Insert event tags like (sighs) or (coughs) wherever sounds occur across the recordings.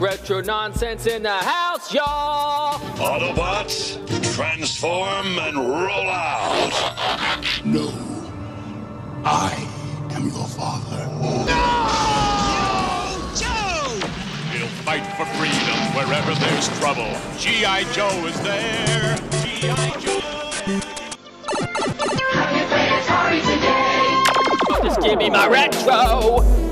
Retro nonsense in the house, y'all. Autobots, transform and roll out. No. I am your father. No! Yo, Joe! We'll fight for freedom wherever there's trouble. G.I. Joe is there. G.I. Joe. Just give me my retro.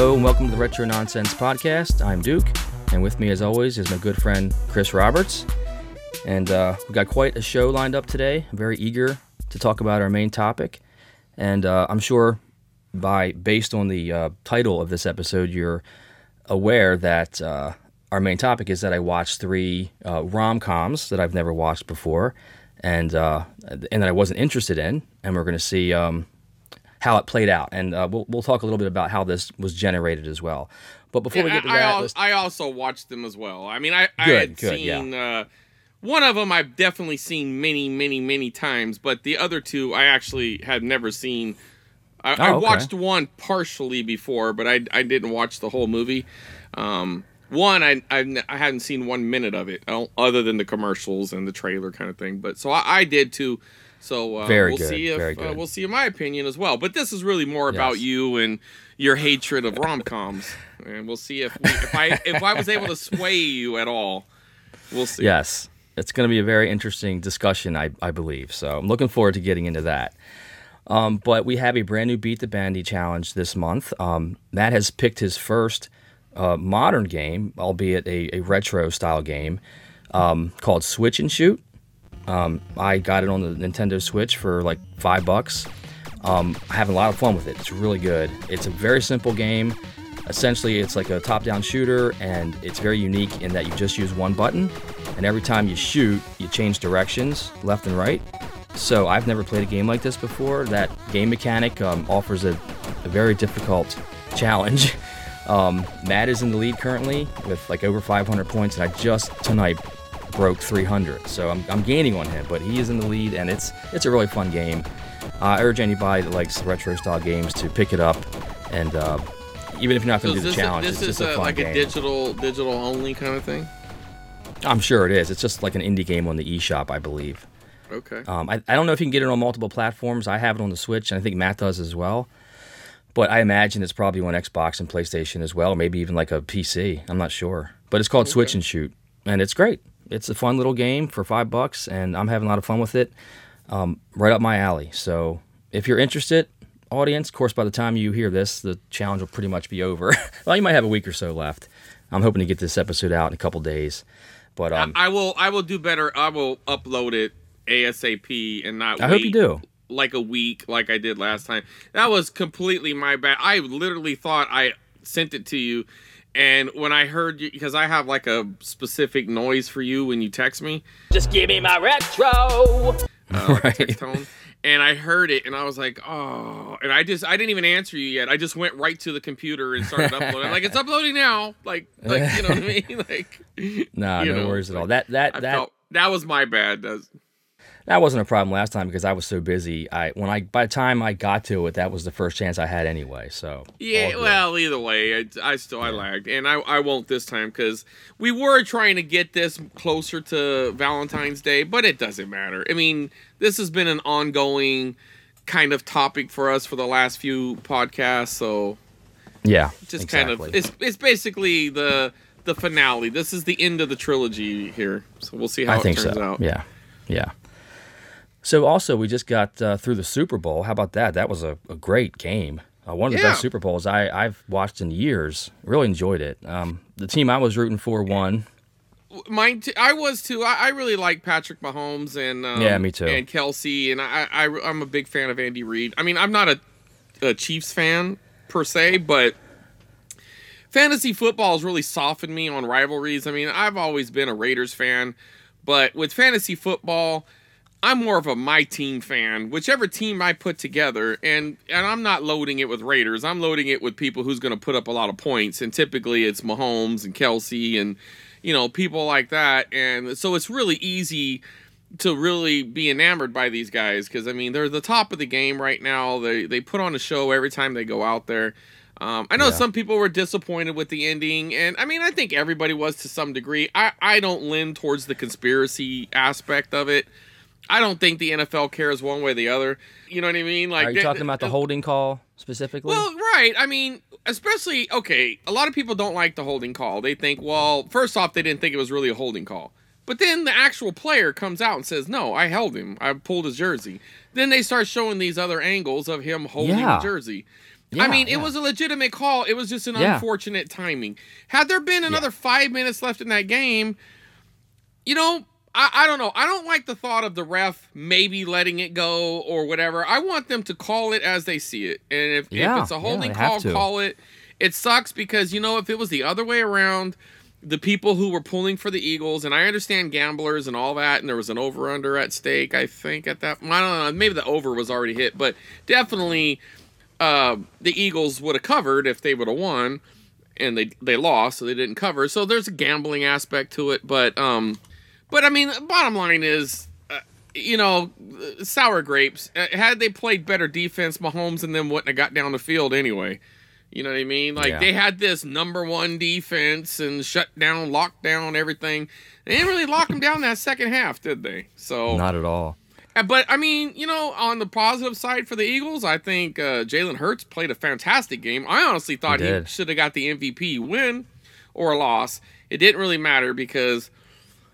Hello and welcome to the Retro Nonsense Podcast. I'm Duke, and with me, as always, is my good friend Chris Roberts. And uh, we got quite a show lined up today. I'm very eager to talk about our main topic, and uh, I'm sure by based on the uh, title of this episode, you're aware that uh, our main topic is that I watched three uh, rom coms that I've never watched before, and uh, and that I wasn't interested in, and we're going to see. Um, how it played out, and uh, we'll we'll talk a little bit about how this was generated as well. But before we get to I, that, I, let's- I also watched them as well. I mean, I, I had good, yeah. seen uh, one of them. I've definitely seen many, many, many times, but the other two I actually had never seen. I, I Oh, okay. watched one partially before, but I, I didn't watch the whole movie. Um, one I, I I hadn't seen one minute of it, uh, other than the commercials and the trailer kind of thing. But so I, I did too. So uh, Very we'll good, see if Uh, we'll see in my opinion as well. But this is really more about Yes. you and your hatred of rom coms, (laughs) and we'll see if we, if I if I was able to sway you at all. We'll see. yes, it's going to be a very interesting discussion, I I believe. So I'm looking forward to getting into that. Um, but we have a brand new Beat the Bandy challenge this month. Um, Matt has picked his first uh, modern game, albeit a, a retro style game, um, called Switch and Shoot. Um, I got it on the Nintendo Switch for like five bucks. Um, I'm having a lot of fun with it. It's really good. It's a very simple game. Essentially, it's like a top-down shooter, and it's very unique in that you just use one button, and every time you shoot, you change directions left and right. So I've never played a game like this before. That game mechanic um, offers a, a very difficult challenge. (laughs) Um, Matt is in the lead currently with like over 500 points, and I just tonight broke 300. So I'm, I'm gaining on him, but he is in the lead, and it's it's a really fun game. Uh, I urge anybody that likes retro style games to pick it up, and uh, even if you're not going to is do the a, challenge, this it's is just a a, fun like game. a digital digital only kind of thing. I'm sure it is. It's just like an indie game on the eShop, I believe. Okay. Um, I, I don't know if you can get it on multiple platforms. I have it on the Switch, and I think Matt does as well. But I imagine it's probably on Xbox and PlayStation as well, maybe even like a PC. I'm not sure. But it's called Switch and Shoot, and it's great. It's a fun little game for five bucks, and I'm having a lot of fun with it. Um, right up my alley. So if you're interested, audience, of course, by the time you hear this, the challenge will pretty much be over. (laughs) well, you might have a week or so left. I'm hoping to get this episode out in a couple days. But um, I will I will do better. I will upload it ASAP and not. I hope you do. Like a week, like I did last time. That was completely my bad. I literally thought I sent it to you, and when I heard you, because I have like a specific noise for you when you text me, Just give me my retro. (laughs) uh, Right. text tone, and I heard it, and I was like, oh, and I just I didn't even answer you yet. I just went right to the computer and started uploading. I'm like it's uploading now, like like you know what I mean, (laughs) like. Nah, you no worries at all. That that I that felt that was my bad. That's, that wasn't a problem last time because I was so busy. I when I by the time I got to it, that was the first chance I had anyway. So Yeah, well, either way, I, I still I lagged, and I, I won't this time because we were trying to get this closer to Valentine's Day, but it doesn't matter. I mean, this has been an ongoing kind of topic for us for the last few podcasts, so yeah, just exactly. kind of it's it's basically the the finale. This is the end of the trilogy here, so we'll see how I it think turns so. out. Yeah, yeah. So also, we just got uh, through the Super Bowl. How about that? That was a, a great game. Uh, one of the Yeah. best Super Bowls I, I've watched in years. Really enjoyed it. Um, the team I was rooting for won. Mine, too, I was too. I, I really like Patrick Mahomes and um, Yeah, me too. And Kelce, and I, I, I'm a big fan of Andy Reid. I mean, I'm not a, a Chiefs fan per se, but fantasy football has really softened me on rivalries. I mean, I've always been a Raiders fan, but with fantasy football, I'm more of a my team fan. Whichever team I put together, and and I'm not loading it with Raiders. I'm loading it with people who's going to put up a lot of points, and typically it's Mahomes and Kelce and you know people like that. And so it's really easy to really be enamored by these guys because I mean they're the top of the game right now. They they put on a show every time they go out there. Um, I know Yeah. some people were disappointed with the ending, and I mean I think everybody was to some degree. I I don't lean towards the conspiracy aspect of it. I don't think the NFL cares one way or the other. You know what I mean? Like Are you talking about the holding call specifically? well, right. I mean, especially okay. A lot of people don't like the holding call. They think, well, first off, they didn't think it was really a holding call. But then the actual player comes out and says, "No, I held him. I pulled his jersey." Then they start showing these other angles of him holding Yeah. the jersey. Yeah, I mean, yeah. it was a legitimate call. It was just an unfortunate timing. Had there been another five minutes left in that game, you know, I, I don't know. I don't like the thought of the ref maybe letting it go or whatever. I want them to call it as they see it. And if, Yeah, if it's a yeah, holding have call, call it. It sucks because, you know, if it was the other way around, the people who were pulling for the Eagles, and I understand gamblers and all that, and there was an over under at stake, I think, at that I don't know, maybe the over was already hit, but definitely uh, the Eagles would have covered if they would have won, and they they lost, so they didn't cover. So there's a gambling aspect to it, but um, but I mean, bottom line is, uh, you know, sour grapes. Uh, had they played better defense, Mahomes and them wouldn't have got down the field anyway. You know what I mean? Like Yeah. they had this number one defense and shut down, locked down everything. They didn't really lock them down that second half, did they? So Not at all. uh, But I mean, you know, on the positive side for the Eagles, I think uh, Jalen Hurts played a fantastic game. I honestly thought He he, should have got the MVP win or a loss. It didn't really matter because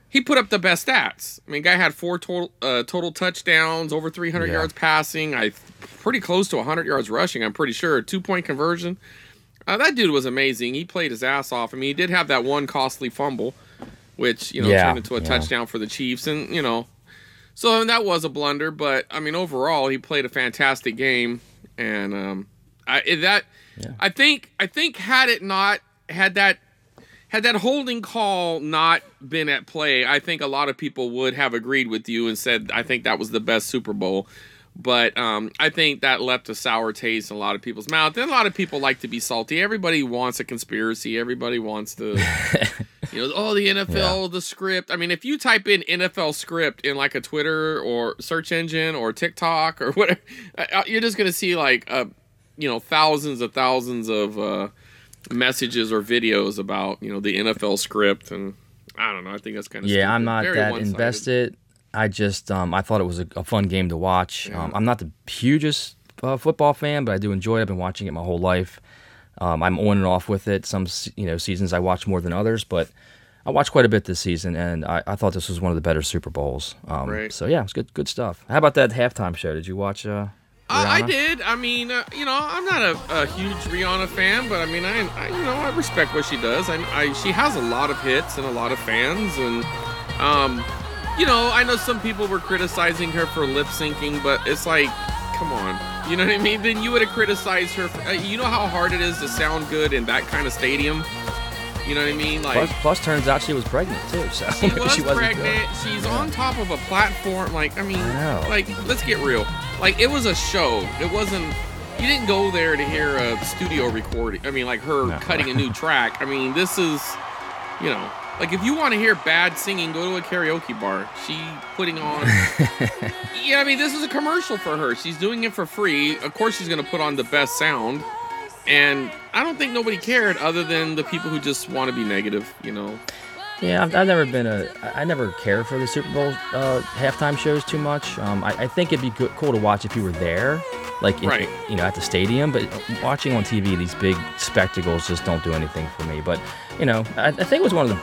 he put up the best stats. I mean, guy had four total uh, total touchdowns, over 300 Yeah. yards passing. I pretty close to 100 yards rushing. I'm pretty sure two point conversion. Uh, that dude was amazing. He played his ass off. I mean, he did have that one costly fumble, which you know Yeah, turned into a yeah. touchdown for the Chiefs, and you know so that was a blunder, but I mean, overall, he played a fantastic game, and um, I that I think I think had it not had that had that holding call not been at play, I think a lot of people would have agreed with you and said I think that was the best Super Bowl. But um, I think that left a sour taste in a lot of people's mouth. And a lot of people like to be salty. Everybody wants a conspiracy. Everybody wants to (laughs) you know, oh, the NFL, the script. I mean, if you type in NFL script in like a Twitter or search engine or TikTok or (laughs) whatever, uh, you're just gonna see like, uh, you know, thousands of thousands of uh, messages or videos about you know the NFL script, and I don't know. I think that's kind of Yeah, I'm not that invested. I just um, I thought it was a, a fun game to watch. Um, I'm not the hugest uh, football fan, but I do enjoy it. I've been watching it my whole life. Um, I'm on and off with it. Some you know seasons I watch more than others, but I watched quite a bit this season, and I, I thought this was one of the better Super Bowls. Um, Right. So yeah, it's good good stuff. How about that halftime show? Did you watch? Uh, I, I did. I mean, uh, you know, I'm not a, a huge Rihanna fan, but I mean, I, I you know I respect what she does. I, I she has a lot of hits and a lot of fans, and um, you know, I know some people were criticizing her for lip syncing, but it's like, come on, you know what I mean? Then you would have criticized her. For, uh, you know how hard it is to sound good in that kind of stadium. You know what I mean? Like Plus, plus, turns out she was pregnant too. So she (laughs) was she pregnant. good. She's on top of a platform. Like, I mean, I know. like, let's get real. Like, it was a show. It wasn't. You didn't go there to hear a studio recording. I mean, like her No. cutting a new (laughs) track. I mean, this is, you know, like if you want to hear bad singing, go to a karaoke bar. She putting on. (laughs) yeah, I mean, this is a commercial for her. She's doing it for free. Of course, she's gonna put on the best sound. And I don't think nobody cared other than the people who just want to be negative, you know. Yeah, I've, I've never been a. I never cared for the Super Bowl uh, halftime shows too much. Um, I, I think it'd be good, cool to watch if you were there, like in, Right. you know, at the stadium. But watching on TV, these big spectacles just don't do anything for me. But you know, I, I think it was one of the.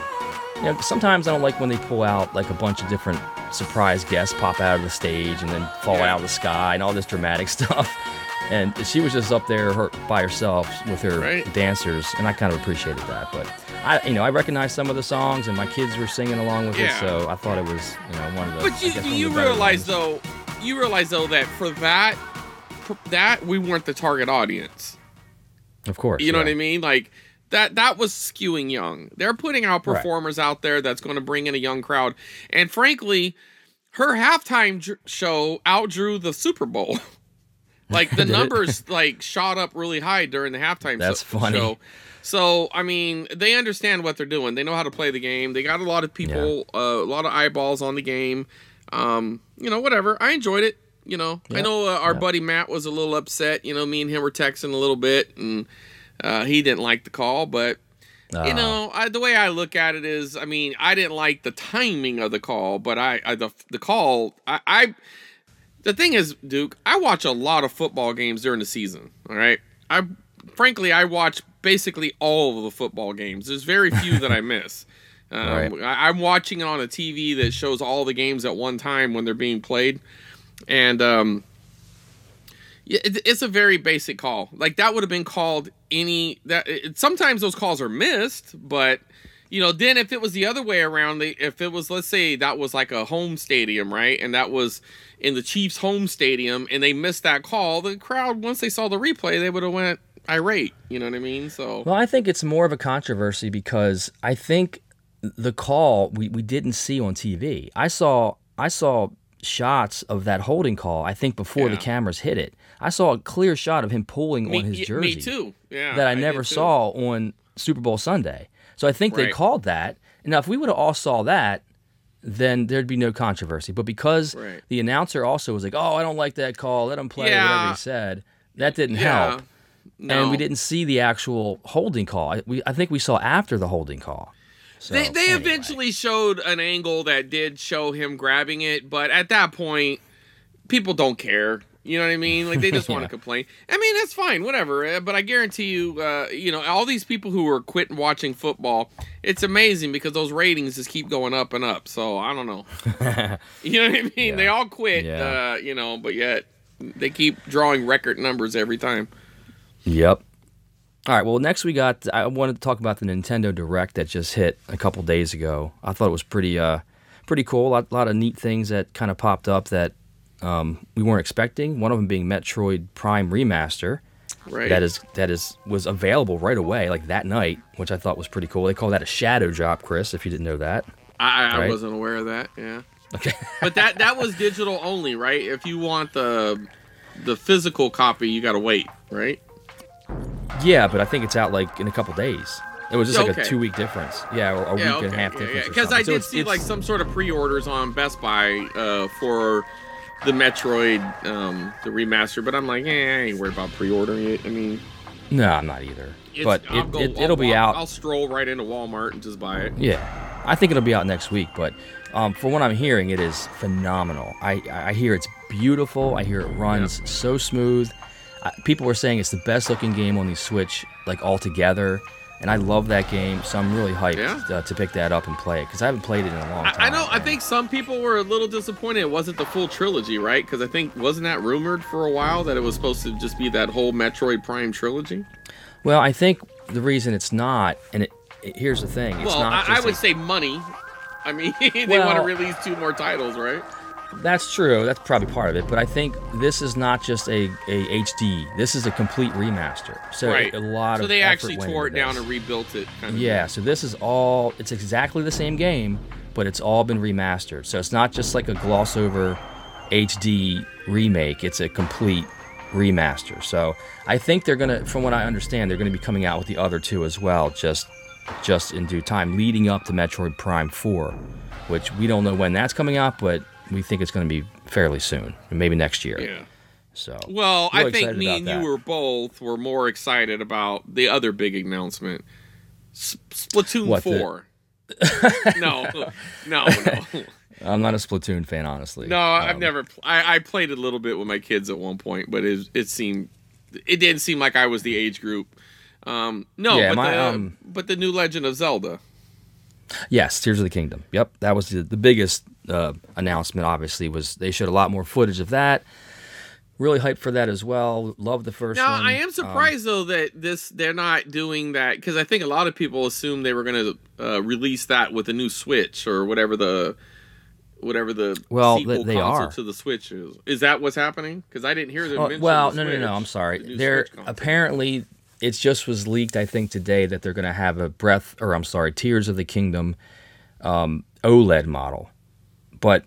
You know, sometimes I don't like when they pull out like a bunch of different surprise guests pop out of the stage and then fall Yeah. out of the sky and all this dramatic (laughs) stuff. And she was just up there her, by herself with her Right. dancers, and I kind of appreciated that. But I, you know, I recognized some of the songs, and my kids were singing along with Yeah. it, so I thought it was, you know, one of the. But you, you realize ones. though, you realize though that for that, for that we weren't the target audience. of course, You know yeah. what I mean? Like that that was skewing young. They're putting out Right. performers out there that's going to bring in a young crowd. And frankly, her halftime show outdrew the Super Bowl. (laughs) like (laughs) the numbers like shot up really high during the halftime That's so- funny. show. So I mean, they understand what they're doing. They know how to play the game. They got a lot of people, uh, a lot of eyeballs on the game. Um, you know, whatever. I enjoyed it. You know, I know uh, our buddy Matt was a little upset. You know, me and him were texting a little bit, and uh, he didn't like the call. But you know, I, the way I look at it is, I mean, I didn't like the timing of the call, but I, I the the call, I, I, the thing is, Duke, I watch a lot of football games during the season. All right, I, frankly, I watch basically all of the football games. There's very few that I (laughs) miss. Um, Right. I, I'm watching it on a TV that shows all the games at one time when they're being played, and um, yeah, it, it's a very basic call. Like that would have been called any that. It, sometimes those calls are missed, but you know, then if it was the other way around, they, if it was, let's say that was like a home stadium, right, and that was in the Chiefs' home stadium, and they missed that call, the crowd once they saw the replay, they would have went irate. You know what I mean? So Well, I think it's more of a controversy because I think the call we, we didn't see on TV. I saw I saw shots of that holding call. I think before the cameras hit it, I saw a clear shot of him pulling me, on his jersey me too. Yeah, that I, did never saw on Super Bowl Sunday. So I think they called that. Now, if we would have all saw that, then there'd be no controversy. But because Right. the announcer also was like, "Oh, I don't like that call. Let him play," whatever he said, that didn't Yeah. help No. and we didn't see the actual holding call. I, we, I think we saw after the holding call. So, they they anyway. eventually showed an angle that did show him grabbing it, but at that point, people don't care. You know what I mean? Like they just (laughs) want to Yeah. complain. I mean, that's fine, whatever. uh, But I guarantee you, uh, you know, all these people who are quitting watching football, it's amazing because those ratings just keep going up and up. So I don't know. (laughs) you know what I mean? They all quit, Yeah. uh, you know, but yet they keep drawing record numbers every time. Yep. All right. Well, next we got. I wanted to talk about the Nintendo Direct that just hit a couple days ago. I thought it was pretty, uh, pretty cool. A lot, lot of neat things that kind of popped up that um, we weren't expecting. One of them being Metroid Prime Remaster. Right. That is that is was available right away, like that night, which I thought was pretty cool. They call that a shadow drop, Chris. If you didn't know that. I, I right? wasn't aware of that. Yeah. Okay. (laughs) But that that was digital only, right? If you want the the physical copy, you gotta wait, right? yeah, but I think it's out like in a couple days. It was just like Okay. a two week difference. Yeah, or a Yeah, week okay. and a half difference. Because something. I So did it's- see it's- like some sort of pre-orders on Best Buy uh, for the Metroid, um, the remaster. But I'm like, eh, I ain't worried about pre-ordering it. I mean, No, I'm not either. but I'll it, go, it, I'll it'll be out. I'll stroll right into Walmart and just buy it. Yeah, I think it'll be out next week. But um, from what I'm hearing, it is phenomenal. I I hear it's beautiful. I hear it runs so smooth. I, people were saying it's the best looking game on the Switch, like altogether. And I love that game, so I'm really hyped Yeah. uh, to pick that up and play it because I haven't played it in a long time. I, I know. I think some people were a little disappointed it wasn't the full trilogy, right? Because I think wasn't that rumored for a while that it was supposed to just be that whole Metroid Prime trilogy. Well, I think the reason it's not, and it, it- here's the thing, it's well, not. I, I would a- say money. I mean, (laughs) they want to release two more titles, right? That's true. That's probably part of it. But I think this is not just a, a HD. This is a complete remaster. So right. a lot of so of they actually tore it down this. and rebuilt it. Kind of Yeah. So this is all. It's exactly the same game, but it's all been remastered. So it's not just like a gloss over HD remake. It's a complete remaster. So I think they're gonna, from what I understand, they're gonna be coming out with the other two as well, just just in due time, leading up to Metroid Prime 4, which we don't know when that's coming out, but we think it's going to be fairly soon, maybe next year. Yeah. So Well, I think me and that. you were both were more excited about the other big announcement, S- Splatoon What, the- Four. (laughs) no, no, no, I'm not a Splatoon fan, honestly. no. I've Um, never. Pl- I, I played a little bit with my kids at one point, but it it seemed it didn't seem like I was the age group. Um, no, Yeah, but my, the um, but the new Legend of Zelda. Yes, Tears of the Kingdom. Yep, that was the, the biggest uh, announcement. Obviously, was they showed a lot more footage of that. Really hyped for that as well. Love the first Now one. I am Um, surprised though that this they're not doing that because I think a lot of people assumed they were going to uh, release that with a new Switch or whatever the whatever the Well, sequel they- are. to the Switch is. Is that what's happening? Because I didn't hear them. Oh, mention well, the no, no, no, I'm sorry. the Switch console. apparently it just was leaked. I think today that they're going to have a Breath, or I'm sorry, Tears of the Kingdom um, OLED model, but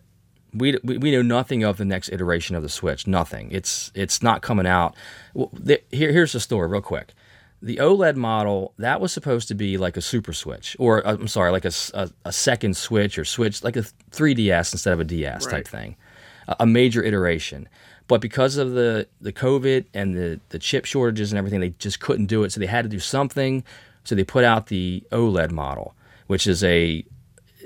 we, we we know nothing of the next iteration of the Switch. Nothing. It's it's not coming out. Well, the, here here's the story, real quick. the OLED model that was supposed to be like a super switch, or uh, I'm sorry, like a a second switch or switch, like a 3DS instead of a DS Right. type thing, a, a major iteration. But because of the the COVID and the the chip shortages and everything, they just couldn't do it. So they had to do something. So they put out the OLED model, which is a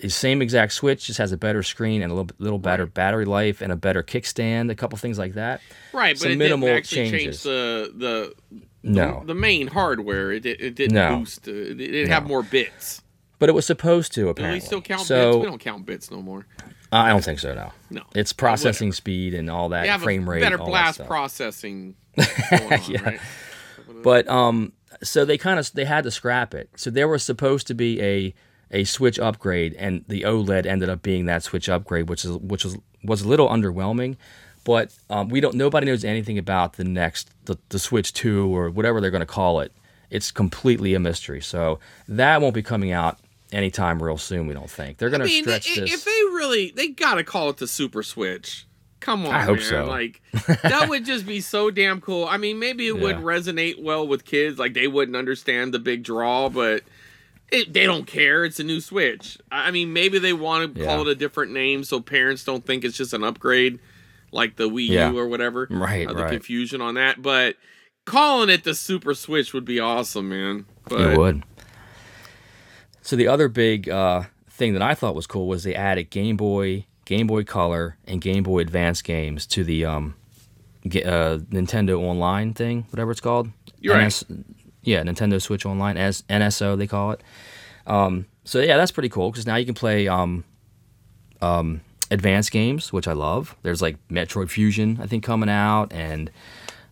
same exact switch, just has a better screen and a little little better battery life and a better kickstand, a couple things like that. Right, but it minimal didn't actually change the the No, the main hardware. It, it didn't No. boost. Uh, it didn't have more bits. but it was supposed to Do apparently. we still count so, bits? We don't count bits no more. I don't think so. No, No. it's processing speed and all that frame rate, better all that blast processing (laughs) on, Yeah. right? But um, so they kind of they had to scrap it. So there was supposed to be a a switch upgrade, and the OLED ended up being that switch upgrade, which is which was was a little underwhelming. But um, we don't. Nobody knows anything about the next the, the Switch Two or whatever they're going to call it. It's completely a mystery. So that won't be coming out anytime real soon. We don't think they're going I to mean, stretch i- this. if they really, they gotta call it the Super Switch. Come on, I hope man. so. Like (laughs) that would just be so damn cool. I mean, maybe it would resonate well with kids. Like they wouldn't understand the big draw, but it, they don't care. It's a new Switch. I mean, maybe they want to call it a different name so parents don't think it's just an upgrade, like the Wii Yeah. U or whatever. Right, Uh, the right. confusion on that, but calling it the Super Switch would be awesome, man. But It would. So the other big uh, thing that I thought was cool was they added Game Boy, Game Boy Color, and Game Boy Advance games to the um, uh, Nintendo Online thing, whatever it's called. You're right. Yeah, Nintendo Switch Online, as NSO they call it. Um, so yeah, that's pretty cool because now you can play um, um, advanced games, which I love. There's like Metroid Fusion, I think, coming out, and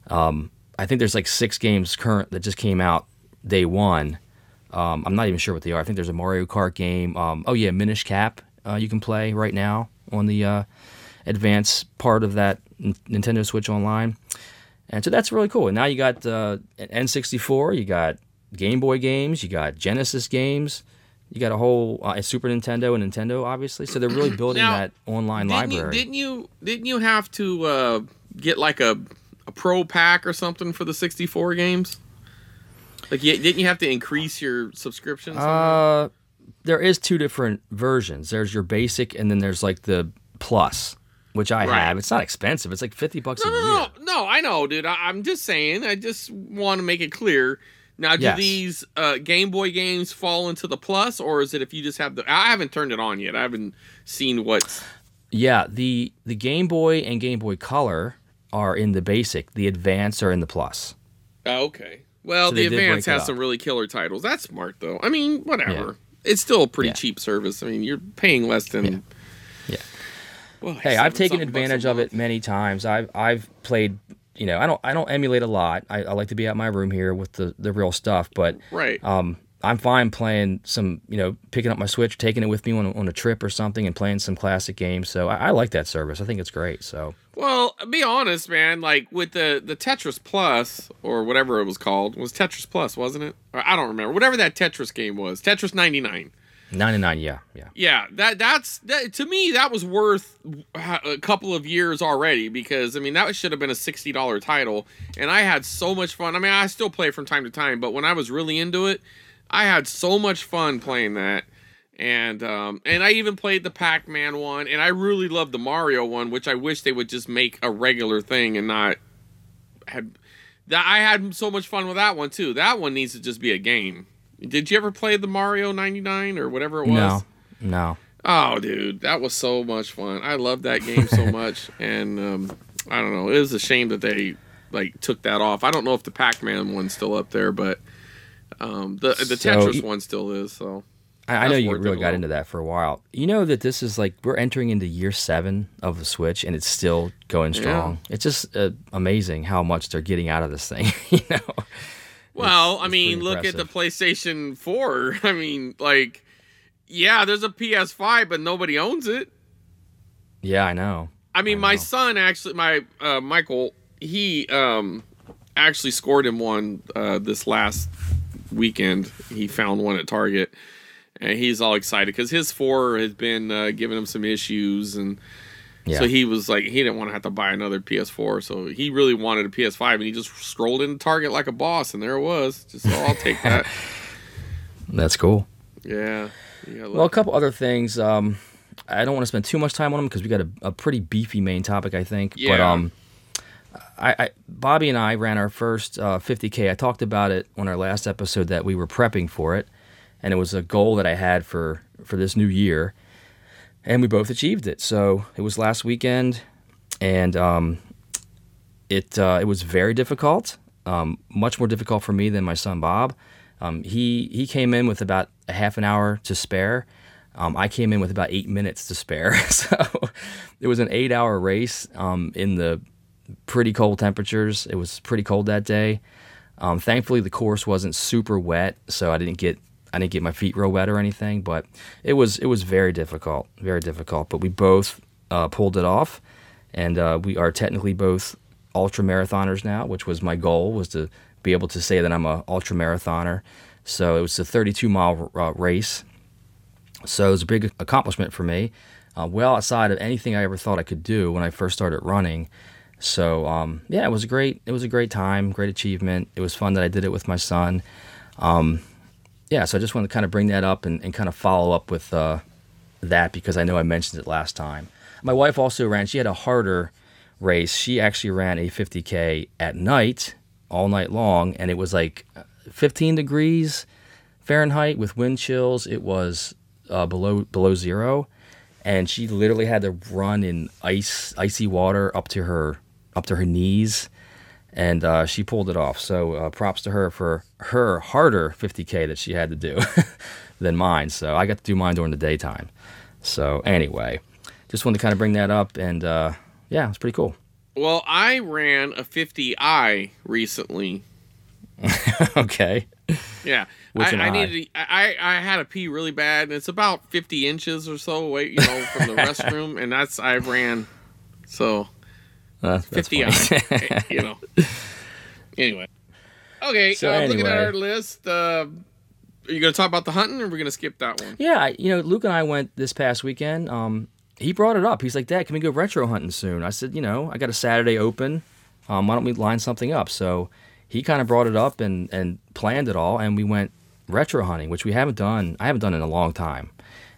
um, I think there's like six games current that just came out day one. Um, I'm not even sure what they are. I think there's a Mario Kart game. Um, oh yeah, Minish Cap uh, you can play right now on the uh, advanced part of that Nintendo Switch Online, and so that's really cool. And now you got uh, an N64, you got Game Boy games, you got Genesis games, you got a whole uh, Super Nintendo and Nintendo, obviously. So they're really (clears throat) building Now, that online didn't you, library. didn't you didn't you have to uh, get like a, a pro pack or something for the 64 games? Like, you, didn't you have to increase your subscription? somehow? Uh, there is two different versions. There's your basic, and then there's like the plus, which I Right. have. It's not expensive. It's like fifty bucks no, a no, year. no, no, I know, dude. I, I'm just saying. I just want to make it clear. Now, do Yes. these uh, Game Boy games fall into the plus, or is it if you just have the? I haven't turned it on yet. I haven't seen what's. Yeah, the the Game Boy and Game Boy Color are in the basic. The Advance are in the plus. Oh, okay. Well, So the Advance has some really killer titles. That's smart, though. I mean, whatever. It's still a pretty Yeah. cheap service. I mean, you're paying less than. Yeah. Well, Hey, I've taken something bucks a advantage of it many times. I've I've played. You know, I don't I don't emulate a lot. I, I like to be at my room here with the the real stuff, but Right. um, I'm fine playing some, you know, picking up my Switch, taking it with me on, a- on a trip or something, and playing some classic games. So I, I like that service. I think it's great. So Well, be honest, man. Like with the the Tetris Plus or whatever it was called, it was Tetris Plus, wasn't it? Or I don't remember. Whatever that Tetris game was, Tetris 99. 99, yeah, yeah, Yeah, that that's that, to me that was worth a couple of years already because I mean that should have been a sixty dollar title, and I had so much fun. I mean I still play from time to time, but when I was really into it, I had so much fun playing that. And um, and I even played the Pac Man one, and I really loved the Mario one, which I wish they would just make a regular thing and not had that. I had so much fun with that one too. That one needs to just be a game. Did you ever play the Mario ninety nine or whatever it was? no, no. Oh, dude, that was so much fun. I love that game so (laughs) much, and um, I don't know. It was a shame that they like took that off. I don't know if the Pac-Man one's still up there, but um, the the So Tetris one still is. So I, I know you really got into that for a while. You know that this is like we're entering into year seven of the Switch, and it's still going strong. It's just uh, amazing how much they're getting out of this thing. (laughs) you know. Well, I it's mean, pretty look at the PlayStation 4. (laughs) I mean, like, yeah, there's a PS5, but nobody owns it. Yeah, I know. I mean, I my know. son actually, my uh, Michael, he um actually scored him one uh, this last weekend. He found one at Target, and he's all excited because his four has been uh, giving him some issues, and Yeah. So he was like, he didn't want to have to buy another PS4, so he really wanted a PS5, and he just scrolled into Target like a boss, and there it was. Just, oh, I'll take that. (laughs) That's cool. yeah. yeah Well, a couple other things. Um, I don't want to spend too much time on them because we got a, a pretty beefy main topic, I think. But Yeah. um, I, I Bobby and I ran our first uh, 50k. I talked about it on our last episode that we were prepping for it, and it was a goal that I had for for this new year, and we both achieved it. So it was last weekend, and um, it uh, it was very difficult, um, much more difficult for me than my son Bob. Um, he he came in with about a half an hour to spare. Um, I came in with about eight minutes to spare, (laughs) so it was an eight-hour race um, in the pretty cold temperatures. It was pretty cold that day. Um, thankfully, the course wasn't super wet, so I didn't get I didn't get my feet real wet or anything. But it was it was very difficult, very difficult. But we both uh, pulled it off, and uh, we are technically both ultra marathoners now, which was my goal was to be able to say that I'm a ultra marathoner. So it was a 32 mile uh, race. So it was a big accomplishment for me, uh, well outside of anything I ever thought I could do when I first started running. So um, yeah, it was a great it was a great time, great achievement. It was fun that I did it with my son. Um, yeah, so I just wanted to kind of bring that up and, and kind of follow up with uh, that because I know I mentioned it last time. My wife also ran. She had a harder race. She actually ran a 50k at night, all night long, and it was like 15 degrees Fahrenheit with wind chills. It was uh, below below zero, and she literally had to run in ice icy water up to her up to her knees, and uh, she pulled it off. So uh, props to her for her harder 50k that she had to do (laughs) than mine. So I got to do mine during the daytime. So anyway, just wanted to kind of bring that up, and uh, yeah, it's pretty cool. Well, I ran a 50i recently. (laughs) okay. Yeah, What's I, I needed. to- I I had to pee really bad, and it's about 50 inches or so away, you know, from the (laughs) restroom, and that's I ran. So Uh, 50 funny. i, (laughs) you know. Anyway, okay. So uh, looking at our list, uh, are you going to talk about the hunting, or we're we going to skip that one? Yeah, you know, Luke and I went this past weekend. Um, he brought it up. He's like, "Dad, can we go retro hunting soon?" I said, "You know, I got a Saturday open. Um, why don't we line something up?" So he kind of brought it up and and planned it all, and we went retro hunting, which we haven't done. I haven't done in a long time,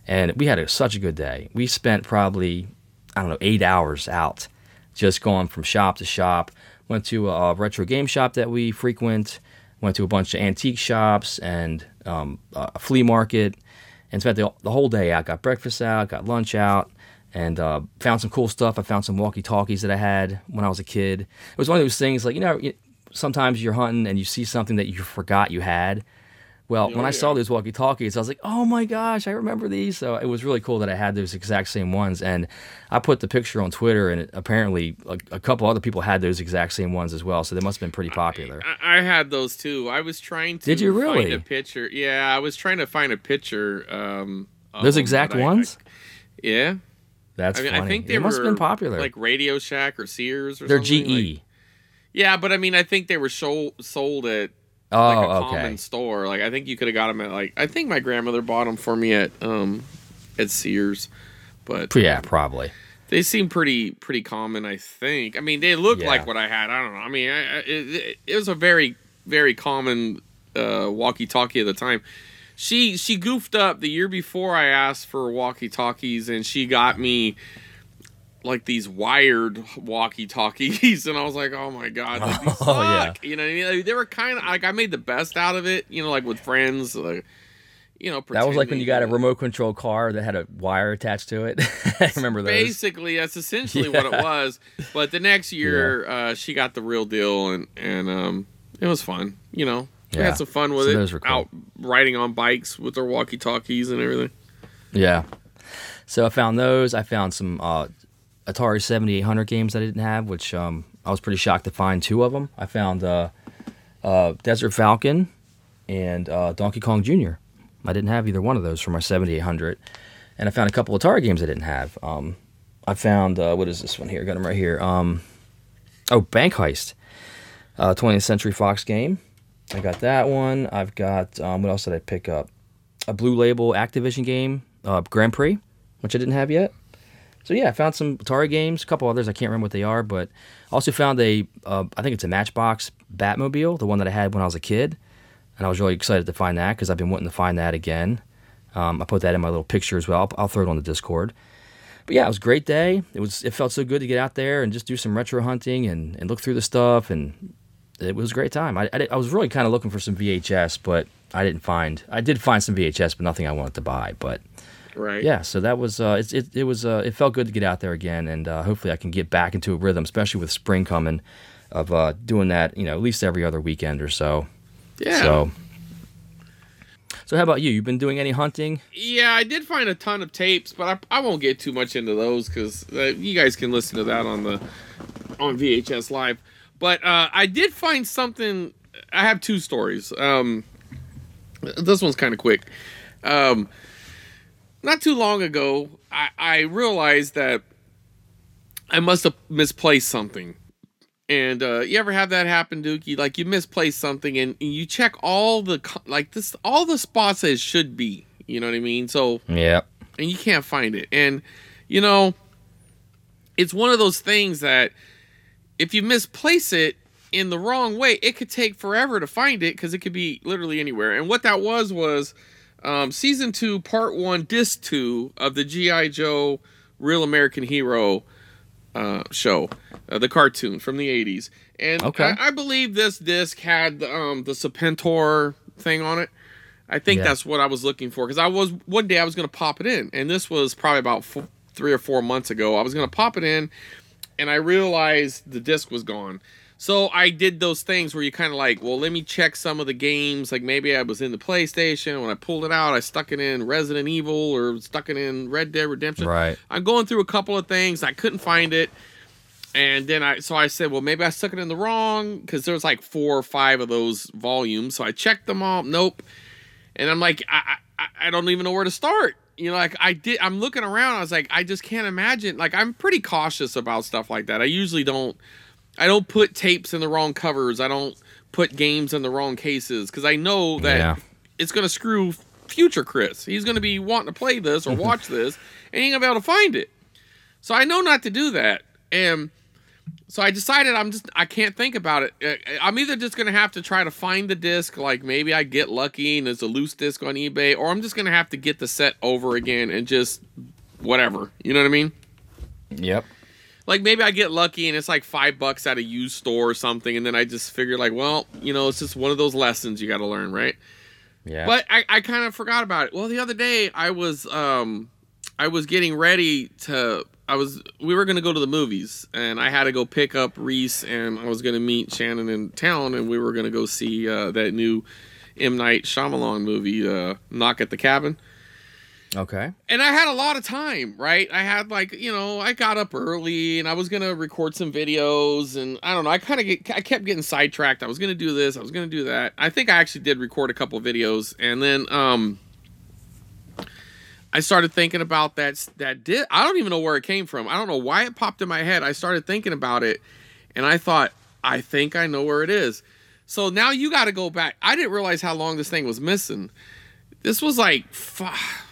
and we had a, such a good day. We spent probably I don't know eight hours out, just going from shop to shop. Went to a retro game shop that we frequent. Went to a bunch of antique shops and um, a flea market and spent the, the whole day out. Got breakfast out, got lunch out, and uh, found some cool stuff. I found some walkie talkies that I had when I was a kid. It was one of those things like, you know, sometimes you're hunting and you see something that you forgot you had. Well, when I saw these walkie talkies, I was like, oh my gosh, I remember these. So it was really cool that I had those exact same ones. And I put the picture on Twitter, and it, apparently a, a couple other people had those exact same ones as well. So they must have been pretty popular. I, I had those too. I was trying to Did you find really? a picture. Yeah, I was trying to find a picture. Um, of Those exact but I- ones? I- yeah, That's I mean, funny. I think they, must have been popular. like Radio Shack or Sears or They're something. GE. like- yeah, but I mean, I think they were sold at oh, like a okay. common store. Like I think you could have got them at like I think my grandmother bought them for me at um at Sears, but Yeah, probably. they seem pretty pretty common. I think. I mean, they look Yeah. like what I had. I don't know. I mean, I, I- it, it was a very very common uh, walkie-talkie at the time. She she goofed up the year before I asked for walkie-talkies, and she got me like these wired walkie-talkies, (laughs) and I was like, oh my god, like, these (laughs) Oh, yeah. suck. You know, I mean? Like, they were kind of like I made the best out of it. You know, like with friends, like you know. That was like when you got a remote control car that had a wire attached to it. (laughs) I remember those. Basically, that's essentially what it was. But the next year, uh, she got the real deal, and and um, it was fun. You know, we Yeah. had some fun with So it. those were cool. Out riding on bikes with their walkie talkies and everything. Yeah. So I found those. I found some uh, Atari 7800 games that I didn't have, which um, I was pretty shocked to find two of them. I found uh, uh, Desert Falcon and uh, Donkey Kong Jr. I didn't have either one of those for my 7800. And I found a couple Atari games I didn't have. Um, I found, uh, what is this one here? Got them right here. Um, oh, Bank Heist, uh, 20th Century Fox game. I got that one. I've got, um, what else did I pick up? a blue label Activision game, uh, Grand Prix, which I didn't have yet. So yeah, I found some Atari games, a couple others I can't remember what they are, but also found a uh, I think it's a Matchbox Batmobile, the one that I had when I was a kid, and I was really excited to find that because I've been wanting to find that again. Um, I put that in my little picture as well. I'll, I'll throw it on the Discord. But yeah, it was a great day. It was it felt so good to get out there and just do some retro hunting and, and look through the stuff and it was a great time. I, I, did- I was really kind of looking for some VHS, but I didn't find. I did find some VHS, but nothing I wanted to buy. But Right. yeah, so that was uh, it, it. It was uh, it felt good to get out there again, and uh, hopefully I can get back into a rhythm, especially with spring coming, of uh, doing that. You know, at least every other weekend or so. Yeah. So. So how about you? You've been doing any hunting? Yeah, I did find a ton of tapes, but I, I won't get too much into those because uh, you guys can listen to that on the on VHS Live. But uh, I did find something. I have two stories. Um, this one's kind of quick. Um, not too long ago, I, I realized that I must have misplaced something. And uh, you ever have that happen, Dookie? Like you misplace something and, and you check all the like this all the spots that it should be. You know what I mean? So Yeah. and you can't find it. And you know, it's one of those things that if you misplace it in the wrong way, it could take forever to find it because it could be literally anywhere. And what that was was um, season two, part one, disc two of the GI Joe Real American Hero uh, show, uh, the cartoon from the '80s. And Okay. I, I believe this disc had um, the Serpentor thing on it. I think Yeah. that's what I was looking for because I was one day I was going to pop it in, and this was probably about four, three or four months ago. I was going to pop it in, and I realized the disc was gone. So I did those things where you kind of like, well, let me check some of the games. Like maybe I was in the PlayStation when I pulled it out, I stuck it in Resident Evil or stuck it in Red Dead Redemption. Right. I'm going through a couple of things. I couldn't find it. And then I, so I said, well, maybe I stuck it in the wrong because there was like four or five of those volumes. So I checked them all. Nope. And I'm like, I, I, I don't even know where to start. You know, like I did, I'm looking around. I was like, I just can't imagine. Like, I'm pretty cautious about stuff like that. I usually don't, I don't put tapes in the wrong covers. I don't put games in the wrong cases because I know that Yeah. it's going to screw future Chris. He's going to be wanting to play this or mm-hmm. watch this and he ain't going to be able to find it. So I know not to do that. And so I decided I'm just I can't think about it. I'm either just gonna have to try to find the disc, like maybe I get lucky and there's a loose disc on eBay, or I'm just gonna have to get the set over again and just whatever. You know what I mean? Yep. Like maybe I get lucky and it's like five bucks at a used store or something, and then I just figure like, well, you know, it's just one of those lessons you got to learn, right? Yeah. But I, I kind of forgot about it. Well, the other day I was um I was getting ready to I was we were gonna go to the movies and I had to go pick up Reese and I was gonna meet Shannon in town and we were gonna go see uh, that new M Night Shyamalan movie, uh, Knock at the Cabin. Okay. And I had a lot of time, right? I had like, you know, I got up early and I was gonna record some videos and I don't know, I kind of get I kept getting sidetracked. I was gonna do this, I was gonna do that. I think I actually did record a couple videos and then um I started thinking about that that did I don't even know where it came from. I don't know why it popped in my head. I started thinking about it and I thought, I think I know where it is. So now you got to go back. I didn't realize how long this thing was missing. This was like f-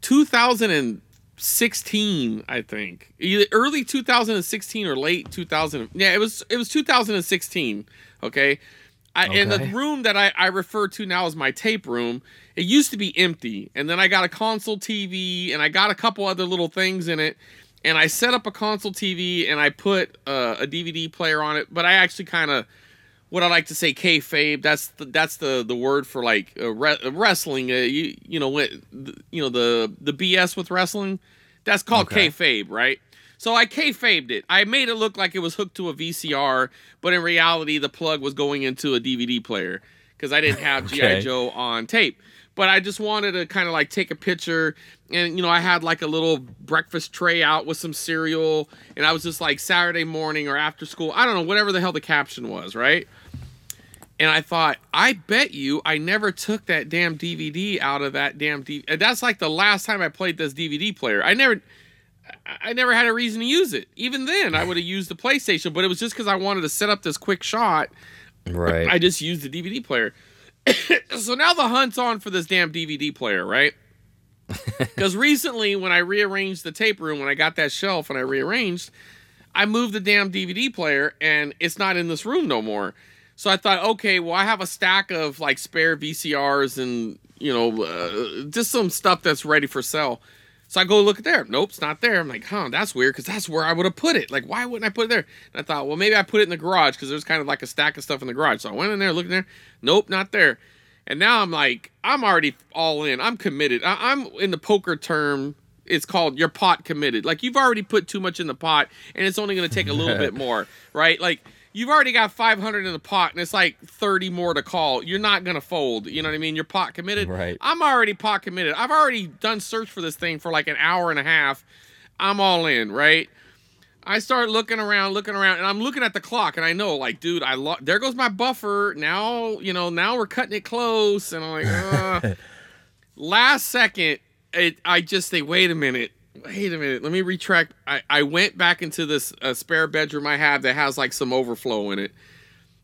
2016, I think. Either early 2016 or late 2000. Yeah, it was it was 2016. Okay. I, And the room that I, I refer to now as my tape room, it used to be empty. And then I got a console TV and I got a couple other little things in it. And I set up a console TV and I put uh, a DVD player on it. But I actually kind of, what I like to say, kayfabe. That's the that's the the word for like uh, re- wrestling. Uh, you you know what the- you know the the BS with wrestling. That's called Okay. kayfabe, right? So I kayfabed it. I made it look like it was hooked to a VCR, but in reality, the plug was going into a DVD player because I didn't have (laughs) GI Joe on tape. But I just wanted to kind of like take a picture, and you know, I had like a little breakfast tray out with some cereal, and I was just like Saturday morning or after school. I don't know, whatever the hell the caption was, right? And I thought, I bet you I never took that damn DVD out of that damn DVD. That's like the last time I played this DVD player. I never, I- I never had a reason to use it. Even then, I would have used the PlayStation, but it was just because I wanted to set up this quick shot. Right. I just used the DVD player. (coughs) so now the hunt's on for this damn DVD player, right? (laughs) Because recently, when I rearranged the tape room, when I got that shelf and I rearranged, I moved the damn DVD player and it's not in this room no more. So I thought, okay, well, I have a stack of like spare VCRs and, you know, uh, just some stuff that's ready for sale. So I go look at there. Nope, it's not there. I'm like, huh, that's weird because that's where I would have put it. Like, why wouldn't I put it there? And I thought, well, maybe I put it in the garage because there's kind of like a stack of stuff in the garage. So I went in there, looking there. Nope, not there. And now I'm like, I'm already all in. I'm committed. I- I'm in the poker term. It's called your pot committed. Like you've already put too much in the pot, and it's only going to take a little (laughs) bit more, right? Like you've already got 500 in the pot, and it's like 30 more to call. You're not going to fold. You know what I mean? You're pot committed. Right. I'm already pot committed. I've already done search for this thing for like an hour and a half. I'm all in, right? I start looking around, looking around, and I'm looking at the clock, and I know, like, dude, I lo- there goes my buffer. Now, you know, now we're cutting it close, and I'm like, (laughs) uh. last second, it, I just say, wait a minute, wait a minute, let me retract. I, I went back into this uh, spare bedroom I have that has like some overflow in it,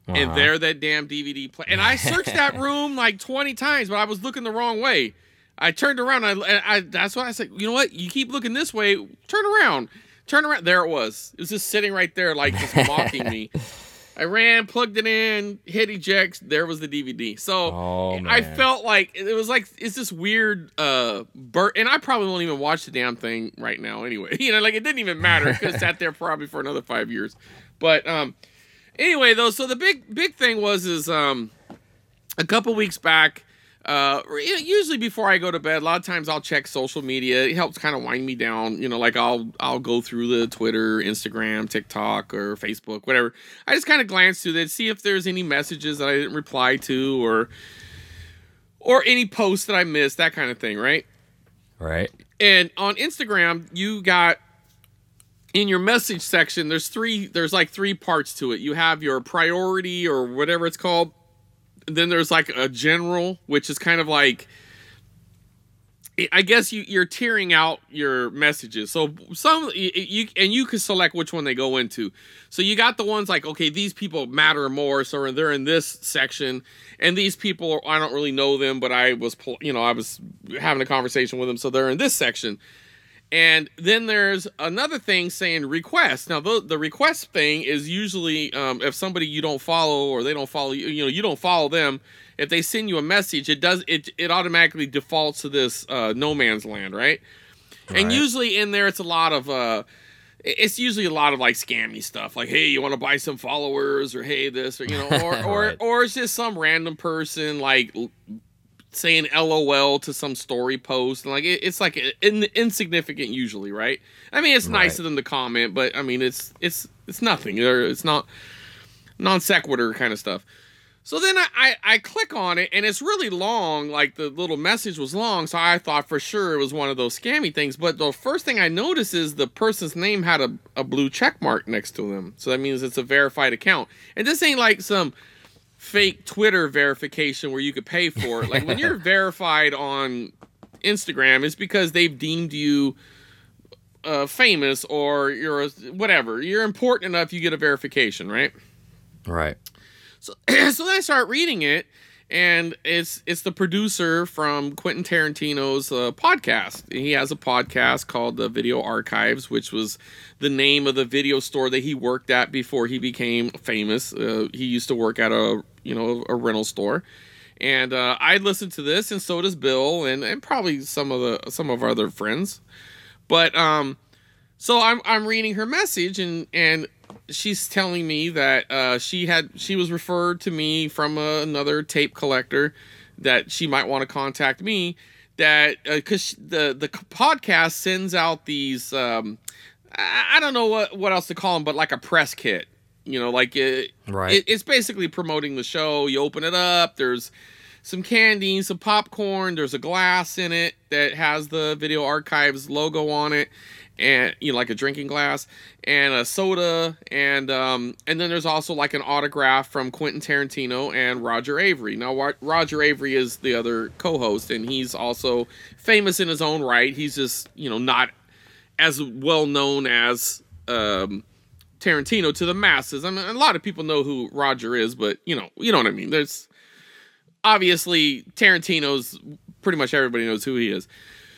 and there that damn DVD play. And I searched that (laughs) room like 20 times, but I was looking the wrong way. I turned around. I, and I that's why I said, you know what? You keep looking this way. Turn around. Turn around. There it was. It was just sitting right there, like just mocking me. (laughs) I ran, plugged it in, hit eject. There was the DVD. So Oh, I felt like it was like it's this weird uh bur And I probably won't even watch the damn thing right now anyway. (laughs) You know, like it didn't even matter. It could have (laughs) sat there probably for another five years. But um, anyway, though, so the big big thing was is um, a couple weeks back. Uh, usually before I go to bed, a lot of times I'll check social media. It helps kind of wind me down. You know, like I'll I'll go through the Twitter, Instagram, TikTok, or Facebook, whatever. I just kind of glance through that, see if there's any messages that I didn't reply to, or or any posts that I missed, that kind of thing, right? Right. And on Instagram, you got in your message section, there's three, there's like three parts to it. You have your priority or whatever it's called. Then there's like a general, which is kind of like, I guess you, you're tearing out your messages. So some you, and you can select which one they go into. So you got the ones like, okay, these people matter more, so they're in this section, and these people I don't really know them, but I was you know I was having a conversation with them, so they're in this section. And then there's another thing saying request. Now the the request thing is usually um, if somebody you don't follow or they don't follow you, you know, you don't follow them. If they send you a message, it does it it automatically defaults to this uh, no man's land, right? And Right. usually in there, it's a lot of uh, it's usually a lot of like scammy stuff, like hey, you want to buy some followers, or hey, this, or you know, or (laughs) or Right. or it's just some random person like saying LOL to some story post, and like it, it's like in, insignificant usually, right? I mean, it's nice Right. of them to comment, but I mean, it's it's it's nothing, it's not non sequitur kind of stuff. So then I, I, I click on it and it's really long, like the little message was long, so I thought for sure it was one of those scammy things. But the first thing I noticed is the person's name had a, a blue check mark next to them. So that means it's a verified account. And this ain't like some fake Twitter verification where you could pay for it. Like when you're (laughs) verified on Instagram, it's because they've deemed you uh, famous or you're a, whatever. You're important enough, you get a verification, right? Right. So, (clears throat) so then I start reading it, and it's it's the producer from Quentin Tarantino's uh, podcast. He has a podcast called the Video Archives, which was the name of the video store that he worked at before he became famous. Uh, he used to work at a you know a rental store, and uh, I listened to this, and so does Bill, and, and probably some of the some of our other friends. But um, so I'm I'm reading her message, and and she's telling me that uh, she had she was referred to me from uh, another tape collector that she might want to contact me that because the the podcast sends out these um, I, I don't know what what else to call them but like a press kit you know like it, Right. it, it's basically promoting the show you open it up there's some candy some popcorn there's a glass in it that has the video archives logo on it and you know like a drinking glass and a soda and um and then there's also like an autograph from Quentin Tarantino and Roger Avary. Now Roger Avary is the other co-host and he's also famous in his own right. He's just, you know, not as well known as um Tarantino to the masses. I mean a lot of people know who Roger is, but you know, you know what I mean. There's obviously Tarantino's pretty much everybody knows who he is.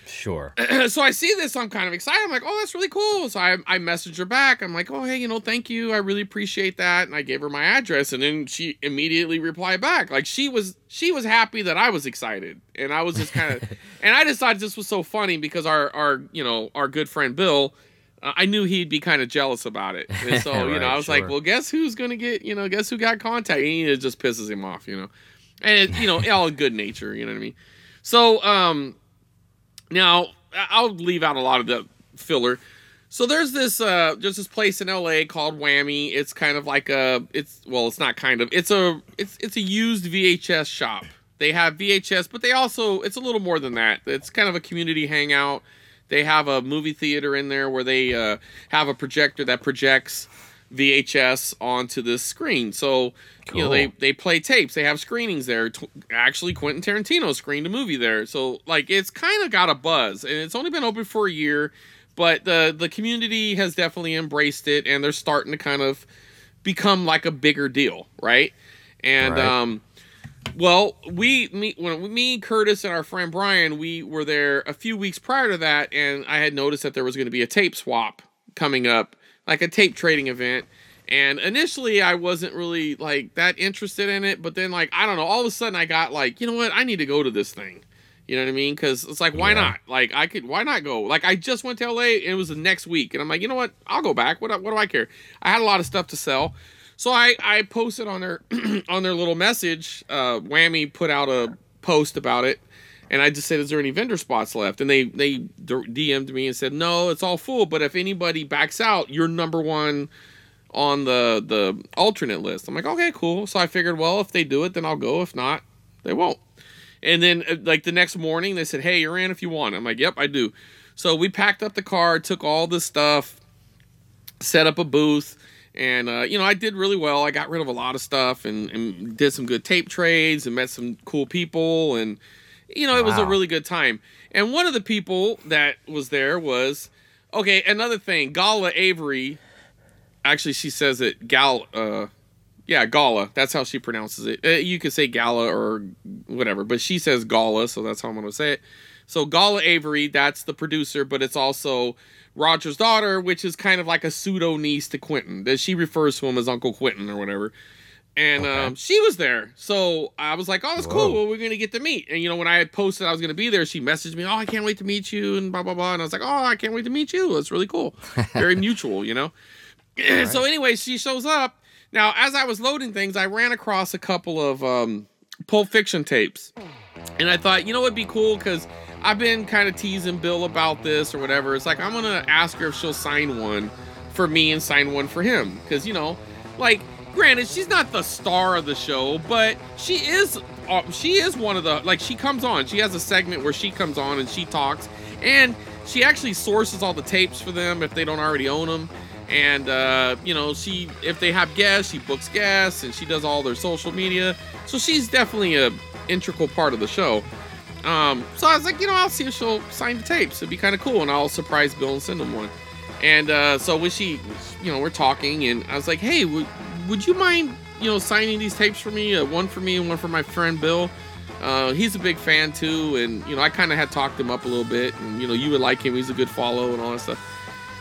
Sure. (clears throat) so I see this, I'm kind of excited. I'm like, oh, that's really cool. So I, I messaged her back. I'm like, oh, hey, you know, thank you. I really appreciate that. And I gave her my address, and then she immediately replied back. Like she was she was happy that I was excited, and I was just kind of, (laughs) and I just thought this was so funny because our our you know our good friend Bill. Uh, I knew he'd be kind of jealous about it, and so (laughs) you know I was like, "Well, guess who's gonna get you know, guess who got contact?" And it just pisses him off, you know, and it, you know, all in good nature, you know what I mean. So, um, now I'll leave out a lot of the filler. So there's this uh there's this place in LA called Whammy. It's kind of like a it's well, it's not kind of. It's a it's it's a used VHS shop. They have VHS, but they also it's a little more than that. It's kind of a community hangout. They have a movie theater in there where they uh, have a projector that projects VHS onto this screen. So you know they they play tapes. They have screenings there. Tw- actually, Quentin Tarantino screened a movie there. So like it's kind of got a buzz, and it's only been open for a year, but the the community has definitely embraced it, and they're starting to kind of become like a bigger deal, right? And Right. um, well, we me when me Curtis and our friend Brian, we were there a few weeks prior to that, and I had noticed that there was going to be a tape swap coming up, like a tape trading event. And initially, I wasn't really like that interested in it, but then like I don't know, all of a sudden I got like, you know what, I need to go to this thing. You know what I mean? Because it's like, why Yeah. not? Like, I could, why not go? Like, I just went to LA. And it was the next week, and I'm like, you know what? I'll go back. What, what do I care? I had a lot of stuff to sell, so I, I posted on their, (clears throat) on their little message. Uh, Whammy put out a post about it, and I just said, is there any vendor spots left? And they, they DM'd me and said, no, it's all full. But if anybody backs out, you're number one on the the alternate list. I'm like, okay, cool. So I figured, well, if they do it, then I'll go. If not, they won't. And then uh, like the next morning, they said, hey, you're in if you want. I'm like, yep, I do. So we packed up the car, took all the stuff, set up a booth. And uh, you know, I did really well. I got rid of a lot of stuff and, and did some good tape trades and met some cool people. And you know, it was a really good time. And one of the people that was there was okay. Another thing, Gala Avary. Actually, she says it Gal. Uh, yeah, Gala. That's how she pronounces it. Uh, you could say Gala or whatever, but she says Gala, so that's how I'm gonna say it. So Gala Avary, that's the producer, but it's also Roger's daughter, which is kind of like a pseudo niece to Quentin. That she refers to him as Uncle Quentin or whatever. And Okay. um, she was there, so I was like, "Oh, that's cool. Well, we're gonna get to meet." And you know, when I had posted I was gonna be there, she messaged me, "Oh, I can't wait to meet you," and blah blah blah. And I was like, "Oh, I can't wait to meet you. That's really cool. (laughs) Very mutual, you know." so anyway, she shows up. Now, as I was loading things, I ran across a couple of um, Pulp Fiction tapes, and I thought, you know, what'd be cool because I've been kind of teasing Bill about this or whatever. It's like I'm gonna ask her if she'll sign one for me and sign one for him because you know, like, granted, she's not the star of the show, but she is. Uh, she is one of the like she comes on. She has a segment where she comes on and she talks, and she actually sources all the tapes for them if they don't already own them and uh, you know she if they have guests she books guests and she does all their social media so she's definitely a integral part of the show um, so i was like you know i'll see if she'll sign the tapes it'd be kind of cool and i'll surprise bill and send him one and uh, so when she you know we're talking and i was like hey would you mind you know signing these tapes for me uh, one for me and one for my friend bill uh, he's a big fan too and you know i kind of had talked him up a little bit and you know you would like him he's a good follow and all that stuff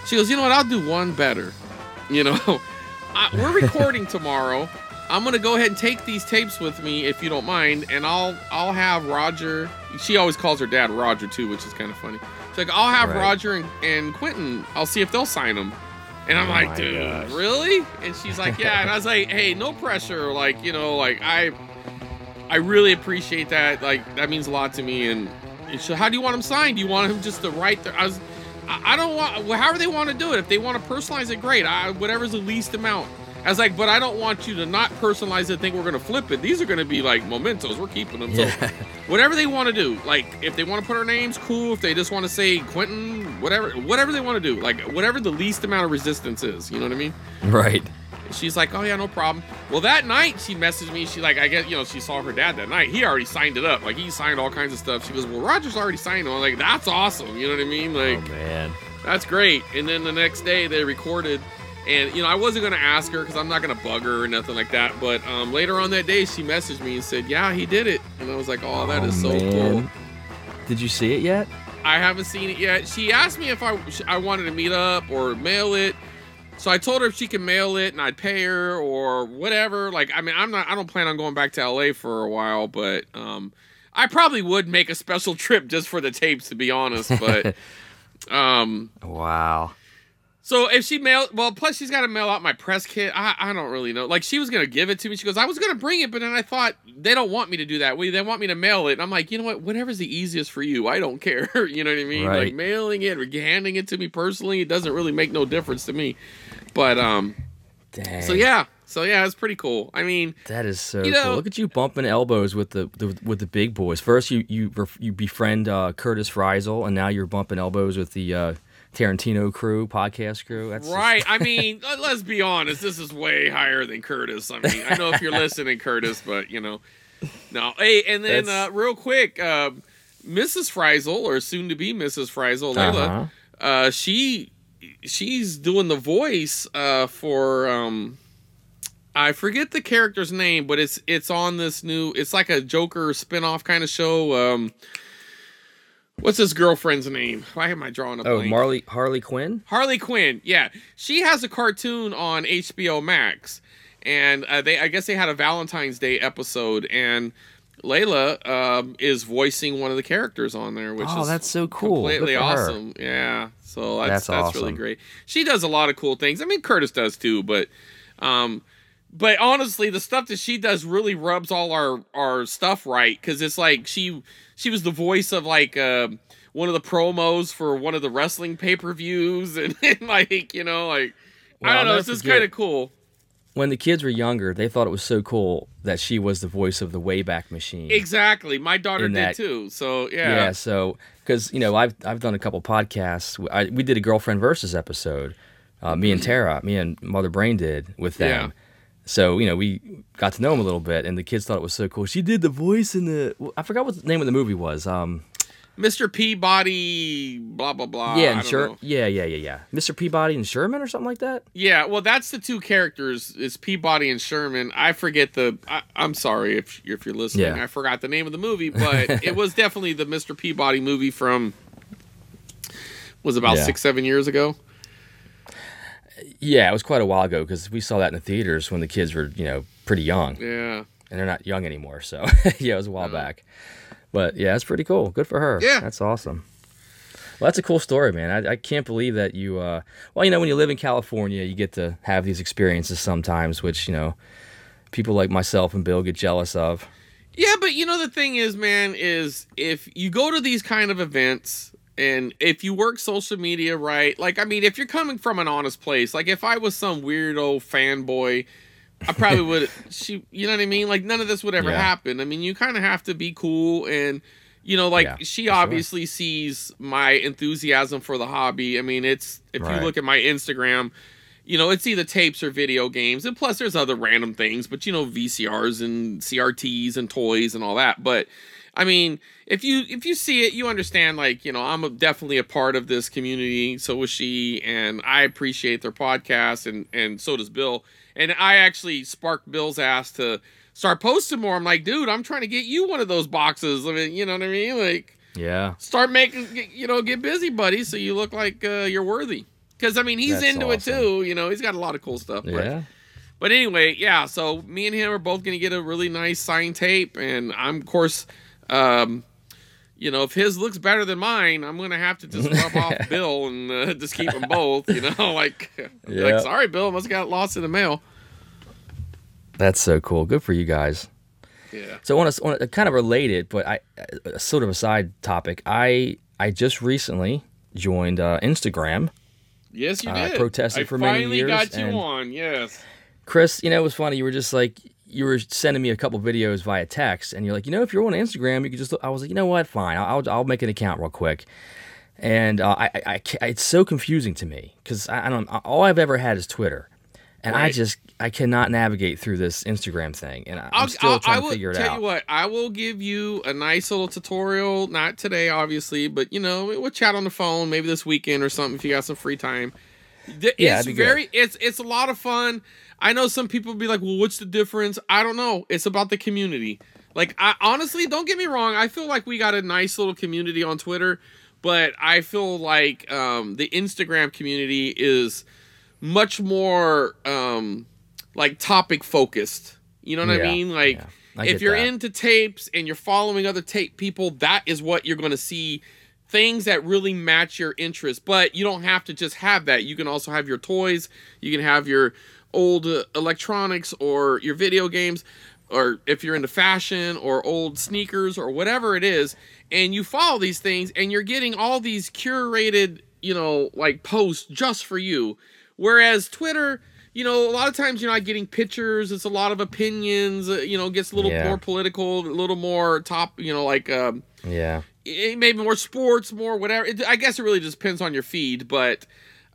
she goes, you know what? I'll do one better. (laughs) You know, I, we're recording (laughs) tomorrow. I'm gonna go ahead and take these tapes with me if you don't mind, and I'll I'll have Roger. She always calls her dad Roger too, which is kind of funny. She's like, I'll have Right. Roger and, and Quentin. I'll see if they'll sign them. And I'm Oh like, dude, gosh. really? And she's like, yeah. And I was like, hey, no pressure. Like, you know, like I I really appreciate that. Like that means a lot to me. And and so, how do you want him signed? Do you want him just to write? The, I was, I, I don't want. Well, however they want to do it. If they want to personalize it, great. I, whatever's the least amount. I was like, but I don't want you to not personalize it. Think we're gonna flip it. These are gonna be like mementos. We're keeping them. So Yeah. (laughs) whatever they want to do. Like if they want to put our names, cool. If they just want to say Quentin, whatever, whatever they want to do. Like whatever the least amount of resistance is. You know what I mean? Right. She's like, oh yeah, no problem. Well, that night she messaged me. She like, I guess you know, she saw her dad that night. He already signed it up. Like he signed all kinds of stuff. She goes, well, Roger's already signed it. I'm like, that's awesome. You know what I mean? Like, oh man. that's great. And then the next day they recorded, and you know, I wasn't gonna ask her because I'm not gonna bug her or nothing like that. But um, later on that day, she messaged me and said, yeah, he did it. And I was like, oh, that is so cool. Did you see it yet? I haven't seen it yet. She asked me if I I wanted to meet up or mail it. So I told her if she could mail it and I'd pay her or whatever. Like I mean, I'm not I don't plan on going back to LA for a while, but um I probably would make a special (laughs) trip just for the tapes to be honest, but (laughs) um Wow. So if she mail, well, plus she's got to mail out my press kit. I, I don't really know. Like she was gonna give it to me. She goes, I was gonna bring it, but then I thought they don't want me to do that. We they want me to mail it. And I'm like, you know what? Whatever's the easiest for you. I don't (laughs) care. you know what I mean? Right. Like mailing it or handing it to me personally, it doesn't really make no difference to me. But um, Dang. so yeah, so yeah, it's pretty cool. I mean, That is so You know- cool. Look at you bumping elbows with the, the with the big boys. First, you you you befriend uh, Curtis Friesel, and now you're bumping elbows with the uh, Tarantino crew, podcast crew. That's just- right? I mean, (laughs) let- let's be honest. This is way higher than Curtis. I mean, I know if you're (laughs) listening, Curtis, but you know, no. Hey, and then uh, real quick, uh, Mrs. Friesel, or soon to be Mrs. Friesel, Layla, Uh-huh. uh, she she's doing the voice uh, for um, I forget the character's name, but it's it's on this new. It's like a Joker spin-off kind of show. Um, what's his girlfriend's name? Why am I drawing a Oh, blank? Marley Harley Quinn. Harley Quinn, yeah, she has a cartoon on HBO Max, and uh, they I guess they had a Valentine's Day episode, and Layla um, is voicing one of the characters on there, which Oh, is that's so cool. Completely for her. awesome. Yeah, so that's That's that's, really great. She does a lot of cool things. I mean, Curtis does too, but um, but honestly, the stuff that she does really rubs all our our stuff right because it's like she she was the voice of like uh, one of the promos for one of the wrestling pay per views, (laughs) and, and like you know like Well, I I'll don't know, never it's just kind of cool. When the kids were younger, they thought it was so cool that she was the voice of the Wayback Machine. Exactly, my daughter did that- too. So Yeah. yeah, so because you know I've I've done a couple podcasts. I, we did a girlfriend versus episode. Uh, me and Tara, me and Mother Brain did with them. Yeah. So you know we got to know him a little bit, and the kids thought it was so cool. She did the voice in the. I forgot what the name of the movie was. Um, Mr. Peabody, blah blah blah. yeah, and Sher- know. yeah, yeah, yeah, yeah. Mr. Peabody and Sherman or something like that. Yeah, well, that's the two characters. It's Peabody and Sherman. I forget the. I, I'm sorry if if you're listening. Yeah. I forgot the name of the movie, but (laughs) it was definitely the Mr. Peabody movie from. Was about Yeah. six seven years ago. Yeah, it was quite a while ago because we saw that in the theaters when the kids were you know pretty young, Yeah. and they're not young anymore. So (laughs) yeah, it was a while back. But yeah, it's pretty cool. Good for her. Yeah. that's awesome. Well, that's a cool story, man. I, I can't believe that you. Uh, well, you know, when you live in California, you get to have these experiences sometimes, which you know, people like myself and Bill get jealous of. Yeah, but you know the thing is, man, is if you go to these kind of events and if you work social media right, like I mean, if you're coming from an honest place, like if I was some weirdo fanboy, I probably would (laughs) she you know what I mean? Like none of this would ever Yeah. happen. I mean, you kind of have to be cool and you know, like Yeah, she for sure. obviously sees my enthusiasm for the hobby. I mean, it's if Right. you look at my Instagram, you know, it's either tapes or video games, and plus there's other random things, but you know, VCRs and CRTs and toys and all that. But I mean, if you if you see it, you understand. Like, you know, I'm a, definitely a part of this community. So was she, and I appreciate their podcast, and and so does Bill. And I actually sparked Bill's ass to start posting more. I'm like, dude, I'm trying to get you one of those boxes. I mean, you know what I mean? Like, Yeah, start making you know get busy buddy so you look like uh, you're worthy because i mean he's That's into awesome. it too you know he's got a lot of cool stuff but, yeah. but anyway yeah so me and him are both gonna get a really nice signed tape and i'm of course um you know if his looks better than mine i'm gonna have to just (laughs) rub off bill and uh, just keep them both you know (laughs) like, Yeah. like sorry bill must have got lost in the mail That's so cool. Good for you guys. yeah So I want to, want to kind of relate it, but I uh, sort of a side topic. I I just recently joined uh, Instagram. yes you I did protested I for many years. finally got you on yes Chris, you know, it was funny. You were just like, you were sending me a couple videos via text, and you're like, you know, if you're on Instagram, you could just. Look. I was like, you know what? Fine, I'll I'll make an account real quick. And uh, I, I, I it's so confusing to me because I, I don't. All I've ever had is Twitter, and I just I cannot navigate through this Instagram thing, and I'm I'll, still I'll, trying I to figure it tell out. you what. I will give you a nice little tutorial. Not today, obviously, but you know, we'll chat on the phone maybe this weekend or something if you got some free time. Th- Yeah, it's that'd good. very. It's it's a lot of fun. I know some people be like, "Well, what's the difference?" I don't know. It's about the community. Like, I honestly don't get me wrong. I feel like we got a nice little community on Twitter, but I feel like um, the Instagram community is much more um, like topic focused. You know what I mean? Like yeah. I if you're that. into tapes and you're following other tape people, that is what you're going to see things that really match your interest. But you don't have to just have that. You can also have your toys, you can have your old uh, electronics or your video games or if you're into fashion or old sneakers or whatever it is and you follow these things and you're getting all these curated, you know, like posts just for you. Whereas Twitter, you know, a lot of times you're not getting pictures. It's a lot of opinions. Uh, you know, gets a little Yeah. more political, a little more top. You know, like um, Yeah. maybe more sports, more whatever. It, I guess it really just depends on your feed. But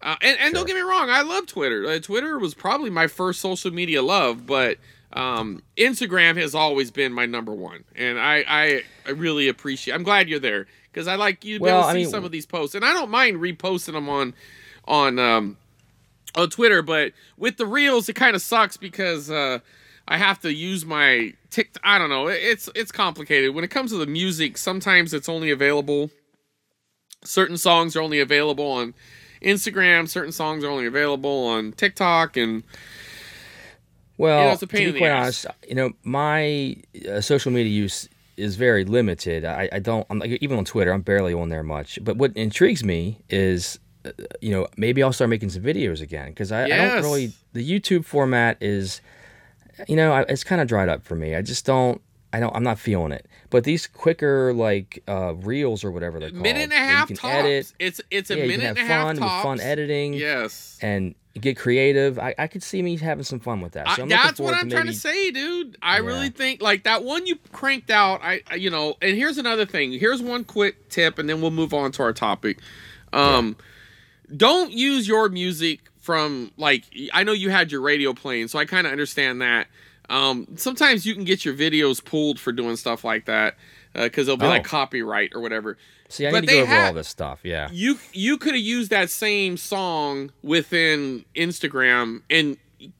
uh, and and don't get me wrong, I love Twitter. Uh, Twitter was probably my first social media love, but um, Instagram has always been my number one, and I I, I really appreciate. I'm glad you're there because I like you to be able to I see mean- some of these posts, and I don't mind reposting them on on um, on Twitter, but with the reels, it kind of sucks because uh, I have to use my tick. I don't know. It's it's complicated when it comes to the music. Sometimes it's only available. Certain songs are only available on Instagram. Certain songs are only available on TikTok, and Well, a pain to be the quite honest, you know, my uh, social media use is very limited. I, I don't, I'm like, even on Twitter, I'm barely on there much. But what intrigues me is, uh, you know, maybe I'll start making some videos again because I, I don't really. The YouTube format is, you know, I, it's kind of dried up for me. I just don't. I don't. I'm not feeling it. But these quicker like uh, reels or whatever they're called, minute and a half you tops. can edit. It's it's a yeah, you minute can have and a half fun tops. with fun editing. Yes. and get creative. I, I could see me having some fun with that. So I'm looking that's what I'm to trying to say, dude. I Yeah. really think like that one you cranked out. I, I- you know, and here's another thing. Here's one quick tip, and then we'll move on to our topic. Um, don't use your music from like I know you had your radio playing, so I kind of understand that. Um, sometimes you can get your videos pulled for doing stuff like that because they'll be Oh. like copyright or whatever. See, I But need to go over had- all this stuff. Yeah. you you could have used that same song within Instagram and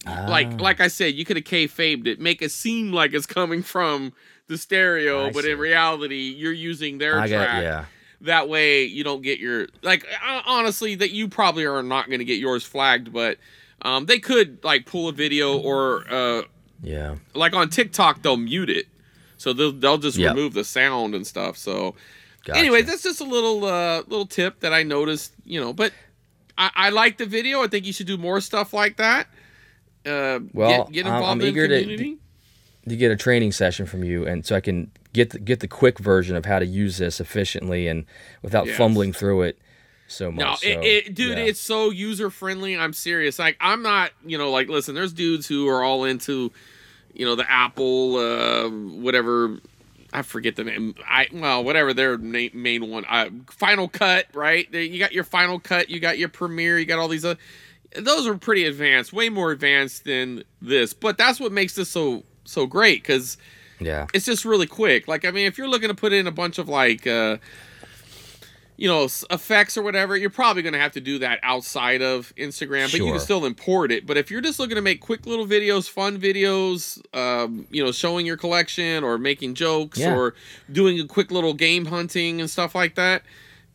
Ah. like like I said, you could have kayfabed it, make it seem like it's coming from the stereo, I but see. in reality, you're using their I track. got yeah. That way, you don't get your like uh, honestly that you probably are not going to get yours flagged, but um, they could like pull a video or uh, Yeah. like on TikTok they'll mute it, so they'll they'll just Yep. remove the sound and stuff. So Gotcha. Anyways, that's just a little uh little tip that I noticed, you know, but I, I like the video. I think you should do more stuff like that. Uh Well, get, get I'm- involved I'm in eager to- community. to get a training session from you, and so I can get the, get the quick version of how to use this efficiently and without Yes. fumbling through it so much. No, so, it, it, dude, yeah. it's so user friendly. I'm serious. Like, I'm not, you know, like, listen, there's dudes who are all into, you know, the Apple, uh, whatever. I forget the name. I well, whatever their na- main one. Uh, Final Cut, right? There, you got your Final Cut. You got your Premiere. You got all these. Uh, those are pretty advanced, way more advanced than this. But that's what makes this so so great because yeah. it's just really quick. Like, I mean, if you're looking to put in a bunch of like, uh, you know, effects or whatever, you're probably going to have to do that outside of Instagram, but you can still import it. But if you're just looking to make quick little videos, fun videos, um, you know, showing your collection or making jokes Yeah. or doing a quick little game hunting and stuff like that,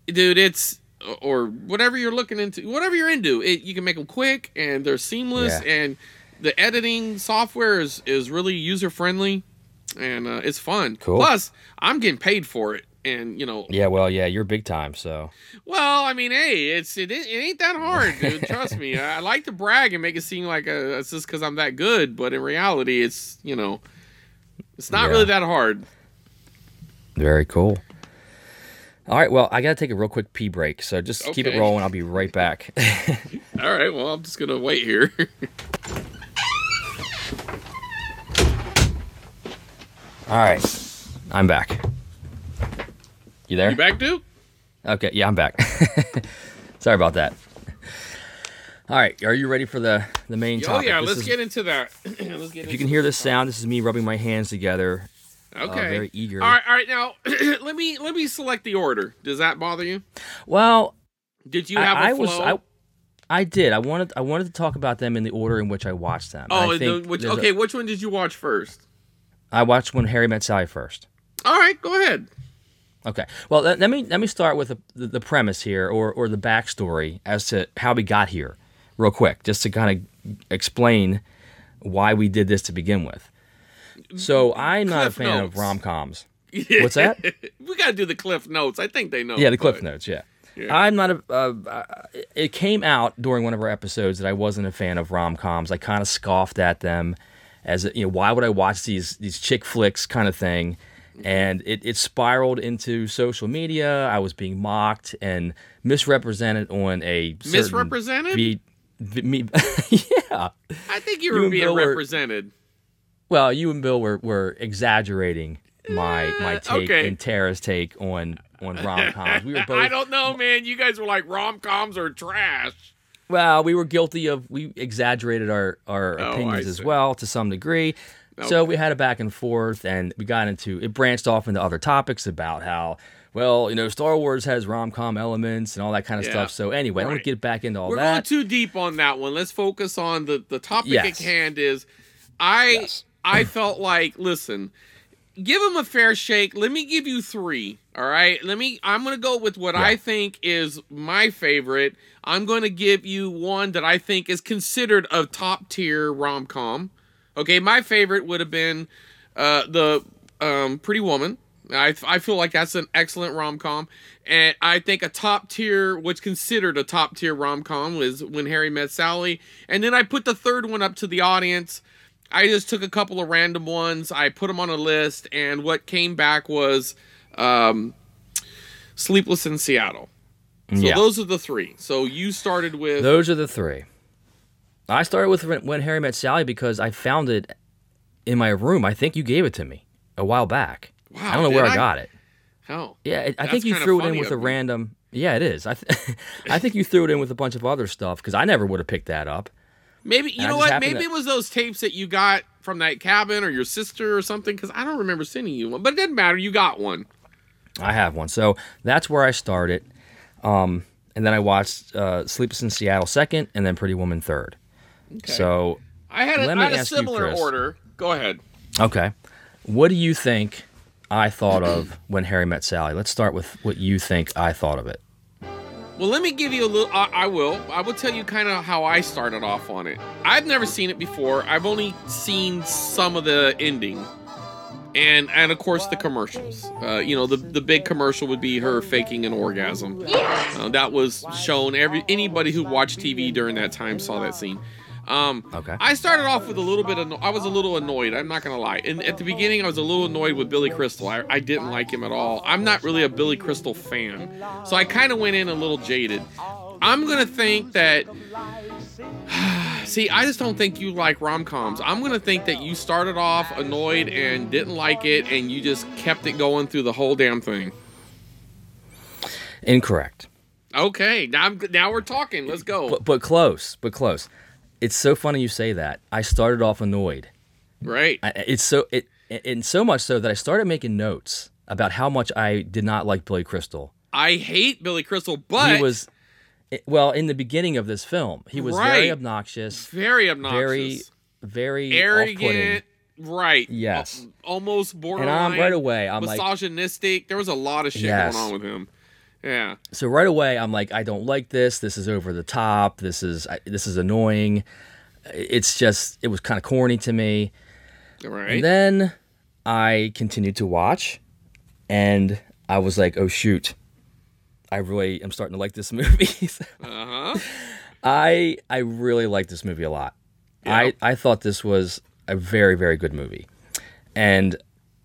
dude, it's or whatever you're looking into, whatever you're into, it, you can make them quick and they're seamless Yeah. and the editing software is is really user friendly and uh, it's fun. Cool. Plus, I'm getting paid for it, and you know, Yeah, well, yeah, you're big time, so well, I mean, hey, it's it, it ain't that hard, dude. Trust me. I, I like to brag and make it seem like uh it's just because I'm that good, but in reality, it's you know, it's not Yeah. really that hard. very cool. All right, well, I got to take a real quick pee break, so just keep it rolling. I'll be right back. (laughs) All right, well, I'm just gonna wait here. (laughs) All right, I'm back. You there? you back, Duke? Okay, yeah, I'm back. (laughs) Sorry about that. All right, are you ready for the the main Oh topic? yeah, This let's is- get into that. (clears throat) let's get If you can hear this sound, this is me rubbing my hands together. Uh, okay. very eager. All right, all right. Now, (clears throat) let me let me select the order. Does that bother you? Well, Did you have a I flow? was I, I did. I wanted I wanted to talk about them in the order in which I watched them. Oh, I the, which, there's a- okay. which one did you watch first? I watched when Harry met Sally first. All right, go ahead. Okay. Well, let, let me let me start with the, the, the premise here, or or the backstory as to how we got here, real quick, just to kind of explain why we did this to begin with. So I'm not a fan notes. of rom coms. (laughs) What's that? we got to do the cliff notes. I think they know. Yeah, the cliff but- notes. Yeah. I'm not a. Uh, uh, it came out during one of our episodes that I wasn't a fan of rom coms. I kind of scoffed at them, as you know, why would I watch these these chick flicks kind of thing? And it, it spiraled into social media. I was being mocked and misrepresented on a Misrepresented? Be, be- me, (laughs) yeah. I think you You were and being Bill were- Well, you and Bill were, were exaggerating my my Eh, take okay. and Tara's take on on rom coms. We were (laughs) both I don't know, man. You guys were like rom coms are trash. Well, we were guilty of we exaggerated our our Oh, opinions as well to some degree. So we had a back and forth, and we got into it. Branched off into other topics about how, well, you know, Star Wars has rom com elements and all that kind of Yeah. stuff. So anyway, I don't want to get back into all We're going that. too deep on that one. Let's focus on the the topic Yes. at hand. Is I Yes. I felt like listen, give them a fair shake. Let me give you three. All right. Let me. I'm gonna go with what I think is my favorite. I'm going to give you one that I think is considered a top tier rom com. Okay, my favorite would have been uh, the um, Pretty Woman. I, I feel like that's an excellent rom com, and I think a top tier, what's considered a top tier rom com, was When Harry Met Sally, and then I put the third one up to the audience. I just took a couple of random ones, I put them on a list, and what came back was um, Sleepless in Seattle. So Yeah. those are the three. So you started with Those are the three. I started with When- Harry Met Sally because I found it in my room. I think you gave it to me a while back. Wow, I don't know where I, I? got it. oh Yeah, it, I think you threw it in with a me. random. Yeah, it is. I th- (laughs) I think you threw it in with a bunch of other stuff because I never would have picked that up. Maybe you know what? Maybe to- it was those tapes that you got from that cabin or your sister or something. Because I don't remember sending you one. But it doesn't matter. You got one. I have one, so that's where I started. Um, and then I watched uh, Sleepless in Seattle second, and then Pretty Woman third. So I had a, Let I me had a ask you, similar Chris. order. Go ahead. okay, what do you think I thought of when Harry Met Sally? Let's start with what you think I thought of it. Well, let me give you a little. I, I will. I will tell you kind of how I started off on it. I've never seen it before. I've only seen some of the ending, and and of course the commercials. Uh, you know, the the big commercial would be her faking an orgasm. Uh, that was shown. Every anybody who watched TV during that time saw that scene. Um, Okay. I started off with a little bit of. I was a little annoyed. I'm not gonna lie. And at the beginning, I was a little annoyed with Billy Crystal. I, I didn't like him at all. I'm not really a Billy Crystal fan, so I kind of went in a little jaded. I'm gonna think that. (sighs) See, I just don't think you like rom coms. I'm gonna think that you started off annoyed and didn't like it, and you just kept it going through the whole damn thing. Incorrect, Okay, now I'm, now we're talking. Let's go. but but close, but close. It's so funny you say that. I started off annoyed. right. I, it's so it and so much so that I started making notes about how much I did not like Billy Crystal. I hate Billy Crystal, but he was well in the beginning of this film. He was Right. very obnoxious, very obnoxious. very very arrogant, right? Yes. Almost borderline. And I'm right away. I'm like, misogynistic. there was a lot of shit Yes. going on with him. Yeah, so right away I'm like, I don't like this. This is over the top. This is I, this is annoying. It's just it was kind of corny to me. right. And then I continued to watch, and I was like, oh shoot, I really am starting to like this (laughs) movie. uh huh. I I really like this movie a lot. I I thought this was a very very good movie, and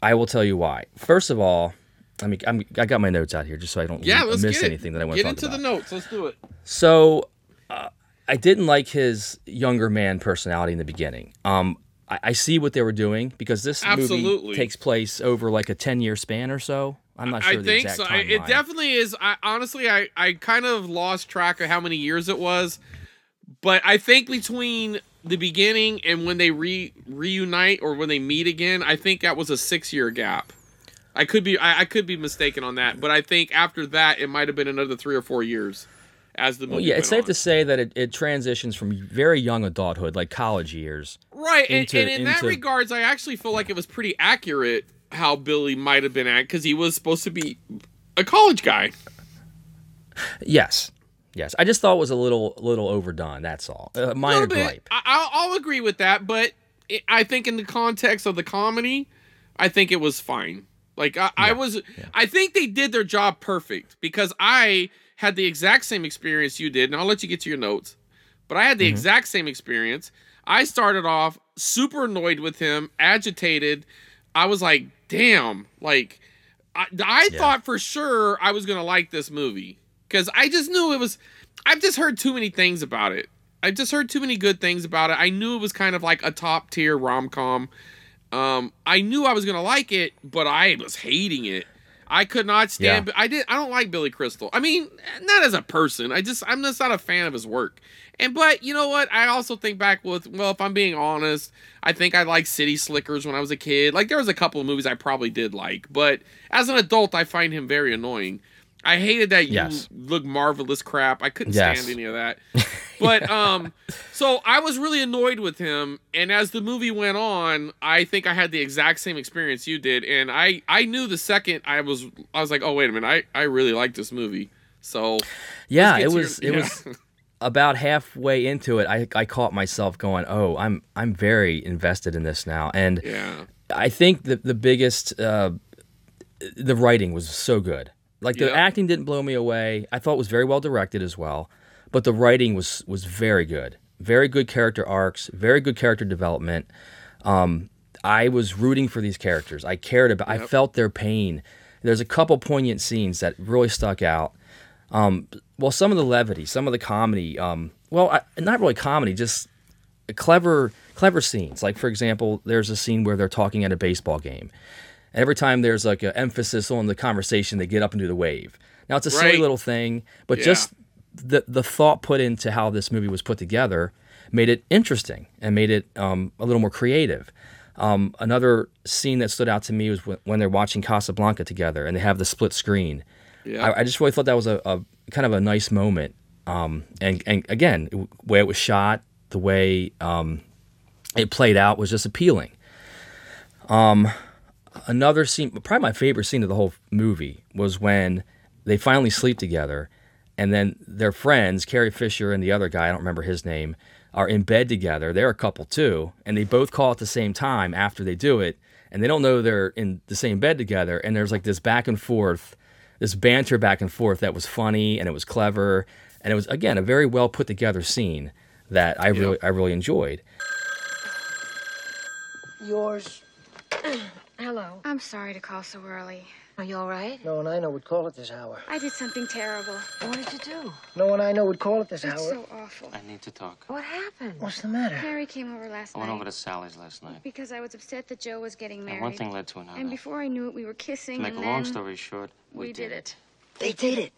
I will tell you why. First of all, I mean I'm, I got my notes out here just so I don't Yeah, miss anything that I want Get to talk into about. the notes. Let's do it. So uh, I didn't like his younger man personality in the beginning. Um, I, I see what they were doing because this movie takes place over like a ten year span or so. I'm not sure I the think exact so. I- It definitely is. I honestly, I I kind of lost track of how many years it was, but I think between the beginning and when they re reunite or when they meet again, I think that was a six year gap. I could be I, I could be mistaken on that, but I think after that it might have been another three or four years as the movie. Well, yeah, it's safe on. to say that it, it transitions from very young adulthood, like college years, right, and, into- and in that regards, I actually feel like it was pretty accurate how Billy might have been at because he was supposed to be a college guy. Yes, yes. I just thought it was a little little overdone. That's all. Uh, minor gripe. I, I'll, I'll agree with that, but I think in the context of the comedy, I think it was fine. Like I, I was, I think they did their job perfect because I had the exact same experience you did, and I'll let you get to your notes. But I had the mm-hmm. exact same experience. I started off super annoyed with him, agitated. I was like, "Damn!" Like, I, I thought for sure I was gonna like this movie because I just knew it was. I've just heard too many things about it. I've just heard too many good things about it. I knew it was kind of like a top tier rom com. Um, I knew I was gonna like it, but I was hating it. I could not stand. Yeah. I did. I don't like Billy Crystal. I mean, not as a person. I just I'm just not a fan of his work. And but you know what? I also think back with well, if I'm being honest, I think I liked City Slickers when I was a kid. Like there was a couple of movies I probably did like, but as an adult, I find him very annoying. I hated that you Yes. look marvelous crap. I couldn't Yes. stand any of that. But um (laughs) so I was really annoyed with him and as the movie went on, I think I had the exact same experience you did and I I knew the second I was I was like, "Oh, wait a minute. I I really like this movie." So Yeah, it was your- (laughs) it yeah. was about halfway into it. I I caught myself going, "Oh, I'm I'm very invested in this now." And yeah. I think the the biggest uh, the writing was so good. Like the Yep. acting didn't blow me away. I thought it was very well directed as well, but the writing was was very good. Very good character arcs, very good character development. Um, I was rooting for these characters. I cared about. I felt their pain. There's a couple poignant scenes that really stuck out. Um, well, some of the levity, some of the comedy. Um, well, I, not really comedy, just clever clever scenes. Like for example, there's a scene where they're talking at a baseball game. And every time there's like an emphasis on the conversation, they get up and do the wave. Now it's a silly little thing, but Yeah. just the the thought put into how this movie was put together made it interesting and made it um, a little more creative. Um, another scene that stood out to me was when, when they're watching Casablanca together and they have the split screen. Yeah. I, I just really thought that was a, a kind of a nice moment. Um, and and again, the way it was shot, the way um, it played out was just appealing. Um, another scene, probably my favorite scene of the whole movie, was when they finally sleep together, and then their friends, Carrie Fisher and the other guy, I don't remember his name, are in bed together. They're a couple too, and they both call at the same time after they do it, and they don't know they're in the same bed together. And there's like this back and forth, this banter back and forth that was funny and it was clever, and it was again a very well put together scene that I really I really enjoyed. Yours? (clears throat) Hello. I'm sorry to call so early. Are you all right? No one I know would call at this hour. I did something terrible. What did you do? No one I know would call at this hour. It's hour. so awful. I need to talk. What happened? What's the matter? Harry came over last night. I went over to Sally's last night. because I was upset that Joe was getting married. And married. one thing led to another. and before I knew it, we were kissing. to make and a long story short, we, we did it. They did it.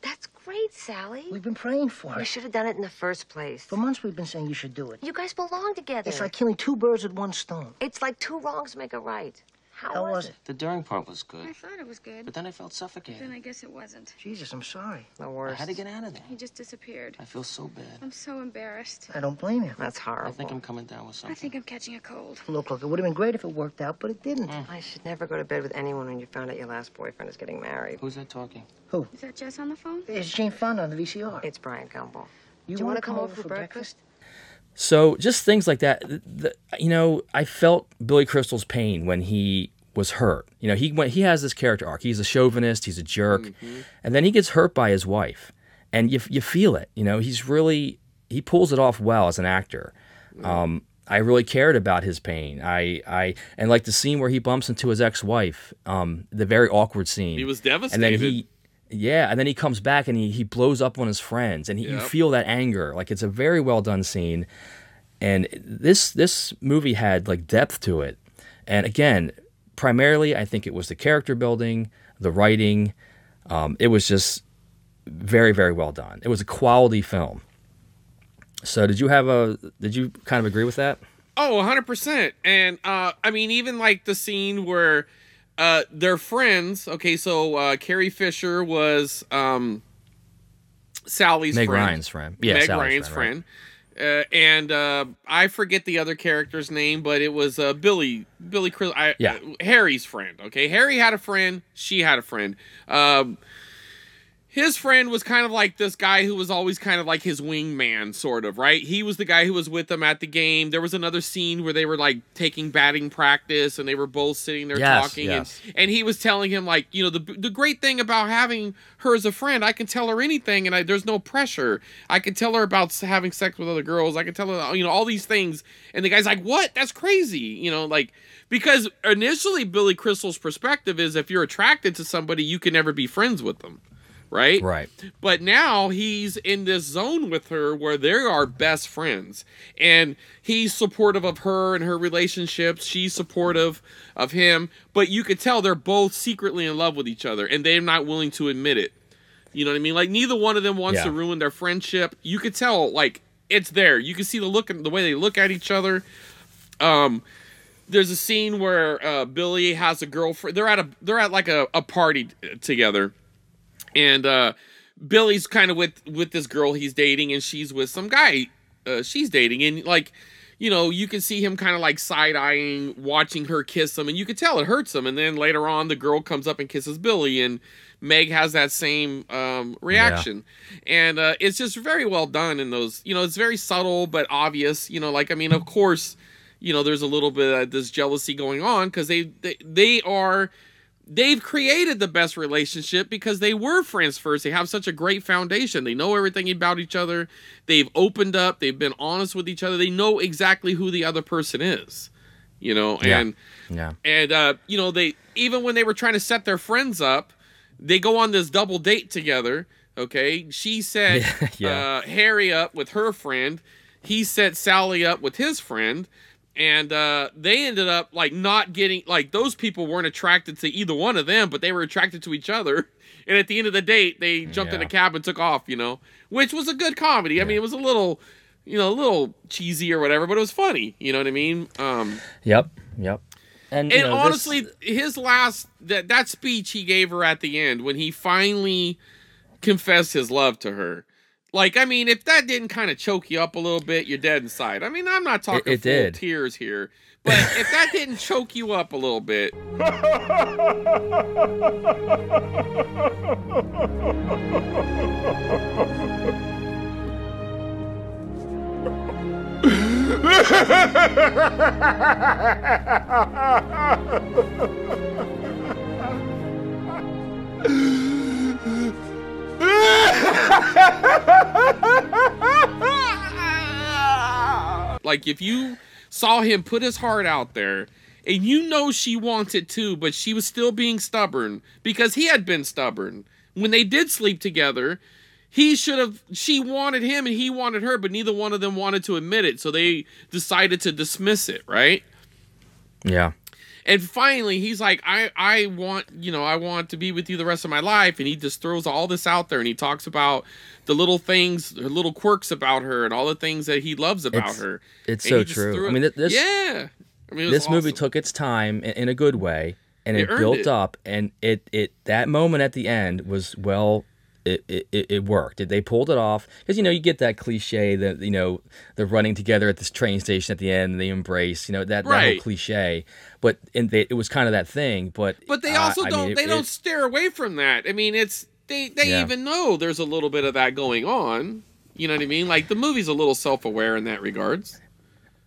That's great, Sally. We've been praying for You it. should have done it in the first place. For months we've been saying you should do it. You guys belong together. It's like killing two birds with one stone. It's like two wrongs make a right. How, How was it? The during part was good. I thought it was good. but then I felt suffocated. Then. I guess it wasn't. Jesus, I'm sorry. The I worst. had to get out of there. He just disappeared. I feel so bad. I'm so embarrassed. I don't blame you. That's horrible. I think I'm coming down with something. I think I'm catching a cold. Look, look, it would have been great if it worked out, but it didn't. Mm. I should never go to bed with anyone when you found out your last boyfriend is getting married. Who's that talking? Who? Is that Jess on the phone? It's Jane Fonda on the VCR. It's Bryant Gumbel. you Do you want wanna to come over for breakfast? So just things like that. th- th- you know, I felt Billy Crystal's pain when he was hurt. You know, he went. He has this character arc. He's a chauvinist. He's a jerk, and then he gets hurt by his wife, and you you feel it. You know, he's really he pulls it off well as an actor. Um, I really cared about his pain. I I and like the scene where he bumps into his ex-wife. Um, the very awkward scene. He was devastated. And then he. Yeah, and then he comes back and he, he blows up on his friends, and he, you feel that anger. Like it's a very well done scene and this this movie had like depth to it. And again primarily i think it was the character building the writing um, it was just very very well done. It was a quality film. So did you have a did you kind of agree with that? Oh, 100%. And uh I mean even like the scene where uh they're friends. Okay, so uh Carrie Fisher was um Sally's meg friend. ryan's friend yeah Meg Sally's Ryan's right. friend. Uh, and uh, I forget the other character's name, but it was uh, Billy Billy Chris, I, Yeah. uh, Harry's friend. Okay, Harry had a friend. She had a friend. Um, his friend was kind of like this guy who was always kind of like his wingman, sort of, right? He was the guy who was with them at the game. There was another scene where they were like taking batting practice and they were both sitting there Yes, talking. yes. And, and he was telling him, like, you know, the, the great thing about having her as a friend, I can tell her anything and I, there's no pressure. I can tell her about having sex with other girls. I can tell her, you know, all these things. And the guy's like, what? That's crazy. You know, like, because initially Billy Crystal's perspective is if you're attracted to somebody, you can never be friends with them. Right? Right. But now he's in this zone with her where they are best friends. And he's supportive of her and her relationships. She's supportive of him. But you could tell they're both secretly in love with each other and they're not willing to admit it. You know what I mean? Like neither one of them wants Yeah. to ruin their friendship. You could tell like it's there. You can see the look and the way they look at each other. Um there's a scene where uh, Billy has a girlfriend. They're at a they're at like a, a party together and uh Billy's kind of with with this girl he's dating and she's with some guy uh, she's dating. And like you know you can see him kind of like side-eyeing watching her kiss him and you could tell it hurts him. And then later on the girl comes up and kisses Billy and Meg has that same um, reaction. And uh, it's just very well done in those you know it's very subtle but obvious you know like I mean of course you know there's a little bit of this jealousy going on because they, they they are they've created the best relationship because they were friends first. They have such a great foundation. They know everything about each other. They've opened up. They've been honest with each other. They know exactly who the other person is. You know, Yeah. and Yeah. and uh, you know they even when they were trying to set their friends up, they go on this double date together. Okay, she set (laughs) Yeah. Uh, Harry up with her friend. He set Sally up with his friend, and uh, they ended up like not getting like those people weren't attracted to either one of them, but they were attracted to each other. (laughs) And at the end of the date, they jumped in a cab and took off. You know, which was a good comedy. I mean, it was a little, you know, a little cheesy or whatever, but it was funny. You know what I mean? Um, Yep. Yep. And, you and know, this- honestly, his last that that speech he gave her at the end when he finally confessed his love to her. Like, I mean, if that didn't kind of choke you up a little bit, you're dead inside. I mean, I'm not talking it full did. tears here, but if that didn't choke you up a little bit, (laughs) (laughs) like if you saw him put his heart out there and you know she wanted to, but she was still being stubborn because he had been stubborn. When they did sleep together, he should have she wanted him and he wanted her, but neither one of them wanted to admit it, so they decided to dismiss it, right? yeah. And finally, he's like, I, I want, you know, I want to be with you the rest of my life. And he just throws all this out there and he talks about the little things, the little quirks about her and all the things that he loves about It's- her. it's And so true. I mean, this- yeah. I mean, this movie took its time in, in a good way and It it, built it. up and it it that moment at the end was well it, it, it worked. They pulled it off because you know you get that cliche that you know they're running together at this train station at the end and they embrace you know that, that whole cliche. But and they, it was kind of that thing. But But they also I don't, mean, it- they don't steer away from that. I mean, it's, they, they Yeah. even know there's a little bit of that going on. You know what I mean? Like the movie's a little self-aware in that regards.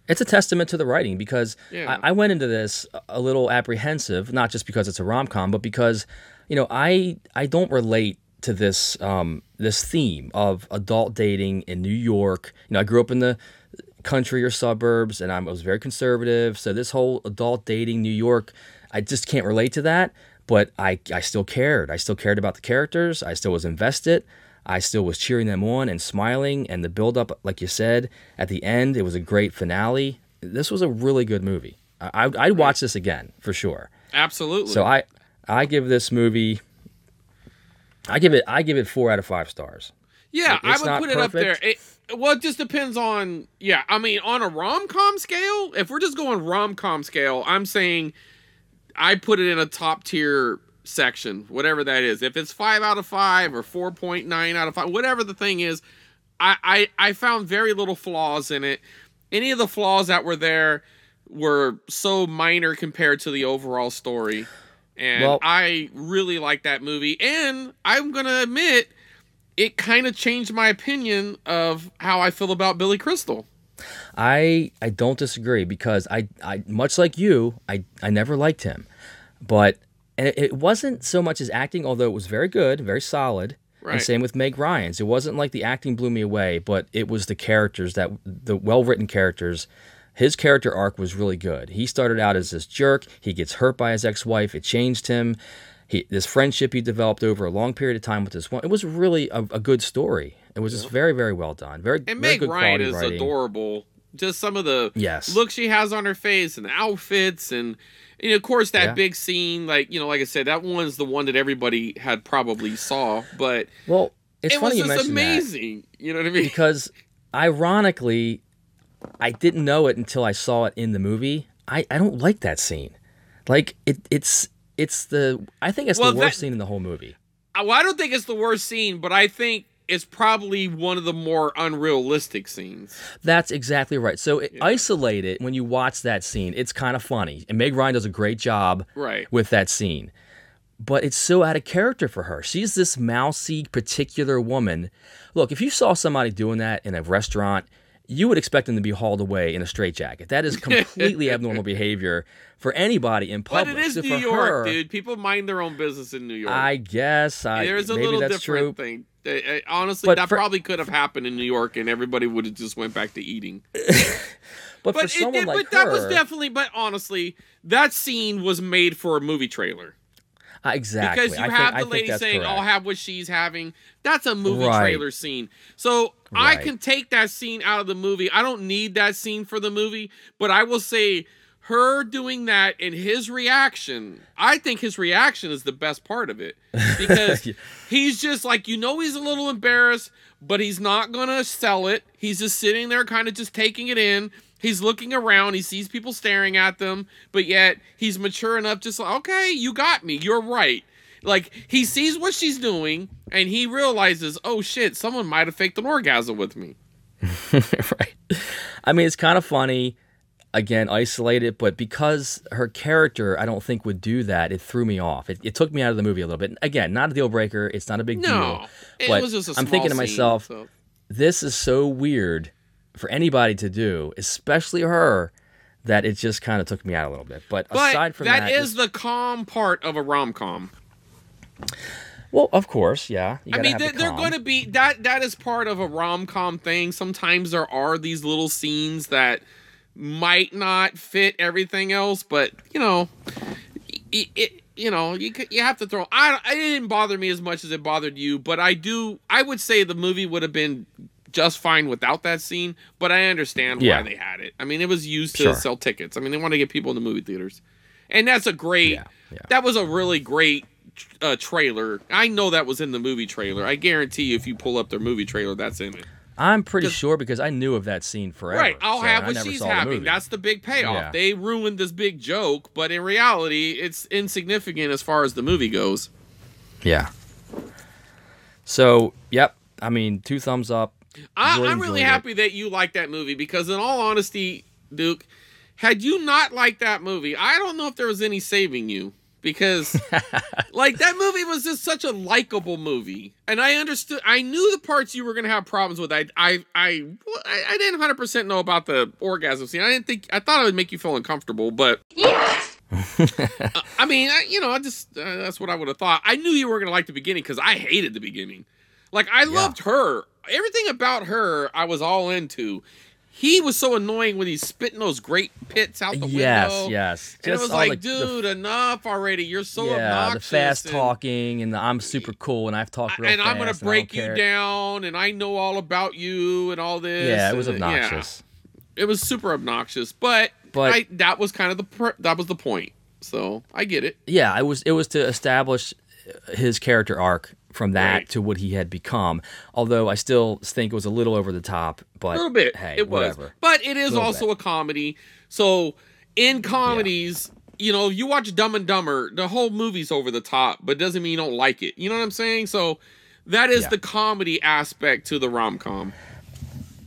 It's a testament to the writing because Yeah. I, I went into this a- a little apprehensive, not just because it's a rom com, but because you know I I don't relate to this um, this theme of adult dating in New York. You know, I grew up in the country or suburbs, and I was very conservative. So this whole adult dating New York, I just can't relate to that. But I I still cared. I still cared about the characters. I still was invested. I still was cheering them on and smiling. And the build up, like you said, at the end, it was a great finale. This was a really good movie. I, I, I'd watch this again for sure. Absolutely. So I I give this movie. I give it I give it four out of five stars. Yeah, It- I would put it up there. It, well, it just depends on. Yeah, I mean, on a rom com scale, if we're just going rom com scale, I'm saying I put it in a top tier section, whatever that is. If it's five out of five or four point nine out of five, whatever the thing is, I, I I found very little flaws in it. Any of the flaws that were there were so minor compared to the overall story. And Well- I really like that movie. And I'm gonna admit, it kind of changed my opinion of how I feel about Billy Crystal. I I don't disagree because I I much like you I I never liked him, but and it, it wasn't so much his acting although it was very good very solid. Right. And same with Meg Ryan's. It wasn't like the acting blew me away, but it was the characters that the well written characters. His character arc was really good. He started out as this jerk. He gets hurt by his ex wife. It changed him. He, this friendship he developed over a long period of time with this one. It was really a, a good story. It was just very, very well done. Very, And very Meg good Ryan is writing. adorable. Just some of the Yes. look she has on her face and the outfits and, and of course that Yeah. big scene, like you know, like I said, that one's the one that everybody had probably saw, but Well, it's it funny was you just mention that. amazing. You know what I mean? because ironically i didn't know it until i saw it in the movie. I, I don't like that scene. Like it, it's it's the i think it's Well, the worst that- scene in the whole movie. Uh, well, I don't think it's the worst scene, but I think it's probably one of the more unrealistic scenes. that's exactly right. So it, isolate it. When you watch that scene it's kind of funny. And meg ryan does a great job Right. with that scene. But it's so out of character for her. She's this mousy particular woman. Look if you saw somebody doing that in a restaurant you would expect them to be hauled away in a straitjacket. That is completely (laughs) abnormal behavior for anybody in public. But it is So New York, her, dude. People mind their own business in New York. I guess I, There's a maybe little that's different true. thing. Honestly, But that for- probably could have happened in New York, and everybody would have just went back to eating. (laughs) But, for it, someone did- like but that was definitely. But honestly, that scene was made for a movie trailer. Uh, exactly. Because you I have I the lady saying, correct. "I'll have what she's having." That's a movie Right. trailer scene. So I can take that scene out of the movie. I don't need that scene for the movie, but I will say her doing that and his reaction. I think his reaction is the best part of it because (laughs) he's just like you know he's a little embarrassed, but he's not gonna sell it. He's just sitting there, kind of just taking it in. He's looking around. He sees people staring at them, but yet he's mature enough, just like, okay, you got me. You're right. Like he sees what she's doing, and he realizes, oh shit, someone might have faked an orgasm with me. (laughs) right. I mean, it's kind of funny. Again, isolated, but because her character, I don't think would do that. It threw me off. It, it took me out of the movie a little bit. Again, not a deal breaker. It's not a big No, deal. it but was just a I'm thinking to small scene, myself, so- this is so weird for anybody to do, especially her, that it just kind of took me out a little bit. But, But aside from that, that is the calm part of a rom com. well, of course, yeah. You I mean, they're, the they're going to be that. That is part of a rom com thing. Sometimes there are these little scenes that might not fit everything else, but you know, it, it you know you you have to throw. I it didn't bother me as much as it bothered you, but I do. I would say the movie would have been just fine without that scene, but I understand Yeah. why they had it. I mean, it was used to Sure. sell tickets. I mean, they want to get people in the movie theaters, and that's a great. Yeah, yeah. That was a really great uh, trailer. I know that was in the movie trailer. I guarantee you, if you pull up their movie trailer, that's in it. I'm pretty sure because I knew of that scene forever. right. I'll so have what she's having. That's the big payoff. Yeah. They ruined this big joke, but in reality, it's insignificant as far as the movie goes. Yeah. So, yep. I mean, two thumbs up. I, I'm really enjoyed it. happy that you like that movie because, in all honesty, Duke, had you not liked that movie, I don't know if there was any saving you because, (laughs) like, that movie was just such a likable movie, and I understood. I knew the parts you were gonna have problems with. I, I, I, I didn't 100 percent know about the orgasm scene. I didn't think. I thought it would make you feel uncomfortable, but. Uh, I mean, I, you know, I just uh, that's what I would have thought. I knew you were gonna like the beginning because I hated the beginning. Like I loved her. Everything about her, I was all into. He was so annoying when he's spitting those great pits out the yes, window. yes. yes. And it was like, the- the- dude, enough already. You're so yeah, obnoxious. the fast and- talking and the I'm super cool and I've talked real and. I'm gonna break you care. down, and I know all about you, and all this. Yeah, it was and, yeah. obnoxious. It was super obnoxious, but But- I, that was kind of the that was the point. So I get it. Yeah, it was it was to establish his character arc from that Right. to what he had become. Although I still think it was a little over the top, but a little bit. Hey, it was, but it is Little also bit. a comedy. So in comedies, you know, you watch Dumb and Dumber, the whole movie's over the top, but doesn't mean you don't like it. You know what I'm saying? So That is Yeah. the comedy aspect to the rom com.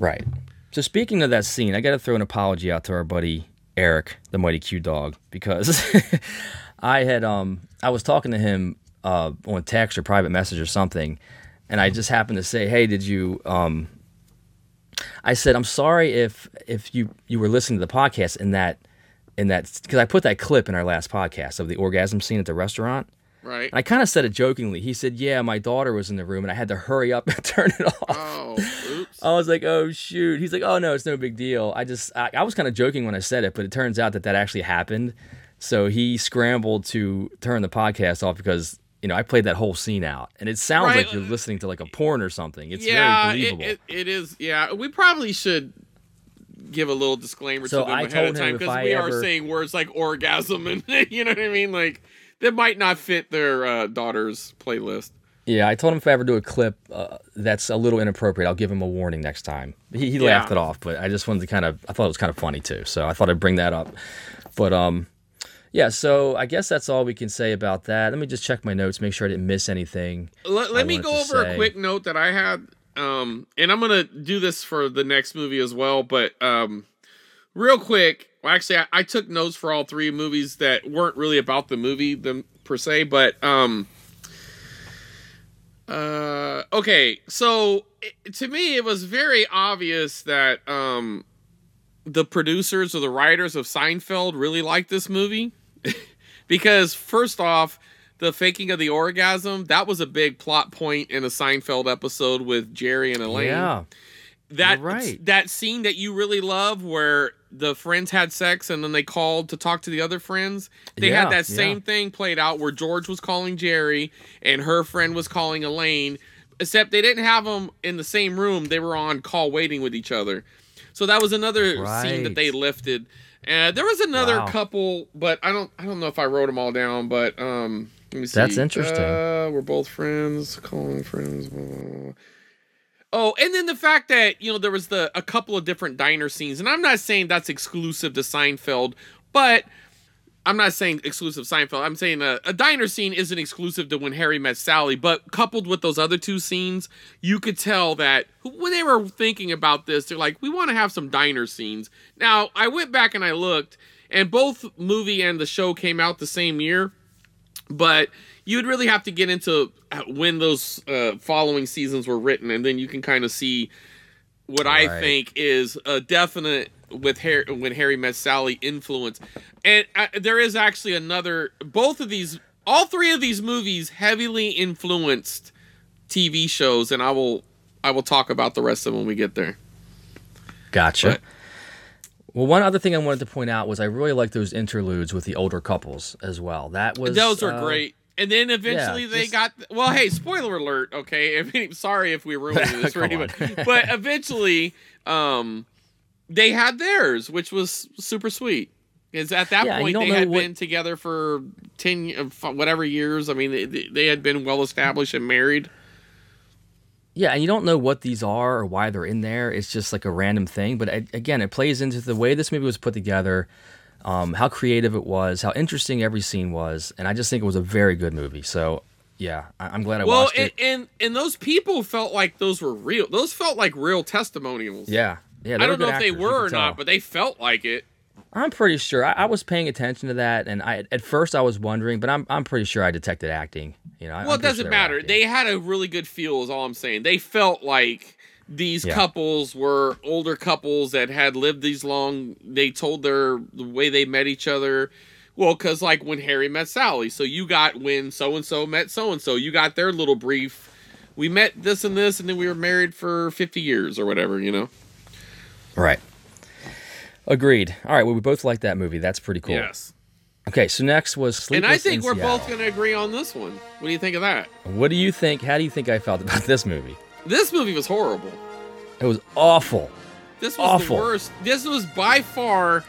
Right. So speaking of that scene, I got to throw an apology out to our buddy Eric, the mighty Q dog, because (laughs) I had um I was talking to him uh on text or private message or something, and I just happened to say, "Hey, did you um?" I said, "I'm sorry if if you you were listening to the podcast in that in that because I put that clip in our last podcast of the orgasm scene at the restaurant." Right. And I kind of said it jokingly. He said, "Yeah, my daughter was in the room, and I had to hurry up and (laughs) turn it off." Oh, oops. I was like, "Oh shoot!" He's like, "Oh no, it's no big deal." I just, I, I was kind of joking when I said it, but it turns out that that actually happened. So he scrambled to turn the podcast off because you know I played that whole scene out, and it sounds Right. like you're listening to like a porn or something. It's yeah, very it, believable. it, it is. Yeah, we probably should give a little disclaimer So to them I ahead of time because we are saying words like orgasm and (laughs) you know what I mean, like that might not fit their uh, daughter's playlist. yeah, I told him if I ever do a clip uh, that's a little inappropriate, I'll give him a warning next time. He, he Yeah. laughed it off, but I just wanted to kind of, I thought it was kind of funny too, so I thought I'd bring that up. But um, yeah, so I guess that's all we can say about that. Let me just check my notes, make sure I didn't miss anything. Let, let me go over say. a quick note that I had, um, and I'm gonna do this for the next movie as well. But um, real quick, well, actually, I, I took notes for all three movies that weren't really about the movie them per se, but um, uh, okay, so it, to me, it was very obvious that um, the producers or the writers of Seinfeld really liked this movie (laughs) because first off the faking of the orgasm that was a big plot point in a seinfeld episode with jerry and elaine. Yeah, that right. that scene that you really love where the friends had sex and then they called to talk to the other friends they Yeah, had that same yeah. thing played out where george was calling jerry and her friend was calling elaine except they didn't have them in the same room. They were on call waiting with each other. So that was another scene that they lifted uh, there was another Wow. couple but i don't i don't know if i wrote them all down but um let me see That's interesting. uh, we're both friends calling friends blah, blah, blah. Oh, and then the fact that you know there was the a couple of different diner scenes, and I'm not saying that's exclusive to Seinfeld, but I'm not saying exclusive Seinfeld. I'm saying a, a diner scene isn't exclusive to When Harry Met Sally, but coupled with those other two scenes, you could tell that when they were thinking about this, they're like, we want to have some diner scenes. Now, I went back and I looked, and both movie and the show came out the same year but you'd really have to get into uh, when those uh, following seasons were written, and then you can kind of see what I think is a definite with Harry when Harry met Sally influence. And uh, there is actually another. Both of these, all three of these movies, heavily influenced TV shows, and I will I will talk about the rest of them when we get there. Gotcha. But- well, one other thing I wanted to point out was I really like those interludes with the older couples as well. That was Those are uh, great. And then eventually they just- got well. Hey, spoiler alert. Okay, (laughs) I mean, sorry if we ruined this (laughs) for anyone, but eventually, um, they had theirs, which was super sweet. Is at that Yeah, point they had what- been together for ten, uh, whatever years. I mean, they, they had been well established and married. Yeah, and you don't know what these are or why they're in there. It's just like a random thing. But again, it plays into the way this movie was put together, um, how creative it was, how interesting every scene was, and I just think it was a very good movie. So yeah, I- I'm glad I well, watched and, it. and and those people felt like those were real. Those felt like real testimonials. Yeah, yeah. I don't know if they actors, were or not, but they felt like it. I'm pretty sure. I, I was paying attention to that, and I at first I was wondering, but I'm I'm pretty sure I detected acting. You know, Well, I'm it doesn't sure matter. acting. They had a really good feel, is all I'm saying. They felt like these Yeah. couples were older couples that had lived these long. They told their the way they met each other. Well, because like when Harry met Sally, so you got when so and so met so and so. You got their little brief. We met this and this, and then we were married for 50 years or whatever. You know. Right. Agreed. All right. Well, we both like that movie. That's pretty cool. Yes. Okay. So next was Sleepy. and I think in we're both going to agree on this one. What do you think of that? What do you think? How do you think I felt about (laughs) this movie? This movie was horrible. It was awful. This was Awful. the worst. This was by far.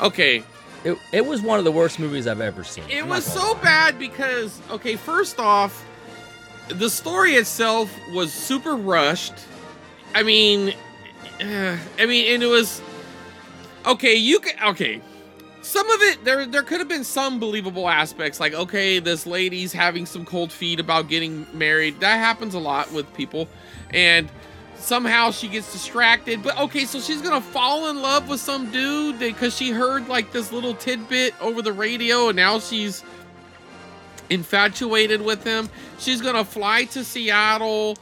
Okay, It, it was one of the worst movies I've ever seen. It I'm was so bad because okay, first off, the story itself was super rushed. I mean, (sighs) I mean, and it was okay. You can okay. some of it there there could have been some believable aspects like okay this lady's having some cold feet about getting married that happens a lot with people and somehow she gets distracted but okay so she's gonna fall in love with some dude because she heard like this little tidbit over the radio and now she's infatuated with him she's gonna fly to seattle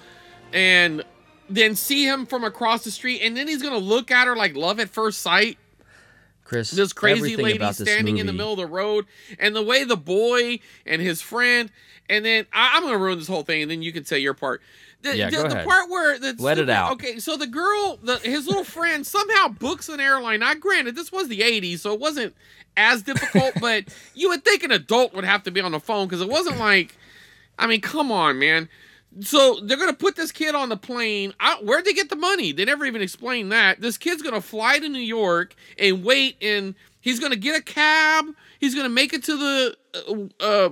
and then see him from across the street and then he's gonna look at her like love at first sight. Chris, this crazy lady standing in the middle of the road and the way the boy and his friend and then I, i'm gonna ruin this whole thing and then you can say your part. The, Yeah, the, go the ahead. part where the Let it out. okay so the girl the his little friend somehow books an airline. Now granted this was the 80s so it wasn't as difficult (laughs) but you would think an adult would have to be on the phone because it wasn't like i mean come on man so they're gonna put this kid on the plane. I, where'd they get the money? They never even explained that. This kid's gonna fly to New York and wait, and he's gonna get a cab. He's gonna make it to the uh, uh,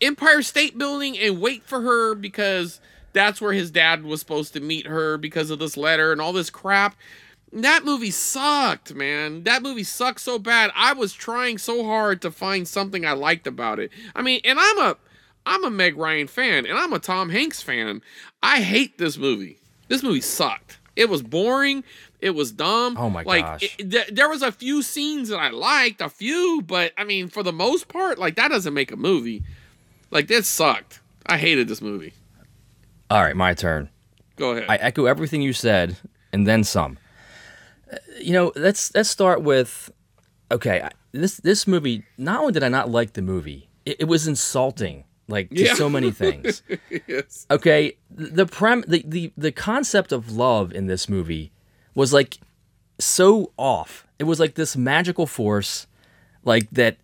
Empire State Building and wait for her because that's where his dad was supposed to meet her because of this letter and all this crap. That movie sucked, man. That movie sucked so bad. I was trying so hard to find something I liked about it. I mean, and I'm a I'm a Meg Ryan fan and I'm a Tom Hanks fan. I hate this movie. This movie sucked. It was boring. It was dumb. Oh my like, gosh. it- th- there was a few scenes that I liked, a few, but I mean, for the most part, like that doesn't make a movie. Like this sucked. I hated this movie. All right, my turn. Go ahead. I echo everything you said and then some. Uh, You know, let's let's start with okay, this this movie, not only did I not like the movie, it, it was insulting like to Yeah. so many things. (laughs) yes. Okay, the prem the, the the concept of love in this movie was like so off. It was like this magical force like that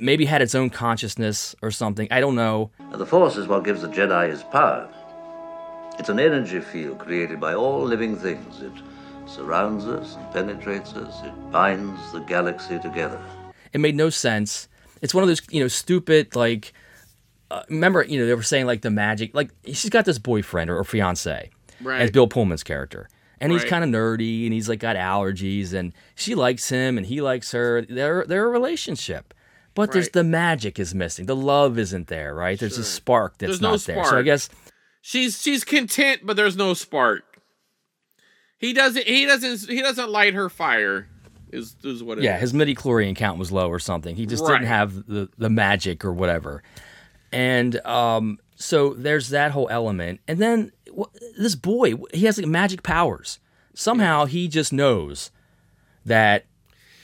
maybe had its own consciousness or something. I don't know. The Force is what gives the Jedi his power. It's an energy field created by all living things. It surrounds us and penetrates us. It binds the galaxy together. It made no sense. It's one of those, you know, stupid like. Uh, remember, you know, they were saying like the magic, like she's got this boyfriend or, or fiance, Right. as Bill Pullman's character, and he's Right. kind of nerdy and he's like got allergies, and she likes him and he likes her. They're they're a relationship, but there's the magic is missing. The love isn't there, right? There's a spark that's There's not no there. So I guess She's she's content, but there's no spark. He doesn't he doesn't he doesn't light her fire. Is is what it yeah, is. his midi chlorian count was low or something. He just Right. didn't have the the magic or whatever. And um, so there's that whole element. And then this boy, he has like magic powers. Somehow he just knows that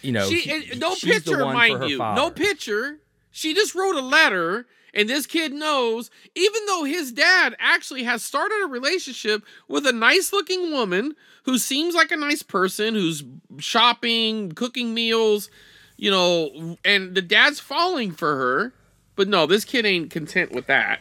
you know she he- no picture, mind you. father. No picture. She just wrote a letter, and this kid knows, even though his dad actually has started a relationship with a nice looking woman who seems like a nice person, who's shopping, cooking meals, you know, and the dad's falling for her. But no, this kid ain't content with that.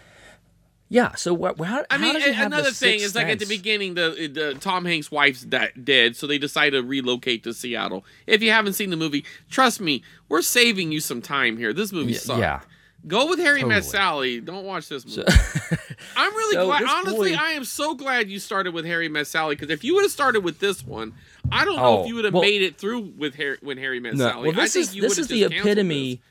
Yeah. So what? How, I mean, does he have another thing is like at the beginning, the, the Tom Hanks' wife's da- dead, so they decide to relocate to Seattle. If you haven't seen the movie, trust me, we're saving you some time here. This movie sucks. yeah. Go with Harry Met Sally. Don't watch this movie. (laughs) I'm really So glad. Honestly, boy- I am so glad you started with Harry Met Sally because if you would have started with this one, I don't know Oh, if you would have well- made it through with Harry when Harry Met No, Sally. well, this I think is you this is the epitome. This.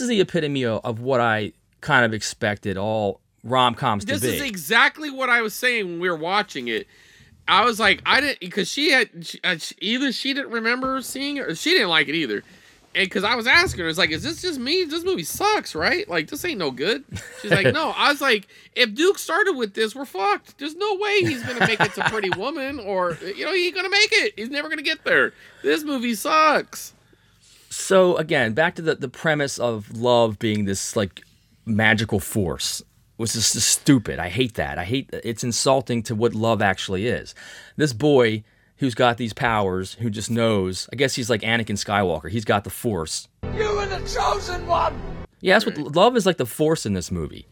Is the epitome of, what I kind of expected all rom coms to be. this is exactly what I was saying when we were watching it. I was like, I didn't because she had uh, she- either she didn't remember seeing it or she didn't like it either. And because I was asking her, it's like, is this just me? This movie sucks, right? Like this ain't no good. She's like, no. I was like, if Duke started with this, we're fucked. There's no way he's gonna make it to Pretty Woman, or you know, he ain't gonna make it. He's never gonna get there. This movie sucks. So again, back to the, the premise of love being this like magical force, which is just stupid. I hate that. I hate it's insulting to what love actually is. This boy who's got these powers, who just knows. I guess he's like Anakin Skywalker. He's got the force. You were the chosen one. Yeah, that's what love is like the force in this movie.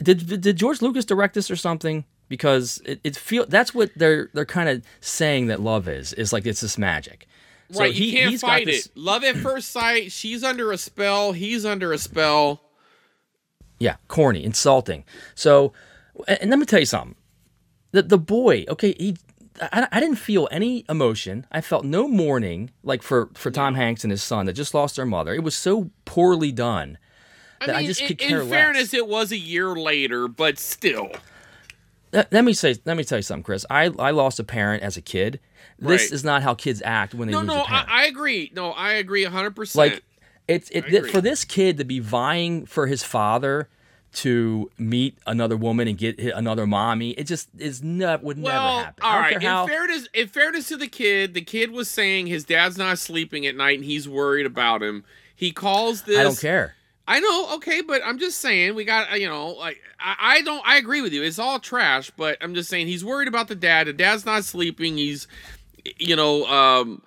Did did did George Lucas direct this or something? Because it, it feel that's what they're they're kind of saying that love is is like it's this magic. So right, he- you can't fight this- it. Love at first sight. She's under a spell. He's under a spell. Yeah, corny, insulting. So, and, and let me tell you something. The the boy, okay, he I, I didn't feel any emotion. I felt no mourning, like for for Tom Hanks and his son that just lost their mother. It was so poorly done that I, mean, just in, could care in less. fairness, it was a year later, but still. let, let me say, let me tell you something, Chris. I I lost a parent as a kid. This Right. is not how kids act when they No, lose no, a parent. I, I agree. No, I agree 100%. like it's it for this kid to be vying for his father to meet another woman and get another mommy. It just is not would well, never happen. all right. how. In fairness, in fairness to the kid, the kid was saying his dad's not sleeping at night and he's worried about him. He calls this. I don't care. I know, okay, but I'm just saying we got you know like I, I don't I agree with you. It's all trash, but I'm just saying he's worried about the dad. The dad's not sleeping. He's you know um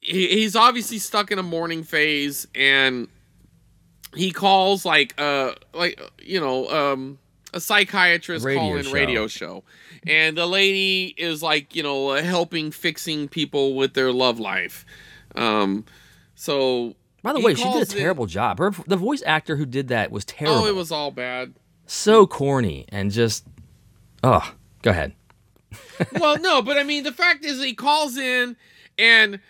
he, he's obviously stuck in a mourning phase and he calls like uh like you know um a psychiatrist Radio call-in show. radio show and the lady is like you know uh, helping fixing people with their love life um so By the he way, she did a terrible job. Her the voice actor who did that was terrible. oh it was all bad so corny and just oh, go ahead. (laughs) well, no, but I mean, the fact is, he calls in, and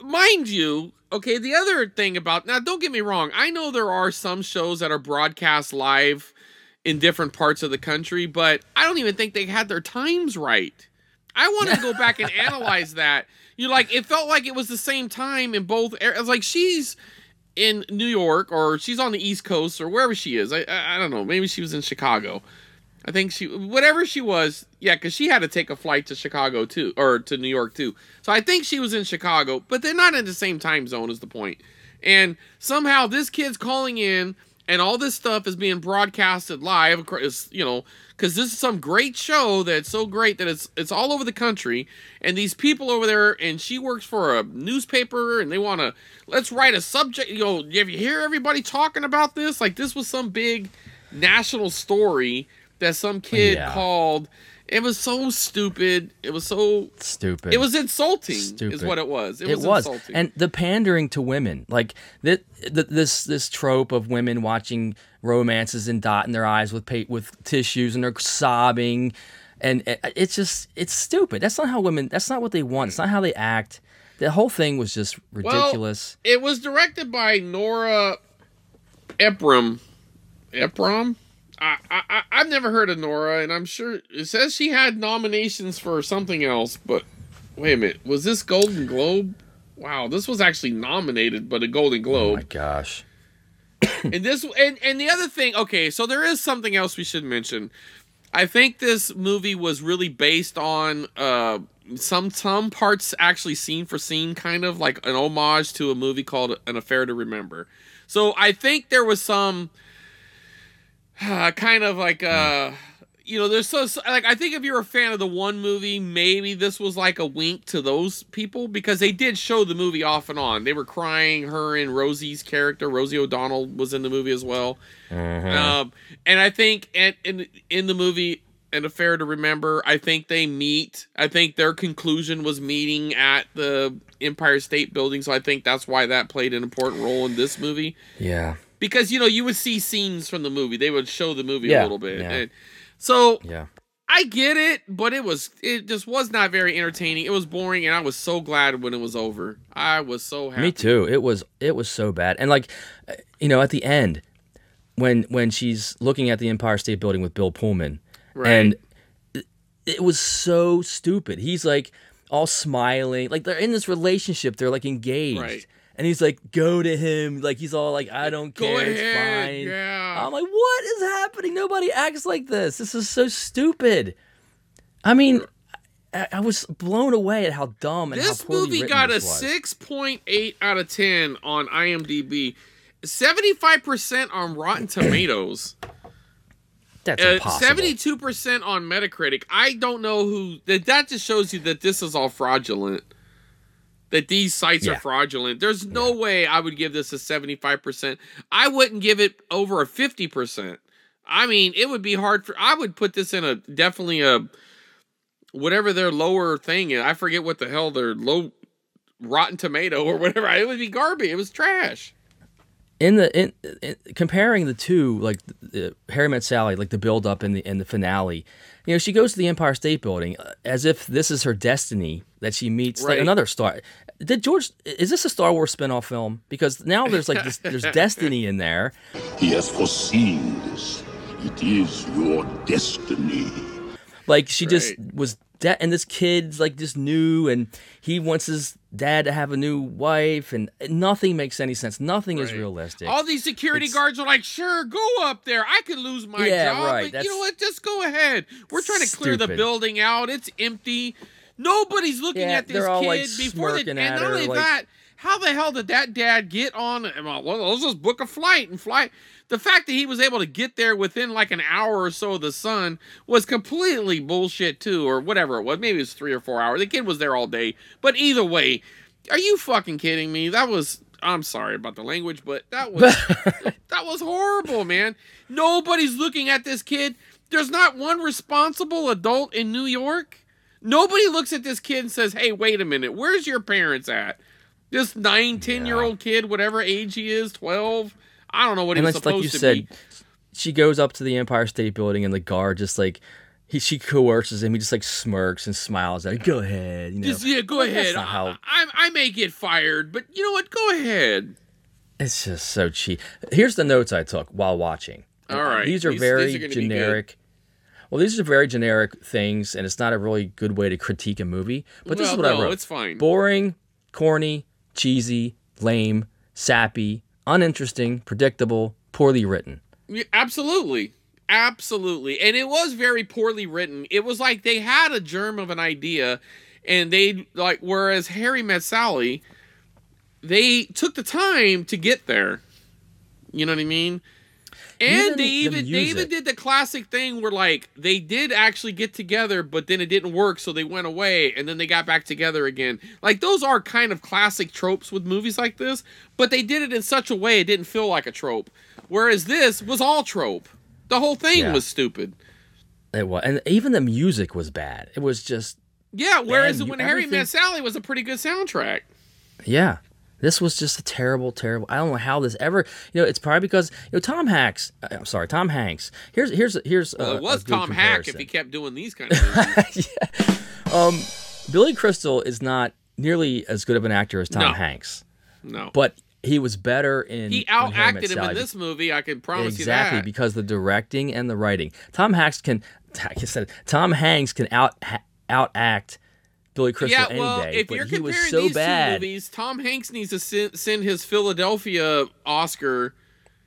mind you, okay, the other thing about now, don't get me wrong, I know there are some shows that are broadcast live in different parts of the country, but I don't even think they had their times right. I want to go back and analyze (laughs) that. You like, it felt like it was the same time in both. ar- It's like she's in New York or she's on the East Coast or wherever she is. I, I I don't know. Maybe she was in Chicago. I think she, whatever she was, yeah, because she had to take a flight to Chicago too, or to New York too. So I think she was in Chicago, but they're not in the same time zone, is the point. And somehow this kid's calling in, and all this stuff is being broadcasted live. You know, because this is some great show that's so great that it's it's all over the country. And these people over there, and she works for a newspaper, and they want to let's write a subject. You know, have you hear everybody talking about this? Like this was some big national story that some oh, kid Yeah. called. It was so stupid. It was so Stupid. It was insulting. Stupid. Is what it was. It, It, was, was, insulting. and the pandering to women, like that, this this trope of women watching romances and dotting their eyes with pa- with tissues and they're sobbing, and uh, it's just it's stupid. That's not how women. That's not what they want. It's not how they act. The whole thing was just ridiculous. Well, it was directed by Nora Ephron. Ephron? I, I, I've never heard of Nora, and I'm sure it says she had nominations for something else, but wait a minute. Was this Golden Globe? Wow, this was actually nominated, but a Golden oh Globe. my gosh! and this and, and the other thing, okay, so there is something else we should mention. I think this movie was really based on uh some some parts actually scene for scene kind of like an homage to a movie called An Affair to Remember. So I think there was some (sighs) kind of like uh you know there's so so- like I think if you're a fan of the one movie maybe this was like a wink to those people because they did show the movie off and on. They were crying her and Rosie's character Rosie O'Donnell was in the movie as well. Um, and I think in, in in the movie an affair to remember i think they meet i think their conclusion was meeting at the empire state building so i think that's why that played an important role in this movie Yeah, because you know you would see scenes from the movie they would show the movie Yeah, a little bit yeah. and so yeah. i get it but it was it just was not very entertaining it was boring and i was so glad when it was over i was so happy Me too. It was it was so bad. And like you know, at the end when when she's looking at the Empire State Building with Bill Pullman Right. and it, it was so stupid. He's like all smiling. Like they're in this relationship, they're like engaged. Right. And he's like, go to him. Like he's all like, I don't Go care. It's ahead, fine. yeah. I'm like, what is happening? Nobody acts like this. This is so stupid. I mean, I, I was blown away at how dumb and this how poorly movie got a this was. 6.8 out of 10 on imdb 75% on rotten (clears throat) tomatoes That's uh, impossible. 72% on metacritic i don't know who that that just shows you that this is all fraudulent that these sites are fraudulent. There's no way i would give this a 75% i wouldn't give it over a 50% i mean it would be hard for i would put this in a definitely a whatever their lower thing is. I forget what the hell their low rotten tomato or whatever. It would be garbage. It was trash in the in, in comparing the two, like uh, Harry Met Sally, like the build up in the in the finale. You know, she goes to the Empire State Building uh, as if this is her destiny that she meets like another star. Did George? Is this a Star Wars spin-off film? Because now there's like this, there's (laughs) destiny in there. He has foreseen this. It is your destiny. Like she just was de- and this kid's like just new and he wants his dad to have a new wife and nothing makes any sense. Nothing is realistic. All these security It's- guards are like, sure, go up there. I could lose my Yeah, job, right, but that's- you know what? Just go ahead. We're trying to clear the building out. It's empty. Nobody's looking Yeah, at this kid like, before they. And not only like- that, how the hell did that dad get on? Well, let's just book a flight and fly. The fact that he was able to get there within like an hour or so of the sun was completely bullshit too, or whatever it was. Maybe it was three or four hours. The kid was there all day. But either way, are you fucking kidding me? That was. I'm sorry about the language, but that was (laughs) that was horrible, man. Nobody's looking at this kid. There's not one responsible adult in New York. Nobody looks at this kid and says, "Hey, wait a minute. Where's your parents at?" This nine, ten year old kid, whatever age he is, twelve. I don't know what and it's supposed like you to said, be. she goes up to the Empire State Building and the guard just like he she coerces him. He just like smirks and smiles. Like, go ahead, you know. Just, yeah, go Like, ahead. how- I, I, I may get fired, but you know what? Go ahead. It's just so cheap. Here's the notes I took while watching. All right, These are these- very these are gonna be good. generic. Well, these are very generic things, and it's not a really good way to critique a movie. But this is what I no, wrote. it's fine. Boring, corny, cheesy, lame, sappy, uninteresting, predictable, poorly written. Yeah, absolutely. Absolutely. And it was very poorly written. It was like they had a germ of an idea and they like whereas Harry met Sally, they took the time to get there. You know what I mean? And Even they the even they even did the classic thing where like they did actually get together, but then it didn't work, so they went away and then they got back together again. Like those are kind of classic tropes with movies like this, but they did it in such a way it didn't feel like a trope. Whereas this was all trope. The whole thing Yeah. was stupid. It was, and even the music was bad. It was just, Yeah, whereas you- when Harry Met Sally was a pretty good soundtrack. yeah. This was just a terrible, terrible. I don't know how this ever. You know, it's probably because you know Tom Hanks. uh, I'm sorry, Tom Hanks. Here's here's here's. Well, a- it was Tom Hack if he kept doing these kind of movies. (laughs) Billy Crystal is not nearly as good of an actor as Tom No. Hanks, no. but he was better in. he when Harry Met outacted him in this movie, I can promise exactly you that. Exactly because the directing and the writing. Tom Hanks can, (laughs) like I said, Tom Hanks can out ha- outact Billy Crystal yeah, any well, day. if but you're he was comparing so these bad. two movies, Tom Hanks needs to send, send his Philadelphia Oscar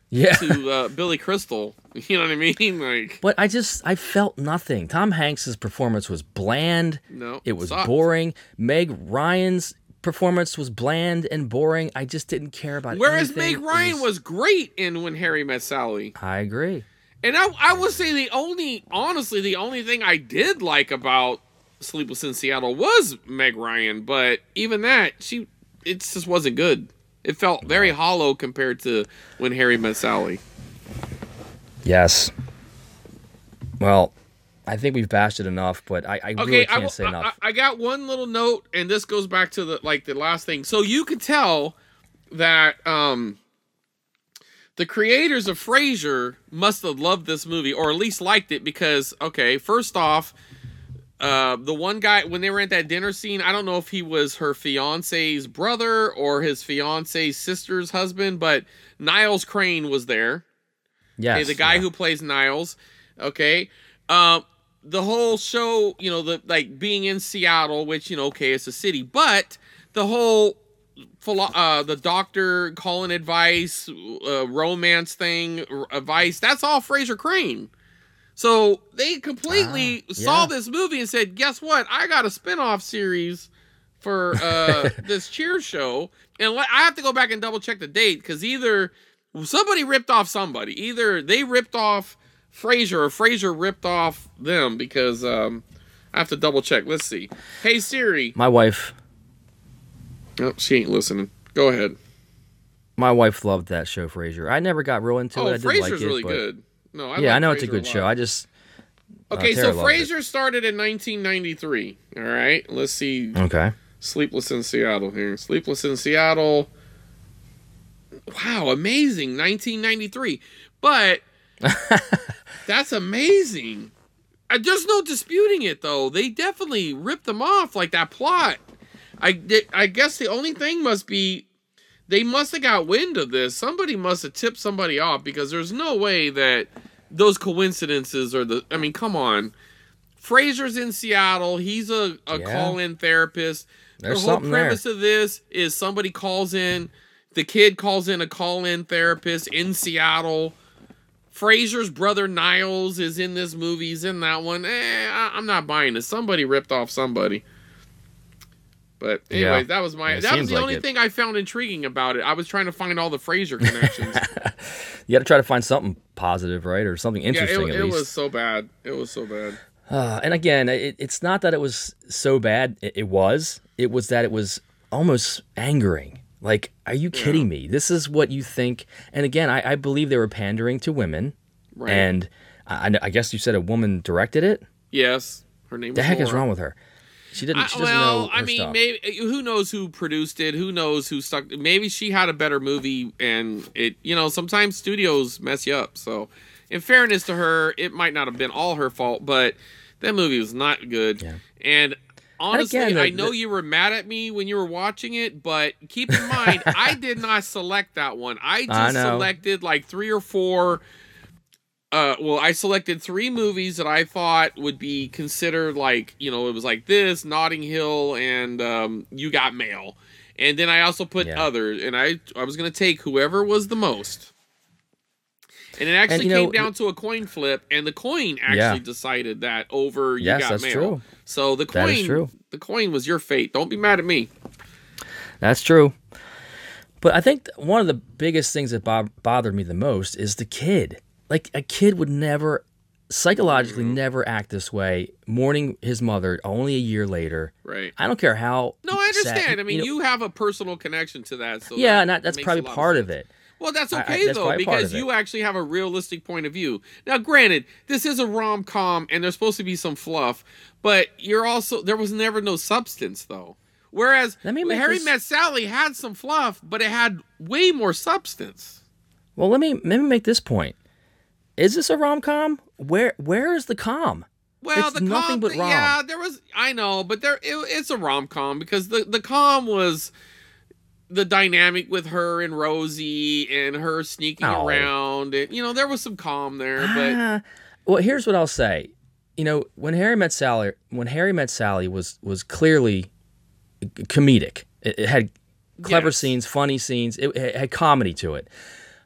yeah. to uh, Billy Crystal. (laughs) You know what I mean? Like, But I just I felt nothing. Tom Hanks's performance was bland. No, it was sucked. boring. Meg Ryan's performance was bland and boring. I just didn't care about. whereas anything. Meg It Ryan was great in When Harry Met Sally. I agree. And I, I would say the only, honestly, the only thing I did like about Sleepless in Seattle was Meg Ryan, but even that, she, it just wasn't good. It felt very hollow compared to When Harry Met Sally. Yes. Well, I think we've bashed it enough, but I, I really can't I, say I, enough. I got one little note, and this goes back to the like the last thing. So you could tell that um the creators of Frasier must have loved this movie, or at least liked it, because okay, first off, uh, the one guy when they were at that dinner scene, I don't know if he was her fiance's brother or his fiance's sister's husband, but Niles Crane was there. yes. Okay, the guy yeah. who plays Niles. Okay. Um, the whole show, you know, the like being in Seattle, which you know, okay, it's a city, but the whole uh the doctor calling advice, uh, romance thing, advice, that's all Frasier Crane. So they completely Ah, saw yeah. this movie and said, "Guess what? I got a spin-off series for uh (laughs) this cheer show." And I have to go back and double check the date cuz either somebody ripped off somebody. Either they ripped off Frasier or Frasier ripped off them because um I have to double check. Let's see. Hey Siri. My wife, Oh, she ain't listening. Go ahead. my wife loved that show, Frasier. I never got real into oh, it. I did Frasier's like it, really but- good. No, I yeah, like I know it's a good lot. show. I just Okay, Tara so. Frasier started in 1993. All right, let's see. okay. Sleepless in Seattle here. Sleepless in Seattle. wow, amazing, 1993. But (laughs) that's amazing. Uh, There's no disputing it though. They definitely ripped them off like that plot. I I guess the only thing must be they must have got wind of this. Somebody must have tipped somebody off because there's no way that those coincidences are the. I mean, come on. Frasier's in Seattle. He's a, a Yeah. call-in therapist. There's the whole something there. premise of this is somebody calls in, the kid calls in a call-in therapist in Seattle. Frasier's brother Niles is in this movie. He's in that one. Eh, I, I'm not buying this. Somebody ripped off somebody. But anyway, Yeah. that was my. It that was the like only it. thing I found intriguing about it. I was trying to find all the Frasier (laughs) connections. You got to try to find something positive, right, or something yeah, interesting it, at it least. was so bad. It was so bad. Uh, and again, it, it's not that it was so bad. It, it was. It was that it was almost angering. Like, are you kidding me? This is what you think. And again, I, I believe they were pandering to women. Right. And I, I- guess you said a woman directed it. Yes, her name. Was. The heck is wrong with her? She didn't. I- She well, I mean, stuff. maybe eh, who knows who produced it? Who knows who stuck? Maybe she had a better movie, and it. You know, sometimes studios mess you up. So, in fairness to her, it might not have been all her fault, but that movie was not good. And honestly, again, I know the- you were mad at me when you were watching it, but keep in mind, I (laughs) did not select that one. I I just know. selected like three or four. Uh, well, I selected three movies that I thought would be considered like, you know, it was like this, Notting Hill, and um, You Got Mail, and then I also put Yeah. others, and I I was gonna take whoever was the most, and it actually know, came down to a coin flip, and the coin actually Yeah. decided that over You Yes, Got that's Mail. true. So the coin, the coin was your fate. Don't be mad at me. That's true. But I think one of the biggest things that bo- bothered me the most is the kid. Like a kid would never, psychologically, Mm-hmm. never act this way. Mourning his mother only a year later. Right. I don't care how. No, I sad- understand. I mean, know- you, have a personal connection to that, so yeah, that and that, that's probably part sense. of it. Well, that's I- I- okay that's though, because you actually have a realistic point of view. Now, granted, this is a rom com, and there's supposed to be some fluff, but you're also there was never no substance though. Whereas Let me Harry this- Met Sally had some fluff, but it had way more substance. Well, let me let me make this point. Is this a rom com? Where where is the com? Well, It's the nothing com, but rom. yeah, there was. I know, but there it, it's a rom com because the the com was the dynamic with her and Rosie and her sneaking Oh. around, and you know there was some calm there, but. Ah, well, here's what I'll say. You know, when Harry met Sally, when Harry met Sally was was clearly comedic. It, it had clever Yes. scenes, funny scenes. It, it had comedy to it.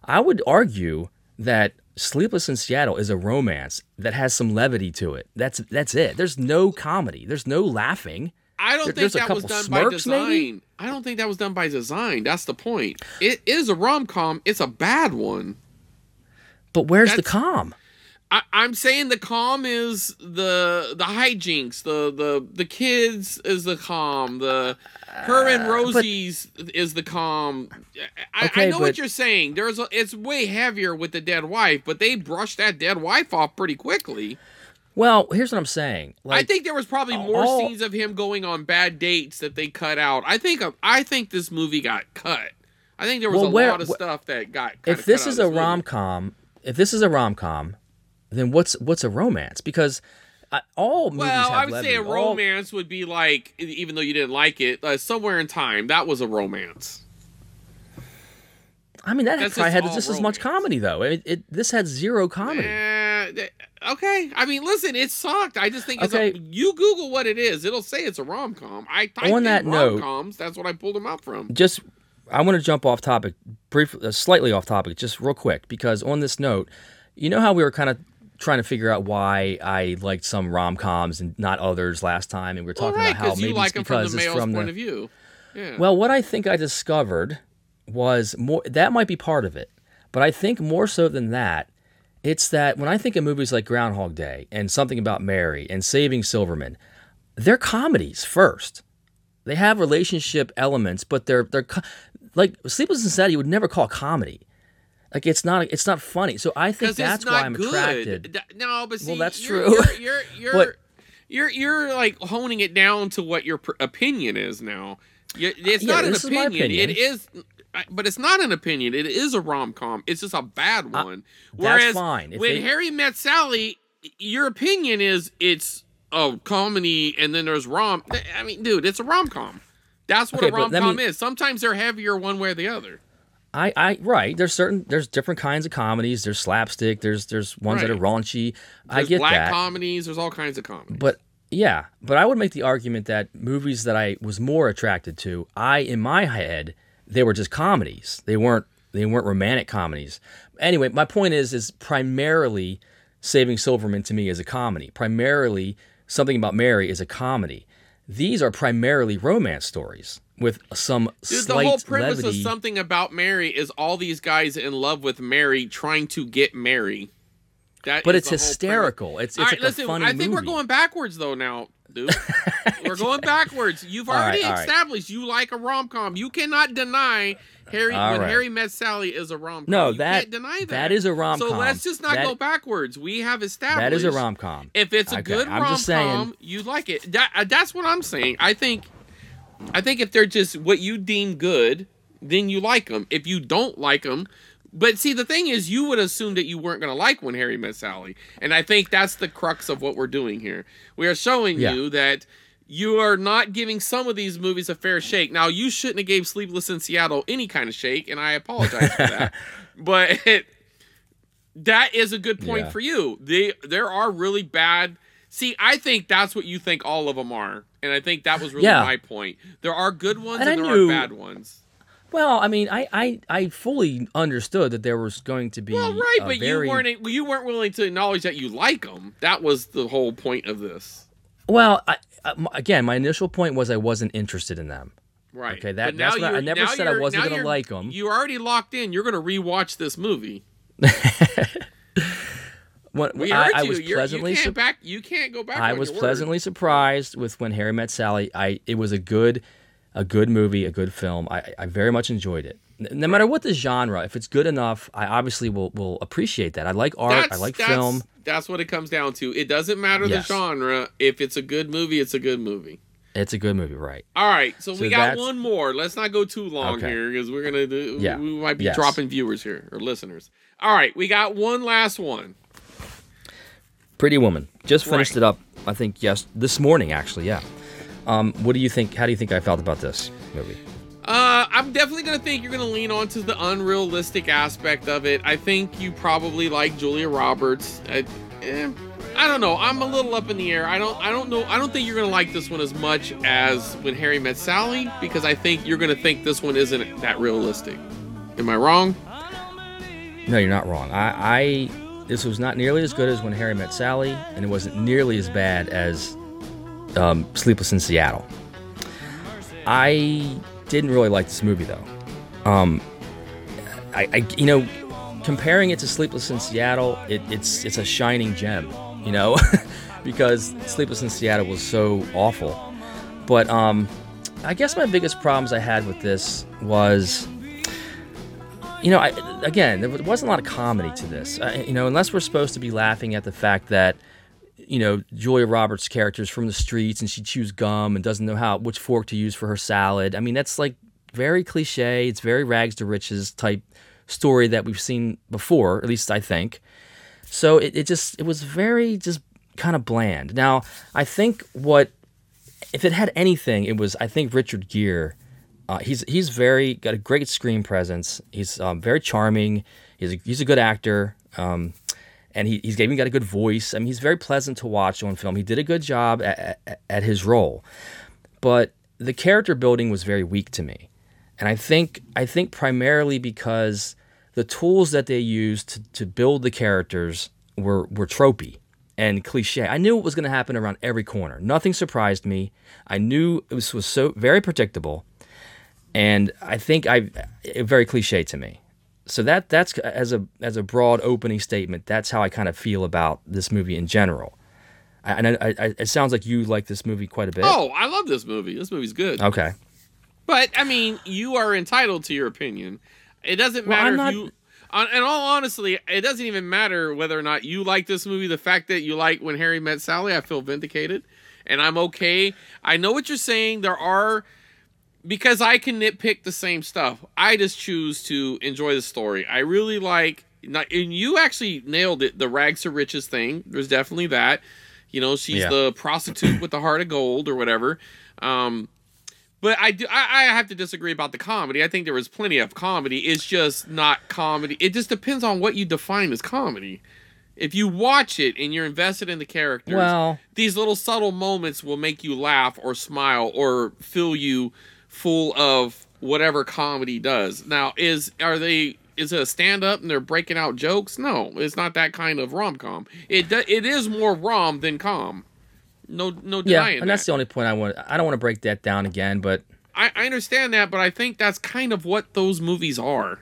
I would argue that Sleepless in Seattle is a romance that has some levity to it. That's that's it. There's no comedy. There's no laughing. I don't There- think that was done by design. maybe? I don't think that was done by design. That's the point. It is a rom com. It's a bad one. But where's the That's- calm? I, I'm saying the calm is the the hijinks. The the the kids is the calm. The her and uh, Rosie's is the calm. I, I Okay, know what you're saying. There's a, it's way heavier with the dead wife, but they brushed that dead wife off pretty quickly. Well, here's what I'm saying. Like, I think there was probably more all- scenes of him going on bad dates that they cut out. I think I think this movie got cut. I think there was Well, a where- lot of wh- stuff that got. if this cut is of a rom com, if this is a rom com, then what's what's a romance? Because uh, all movies Well, I would say a. All- romance would be like, even though you didn't like it, uh, somewhere in time that was a romance. I mean, that That's probably had just as much comedy though. It, it this had zero comedy. Th- okay, I mean, listen, it sucked. I just think it's Okay. a, you Google what it is, it'll say it's a rom com. I typed On in that note- rom coms. That's what I pulled them out from. Just, I want to jump off topic, briefly, uh, slightly off topic, just real quick, because on this note, you know how we were kind of trying to figure out why I liked some rom coms and not others last time, and we were Well, talking right, about how maybe like it's from because the it's from point the of view. Yeah. Well, what I think I discovered was more that might be part of it, but I think more so than that, it's that when I think of movies like Groundhog Day and Something About Mary and Saving Silverman, they're comedies first. They have relationship elements, but they're they're co- like Sleepless in Seattle. You would never call comedy. Like it's not it's not funny. So I think that's why I'm good. attracted. No, but see, Well, that's you're, true. You're you're (laughs) you're, But- you're you're like honing it down to what your pr- opinion is now. It's Yeah, not an this is my opinion. It opinion. is. But it's not an opinion. It is a rom com. It's just a bad one. Uh, that's Whereas when they- Harry met Sally, your opinion is it's a comedy, and then there's rom. I mean, dude, it's a rom com. That's what Okay, a rom com me- is. Sometimes they're heavier one way or the other. I, I right. There's certain there's different kinds of comedies. There's slapstick. There's there's ones that are Right. raunchy. I get black that. comedies. There's all kinds of comedies. But yeah, but I would make the argument that movies that I was more attracted to, I in my head, they were just comedies. They weren't they weren't romantic comedies. Anyway, my point is is primarily Saving Silverman to me is a comedy. Primarily Something About Mary is a comedy. These are primarily romance stories with some Dude, the whole premise levity. of something about Mary is all these guys in love with Mary trying to get Mary. That but it's hysterical. It's it's right, like listen, a funny I think we're going backwards though now, dude. (laughs) we're going backwards. You've already right. established you like a rom com. You cannot deny Harry All when right. Harry met Sally is a rom com. No, you that- can't deny that. that is a rom-com. So let's just not That- go backwards. We have established That is a rom com. if it's a Okay, good rom com, you like it. That, uh, that's what I'm saying. I think, I think if they're just what you deem good, then you like them. If you don't like them, but see, the thing is, you would assume that you weren't going to like when Harry met Sally, and I think that's the crux of what we're doing here. We are showing Yeah. you that you are not giving some of these movies a fair shake. Now, you shouldn't have gave Sleepless in Seattle any kind of shake, and I apologize for that. (laughs) But (laughs) that is a good point Yeah. for you. They there are really bad. See, I think that's what you think all of them are, and I think that was really Yeah. my point. There are good ones And and, there knew- are bad ones. Well, I mean, I, I, I fully understood that there was going to be Well, right, but very, you weren't you weren't willing to acknowledge that you like them. That was the whole point of this, Well, I, again, my initial point was I wasn't interested in them. right? Okay, that- that's what I- I never said I wasn't gonna like them. You're already locked in. You're going to rewatch this movie. (laughs) When, We I, I was pleasantly you can't sur- back. You can't go back. I was your word. surprised with when Harry met Sally. I it was a good, a good movie, a good film. I, I very much enjoyed it. No matter what the genre, if it's good enough, I obviously will will appreciate that. I like art. I like that's, film. That's what it comes down to. It doesn't matter Yes. the genre. If it's a good movie, it's a good movie. It's a good movie, right? All right, so, So we got that's- one more. Let's not go too long Okay. here because we're gonna do. Yeah. We might be Yes. dropping viewers here or listeners. All right, we got one last one. Pretty Woman. Just finished Right. it up. I think yes, this morning actually. Yeah. Um, what do you think? How do you think I felt about this movie? Uh, I'm definitely gonna think you're gonna lean onto the unrealistic aspect of it. I think you probably like Julia Roberts. I, eh, I don't know. I'm a little up in the air. I don't. I don't know. I don't think you're gonna like this one as much as when Harry met Sally because I think you're gonna think this one isn't that realistic. Am I wrong? No, you're not wrong. I, I this was not nearly as good as when Harry met Sally, and it wasn't nearly as bad as um, Sleepless in Seattle. I didn't really like this movie though. Um, I, I you know, comparing it to Sleepless in Seattle, it, it's it's a shining gem, you know, (laughs) because Sleepless in Seattle was so awful. But um, I guess my biggest problems I had with this was you know, I, again, there wasn't a lot of comedy to this. You know, unless we're supposed to be laughing at the fact that, you know, Julia Roberts' character is from the streets and she chews gum and doesn't know how which fork to use for her salad. I mean, that's like very cliche. It's very rags to riches type story that we've seen before, at least I think. So it, it just it was very just kind of bland. Now, I think what if it had anything, it was I think Richard Gere. Uh, he's he's very got a great screen presence. He's um, very charming. He's a, he's a good actor, um, and he, he's even got a good voice. I mean, he's very pleasant to watch on film. He did a good job at, at, at his role, but the character building was very weak to me, and I think I think primarily because the tools that they used to, to build the characters were were tropey and cliche. I knew it was going to happen around every corner. Nothing surprised me. I knew it was, was so very predictable and I think I it, eh, very cliche to me. So that that's as a as a broad opening statement. That's how I kind of feel about this movie in general. And I, I, it sounds like you like this movie quite a bit. Oh, I love this movie. This movie's good. okay. But I mean, you are entitled to your opinion. It doesn't Well, matter I'm if not- you. On, and all honestly, it doesn't even matter whether or not you like this movie. The fact that you like when Harry met Sally, I feel vindicated, and I'm okay. I know what you're saying. There are because I can nitpick the same stuff. I just choose to enjoy the story. I really like, and you actually nailed it. The rags to riches thing. There's definitely that. You know, she's Yeah. the prostitute with the heart of gold or whatever. Um, but I do. I, I have to disagree about the comedy. I think there was plenty of comedy. It's just not comedy. It just depends on what you define as comedy. If you watch it and you're invested in the characters, Well- these little subtle moments will make you laugh or smile or fill you full of whatever comedy does. Now, is are they? Is it a stand up and they're breaking out jokes? No, it's not that kind of rom com. It do, it is more rom than com. No, no Yeah, denying and that's that. the only point I want. I don't want to break that down again, but I, I understand that, but I think that's kind of what those movies are.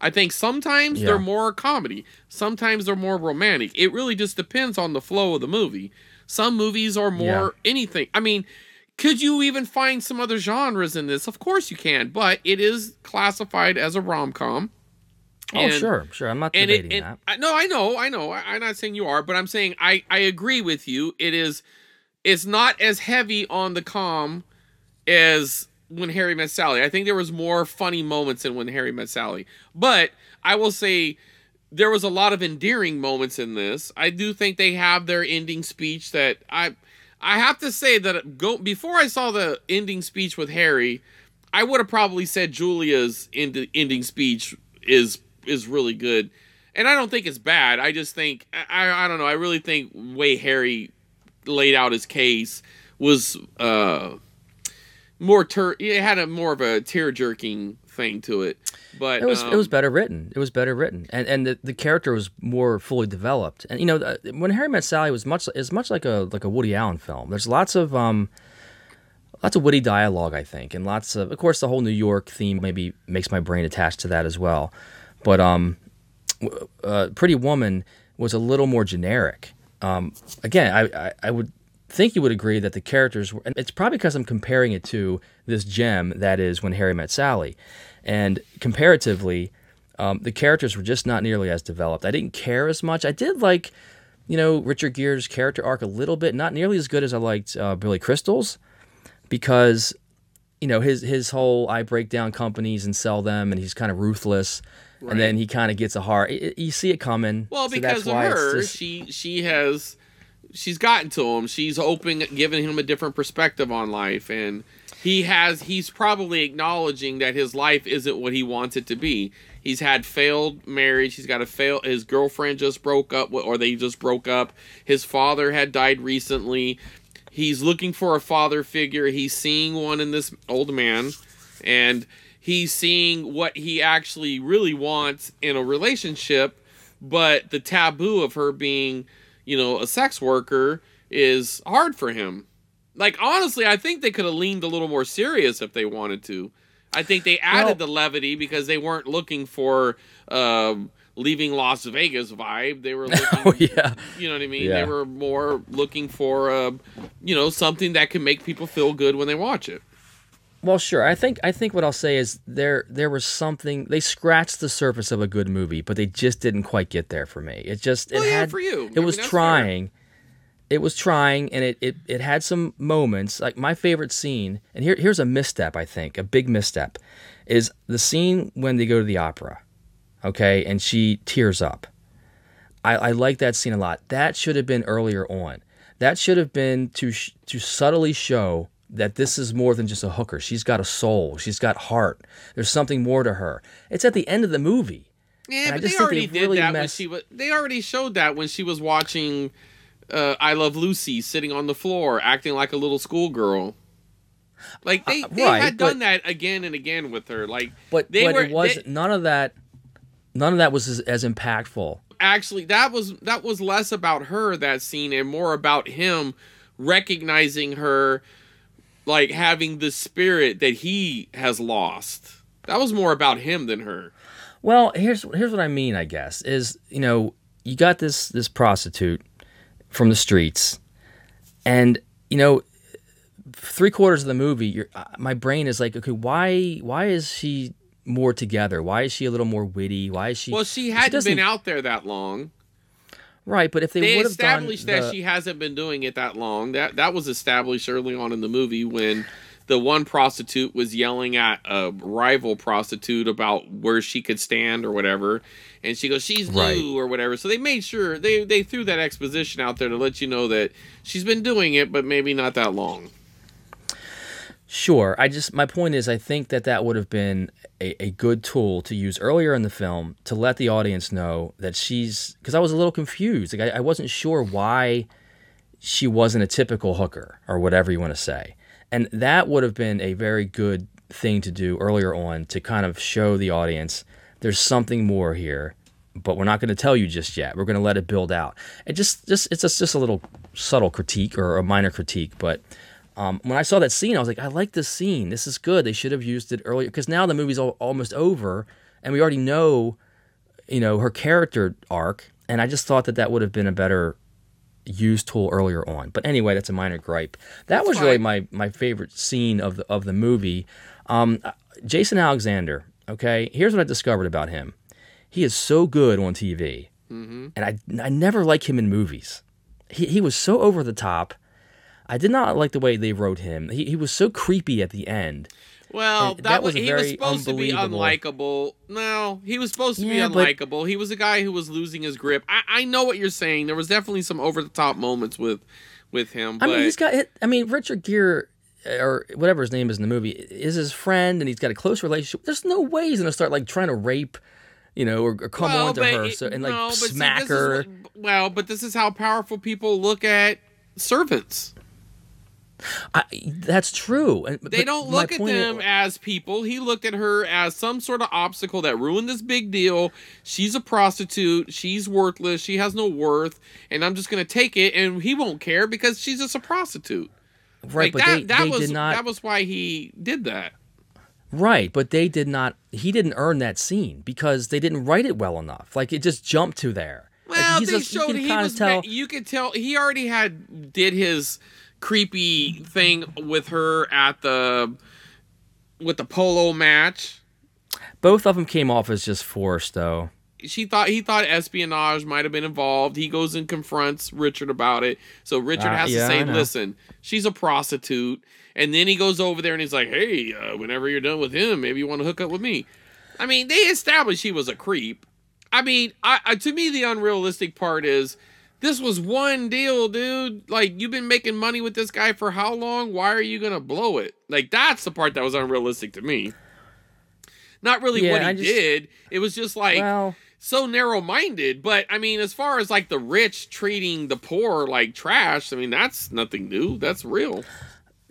I think sometimes Yeah. they're more comedy, sometimes they're more romantic. It really just depends on the flow of the movie. Some movies are more anything. I mean, could you even find some other genres in this? Of course you can, but it is classified as a rom com. oh sure, sure. I'm not debating it, and that. I, no, I know, I know. I, I'm not saying you are, but I'm saying I I agree with you. It is, it's not as heavy on the com as when Harry met Sally. I think there was more funny moments in when Harry met Sally, but I will say there was a lot of endearing moments in this. I do think they have their ending speech that I I have to say that go before I saw the ending speech with Harry, I would have probably said Julia's end, ending speech is is really good. And I don't think it's bad. I just think I I don't know. I really think way Harry laid out his case was uh more ter- it had a more of a tear jerking thing to it. But It was it was um, better written. It was better written, and and the, the character was more fully developed. And you know, uh, when Harry Met Sally was much is much like a like a Woody Allen film. There's lots of um, lots of witty dialogue, I think, and lots of of course the whole New York theme maybe makes my brain attached to that as well. But um, uh, Pretty Woman was a little more generic. Um, again, I, I I would think you would agree that the characters were, and it's probably because I'm comparing it to this gem that is When Harry Met Sally, and comparatively, um, the characters were just not nearly as developed. I didn't care as much. I did like, you know, Richard Gere's character arc a little bit, not nearly as good as I liked uh, Billy Crystal's, because, you know, his his whole I break down companies and sell them, and he's kind of ruthless. Right. And then he kind of gets a heart. You see it coming. Well, so because that's of why her, just- she she has she's gotten to him. She's open, giving him a different perspective on life, and he has he's probably acknowledging that his life isn't what he wants it to be. He's had failed marriage. He's got a fail. His girlfriend just broke up, or they just broke up. His father had died recently. He's looking for a father figure. He's seeing one in this old man, and he's seeing what he actually really wants in a relationship. But the taboo of her being, you know, a sex worker is hard for him. Like honestly, I think they could have leaned a little more serious if they wanted to. I think they added the levity because they weren't looking for um, leaving Las Vegas vibe. They were (laughs) looking, oh yeah, you know what I mean. Yeah. They were more looking for, uh, you know, something that can make people feel good when they watch it. Well, sure. I think I think what I'll say is there there was something they scratched the surface of a good movie, but they just didn't quite get there for me. It just it Well, yeah, had for you. It mean, was that's trying. It was trying, and it, it it had some moments. Like my favorite scene, and here here's a misstep. I think a big misstep is the scene when they go to the opera, okay, and she tears up. I, I like that scene a lot. That should have been earlier on. That should have been to sh- to subtly show that this is more than just a hooker. She's got a soul. She's got heart. There's something more to her. It's at the end of the movie. Yeah, And but they already did really that when she was. They already showed that when she was watching uh, "I Love Lucy," sitting on the floor, acting like a little schoolgirl. Like they, they right, had done but- that again and again with her. Like, But they but were it was they- none of that. None of that was as, as impactful. actually that was that was less about her that scene and more about him recognizing her, like having the spirit that he has lost. That was more about him than her. Well, here's here's what I mean. I guess is you know you got this this prostitute from the streets, and you know three quarters of the movie, uh, my brain is like, okay, why why is she more together? Why is she a little more witty? Why is she? Well, she hadn't doesn't- been out there that long. right, but if they, they would established that the- she hasn't been doing it that long. That that was established early on in the movie when the one prostitute was yelling at a rival prostitute about where she could stand or whatever, and she goes, "She's Right. new" or whatever. So they made sure they they threw that exposition out there to let you know that she's been doing it, but maybe not that long. Sure. I just my point is I think that that would have been a, a good tool to use earlier in the film to let the audience know that she's because I was a little confused. Like I, I wasn't sure why she wasn't a typical hooker or whatever you want to say. And that would have been a very good thing to do earlier on to kind of show the audience there's something more here, but we're not going to tell you just yet. We're going to let it build out. It just just it's just, just a little subtle critique or a minor critique, but um, when I saw that scene, I was like, I like this scene. This is good. They should have used it earlier because now the movie's al- almost over, and we already know, you know, her character arc. And I just thought that that would have been a better used tool earlier on. But anyway, that's a minor gripe. That was really my my favorite scene of the of the movie. Um, Jason Alexander. Okay, here's what I discovered about him. He is so good on TV, and I I never like him in movies. He he was so over the top. I did not like the way they wrote him. He, he was so creepy at the end. Well, that, that was, he was supposed to be unlikable. No, he was supposed to Yeah, be but- unlikable. He was a guy who was losing his grip. I, I know what you're saying. There was definitely some over the top moments with with him. I mean, he's got. I mean, Richard Gere uh, or whatever his name is in the movie is his friend, and he's got a close relationship. There's no way he's gonna start like trying to rape, you know, or, or come Well, on to her so, and like no, but see, smack is her. what- well, but this is how powerful people look at servants. I, that's true. They don't look at them as people. He looked at her as some sort of obstacle that ruined this big deal. She's a prostitute. She's worthless. She has no worth. And I'm just going to take it. And he won't care because she's just a prostitute. Right, like but that, they, that they was did not. that was why he did that. Right, but they did not. He didn't earn that scene because they didn't write it well enough. Like it just jumped to there. Well, he's they you showed can he was. tell. you could tell he already had did his creepy thing with her at the with the polo match. Both of them came off as just forced, though. She thought he thought espionage might have been involved. He goes and confronts Richard about it. So Richard Uh, has yeah, to say, "Listen, she's a prostitute." And then he goes over there and he's like, "Hey, uh, whenever you're done with him, maybe you want to hook up with me." I mean, they established he was a creep. I mean, I, I to me the unrealistic part is this was one deal, dude. Like you've been making money with this guy for how long? Why are you gonna blow it? Like that's the part that was unrealistic to me. Not really Yeah, what he I just- did. It was just like Well, so narrow-minded. But I mean, as far as like the rich treating the poor like trash, I mean that's nothing new. That's real.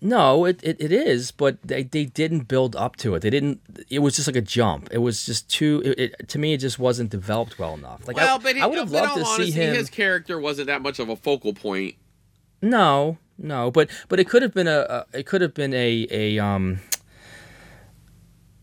No, it, it, it is, but they, they didn't build up to it. They didn't. It was just like a jump. It was just too. It, it, to me, it just wasn't developed well enough. Like well, I, but he, I would have loved to honesty, see him. his character wasn't that much of a focal point. No, no, but but it could have been a, a it could have been a a um.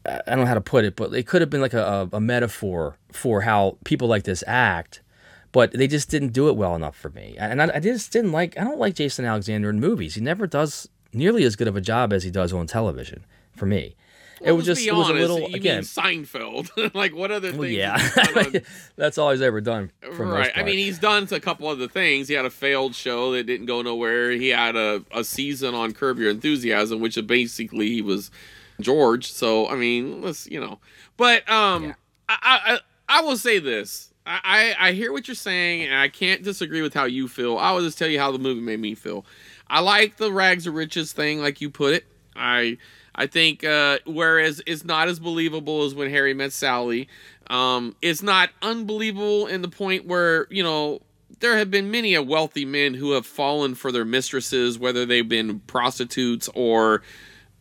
I don't know how to put it, but it could have been like a, a metaphor for how people like this act, but they just didn't do it well enough for me. And I, I just didn't like. I don't like Jason Alexander in movies. He never does nearly as good of a job as he does on television. For me, it was just be it was honest, a little You again. mean Seinfeld? (laughs) like what other things? Well, yeah, has he done on- (laughs) that's all he's ever done. For the most right. I mean, he's done a couple other things. He had a failed show that didn't go nowhere. He had a, a season on Curb Your Enthusiasm, which basically he was George. So I mean, let's you know. But um, I, I I I will say this. I, I I hear what you're saying, and I can't disagree with how you feel. I will just tell you how the movie made me feel. I like the rags to riches thing, like you put it. I I think uh, whereas it's not as believable as when Harry met Sally, um, it's not unbelievable in the point where you know there have been many a wealthy men who have fallen for their mistresses, whether they've been prostitutes or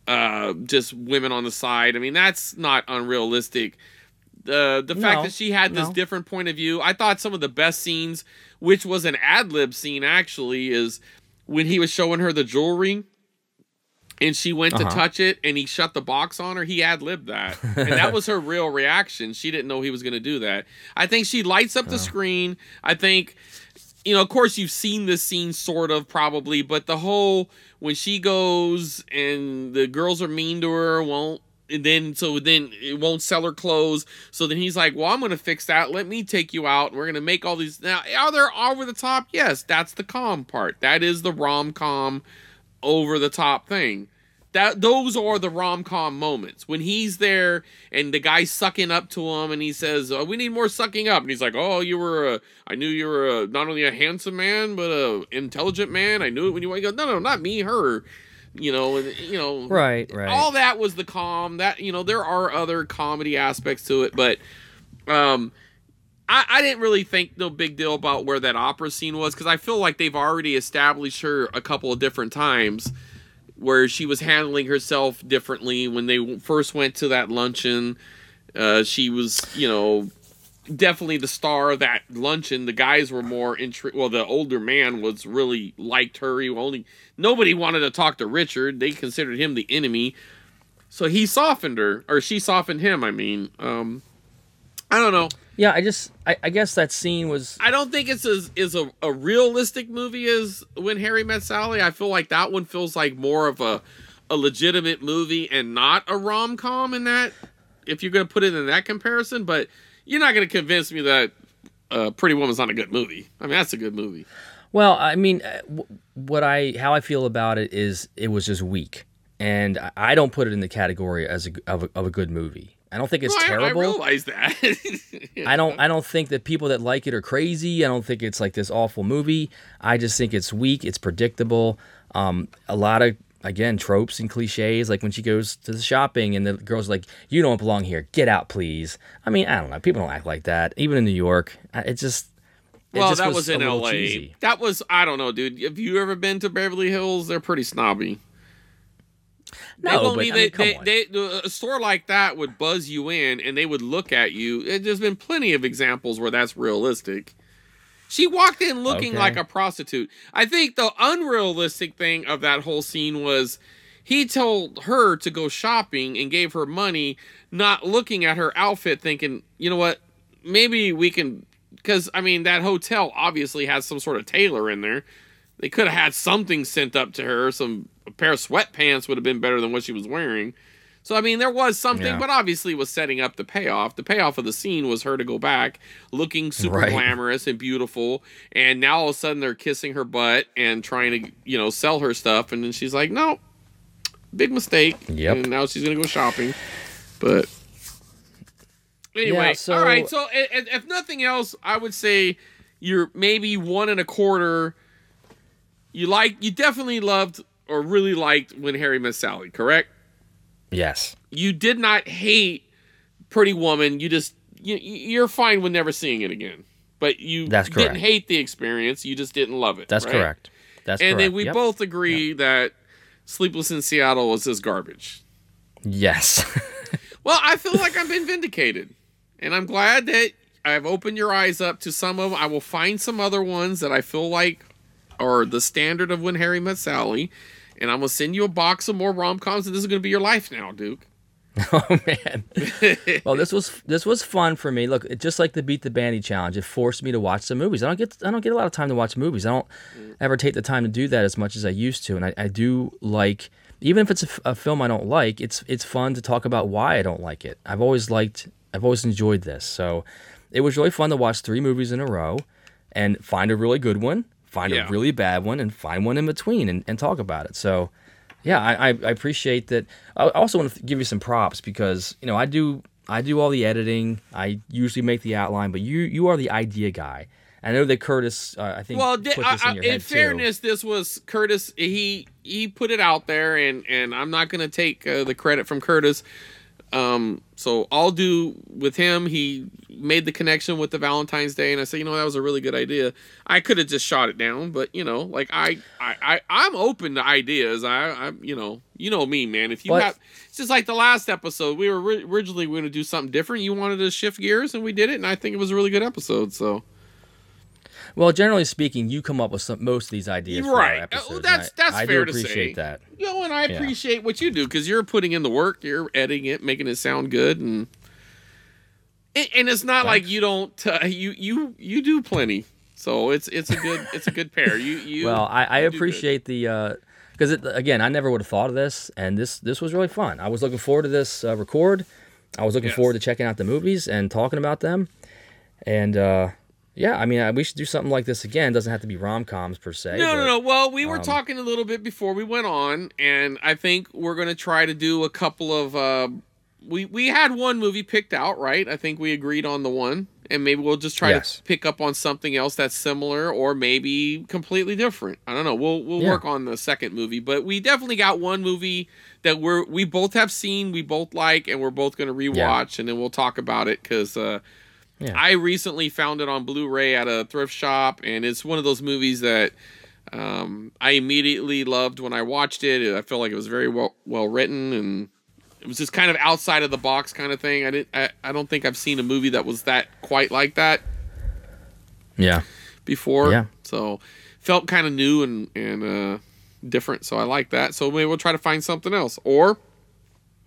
uh, just women on the side. I mean, that's not unrealistic. The the fact No, that she had this no. different point of view, I thought some of the best scenes, which was an ad lib scene actually, is when he was showing her the jewelry and she went to Uh-huh. touch it and he shut the box on her he ad-libbed that. And that was her (laughs) real reaction. She didn't know he was going to do that. I think she lights up the screen. I think you know of course you've seen this scene sort of probably but the whole when she goes and the girls are mean to her won't and then so then it won't sell her clothes so then he's like well i'm gonna fix that let me take you out we're gonna make all these now are they over the top yes that's the com part that is the rom-com over the top thing. that those are the rom com moments when he's there and the guy's sucking up to him and he says, oh, "We need more sucking up," and he's like, "Oh, you were a, I knew you were a, not only a handsome man but a intelligent man. I knew it when you went." Goes, "No, no, not me, her." You know, and you know, Right, right. all that was the calm. That you know, there are other comedy aspects to it, but um, I, I didn't really think no big deal about where that opera scene was because I feel like they've already established her a couple of different times where she was handling herself differently when they first went to that luncheon. Uh, she was, you know, definitely the star of that luncheon. The guys were more intrigued. Well, the older man was really liked her. He only nobody wanted to talk to Richard. They considered him the enemy. So he softened her, or she softened him. I mean, um, I don't know. Yeah, I just I, I guess that scene was I don't think it's as is a, a realistic movie as When Harry Met Sally. I feel like that one feels like more of a a legitimate movie and not a rom com in that. If you're gonna put it in that comparison, but you're not gonna convince me that uh, Pretty Woman's not a good movie. I mean, that's a good movie. Well, I mean, uh, what I how I feel about it is it was just weak, and I- I don't put it in the category as a of a, of a good movie. I don't think it's Well, terrible. I, realize that. (laughs) I don't I don't think that people that like it are crazy. I don't think it's like this awful movie. I just think it's weak, it's predictable. Um, a lot of again tropes and cliches like when she goes to the shopping and the girl's like you don't belong here get out please i mean i don't know people don't act like that even in new york it just it well, just that was, a in L.A. cheesy. That was I don't know, dude. Have you ever been to Beverly Hills? They're pretty snobby. No, they but, be- I they, mean, they, they- a store like that would buzz you in and they would look at you. There's been plenty of examples where that's realistic. She walked in looking Okay. like a prostitute. I think the unrealistic thing of that whole scene was he told her to go shopping and gave her money, not looking at her outfit, thinking, you know what, maybe we can. Because, I mean, that hotel obviously has some sort of tailor in there. They could have had something sent up to her. Some a pair of sweatpants would have been better than what she was wearing. So I mean, there was something, Yeah. but obviously it was setting up the payoff. The payoff of the scene was her to go back, looking super Right. glamorous and beautiful, and now all of a sudden they're kissing her butt and trying to, you know, sell her stuff, and then she's like, "No, big mistake." Yep. And now she's gonna go shopping. But anyway, Yeah, so- all right. So i- i- if nothing else, I would say you're maybe one and a quarter. You like, you definitely loved or really liked when Harry met Sally, correct? Yes you did not hate Pretty Woman. You just you, you're fine with never seeing it again. But you That's didn't hate the experience. You just didn't love it. that's right? correct that's correct. and correct then we Yep. both agree that Sleepless in Seattle was just garbage. yes (laughs) Well, I feel like I've been vindicated, and I'm glad that I've opened your eyes up to some of them. I will find some other ones that I feel like are the standard of when Harry met Sally, and I'm gonna send you a box of more rom coms, and this is gonna be your life now, Duke. (laughs) oh man. (laughs) Well this was this was fun for me. Look just like the beat the bandy challenge it forced me to watch some movies. I don't get i don't get a lot of time to watch movies. I don't mm. ever take the time to do that as much as i used to and i, I do like even if it's a film i don't like it's it's fun to talk about why i don't like it. I've always liked i've always enjoyed this. So it was really fun to watch three movies in a row and find a really good one find Yeah. a really bad one and find one in between and, and talk about it so yeah, I, I I appreciate that. I also want to give you some props because you know I do I do all the editing. I usually make the outline, but you you are the idea guy. I know that Curtis. Uh, I think well, put di- this I- in I- in too. fairness, this was Curtis. He he put it out there, and and I'm not gonna take uh, the credit from Curtis. Um, so I'll do with him. He made the connection with the Valentine's Day, and I said, you know, that was a really good idea. I could have just shot it down, but you know, like I I, I I'm open to ideas. I I'm you know you know me, man. If you But- have, it's just like the last episode. We were ri- originally going to do something different. You wanted to shift gears, and we did it, and I think it was a really good episode. So. Well, generally speaking, you come up with some, most of these ideas. Right. Uh, episodes, that's- I, that's I fair do to appreciate say. that. You know, and I Yeah. appreciate what you do because you're putting in the work, you're editing it, making it sound good, and and, it's not like you don't uh, you you you do plenty. So it's it's a good it's a good pair. You you well, I, I appreciate the because again, I never would have thought of this, and this this was really fun. I was looking forward to this uh, record. I was looking Yes. forward to checking out the movies and talking about them, and uh, Yeah, I mean, uh, we should do something like this again. It doesn't have to be rom coms per se. No, but, no, no. Well, we were um, talking a little bit before we went on, and I think we're going to try to do a couple of. Uh, we we had one movie picked out, right? I think we agreed on the one, and maybe we'll just try Yes. to pick up on something else that's similar, or maybe completely different. I don't know. We'll we'll Yeah. work on the second movie, but we definitely got one movie that we're we both have seen, we both like, and we're both going to rewatch, and then we'll talk about it because. Uh, Yeah. I recently found it on Blu-ray at a thrift shop, and it's one of those movies that um, I immediately loved when I watched it. I felt like it was very well well written, and it was just kind of outside of the box kind of thing. I didn't. I, I don't think I've seen a movie that was that quite like that Yeah. before. Yeah. So felt kind of new and and uh, different. So I like that. So maybe we'll try to find something else, or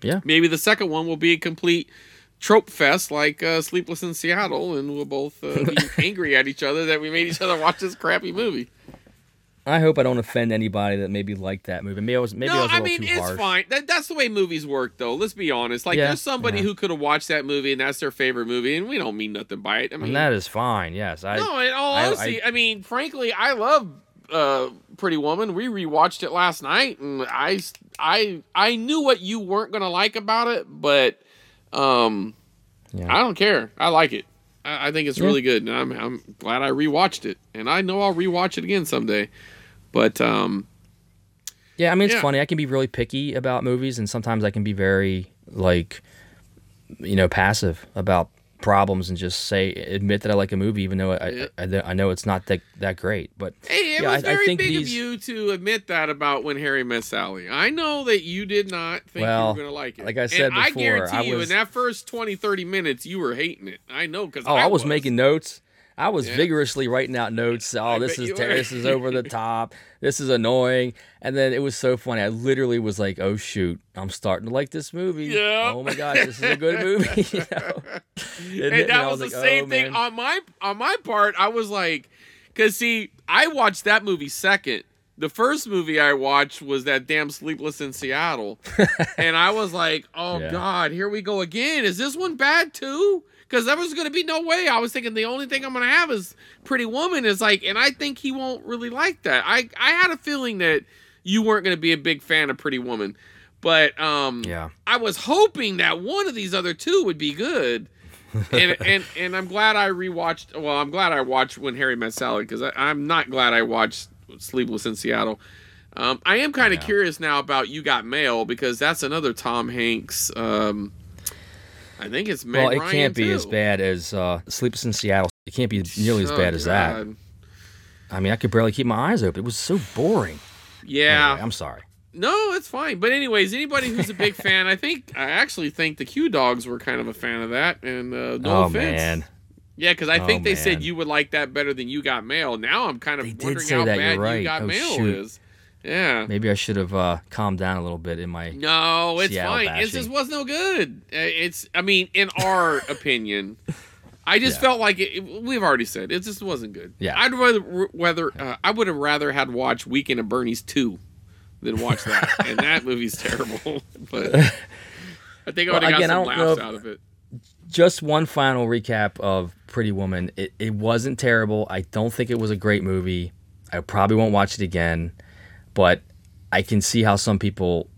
Yeah. maybe the second one will be a complete trope fest like uh, Sleepless in Seattle, and we'll both uh, be (laughs) angry at each other that we made each other watch this crappy movie. I hope I don't offend anybody that maybe liked that movie. Maybe I was maybe I was a I mean it's harsh. fine. That, that's the way movies work, though. Let's be honest. Like, Yeah, there's somebody yeah. who could have watched that movie and that's their favorite movie, and we don't mean nothing by it. I mean, and that is fine. Yes, I. no, in all I- honesty, I, mean, frankly, I love uh, Pretty Woman. We rewatched it last night, and I, I, I knew what you weren't gonna like about it, but um, Yeah. I don't care. I like it. I, I think it's Yeah. really good, and I'm, I'm glad I rewatched it, and I know I'll rewatch it again someday. But um, Yeah, I mean it's Yeah. funny. I can be really picky about movies, and sometimes I can be very like, you know, passive about problems and just say admit that I like a movie, even though I Yeah. I, I, I know it's not that that great. But Hey, it yeah, was I, I very think big these. of you to admit that about when Harry met Sally. I know that you did not think Well, you were going to like it. like I said and I guarantee I you, in that first 20, 30 minutes, you were hating it. I know because Oh, I, was, making notes. I was Yeah. vigorously writing out notes. (laughs) Oh, this is you ter- were. this is over the (laughs) top. This is annoying. And then it was so funny. I literally was like, "Oh shoot, I'm starting to like this movie. Yeah. Oh my gosh, this is a good movie." (laughs) you know? and And that was, was the like, same "Oh, thing man." on my on my part. I was like, because see, I watched that movie second. The first movie I watched was that damn Sleepless in Seattle, and I was like, "Oh Yeah. God, here we go again. Is this one bad too?" Because there was gonna be no way. I was thinking the only thing I'm gonna have is Pretty Woman. Is like, and I think he won't really like that. I I had a feeling that you weren't gonna be a big fan of Pretty Woman, but um, Yeah. I was hoping that one of these other two would be good. and (laughs) and and I'm glad I rewatched. Well, I'm glad I watched When Harry Met Sally because I'm not glad I watched Sleepless in Seattle. Um, I am kind of Yeah. curious now about You Got Mail because that's another Tom Hanks. Um, I think it's Meg well, it Ryan, can't be too. as bad as uh, Sleepless in Seattle. It can't be nearly as Oh, bad as that. I mean, I could barely keep my eyes open. It was so boring. Yeah, Anyway, I'm sorry. No, it's fine. But anyways, anybody who's a big (laughs) fan, I think I actually think the Q Dogs were kind of a fan of that. And uh, no oh offense. man, Yeah, because I Oh, think they man. said you would like that better than You Got Mail. Now I'm kind of They wondering how bad right. You Got Oh, Mail shoot. is. Yeah. maybe I should have uh, calmed down a little bit in my. No, it's Seattle fine. It just was no good. It's, I mean, in our (laughs) opinion, I just Yeah. felt like it, We've already said it just wasn't good. Yeah. I'd rather, whether uh, I would have rather had watched Weekend at Bernie's two than watch that, (laughs) and that movie's terrible. (laughs) but I think I would have again, I got some don't know laughs out of it. Just one final recap of Pretty Woman. It, it wasn't terrible. I don't think it was a great movie. I probably won't watch it again, but I can see how some people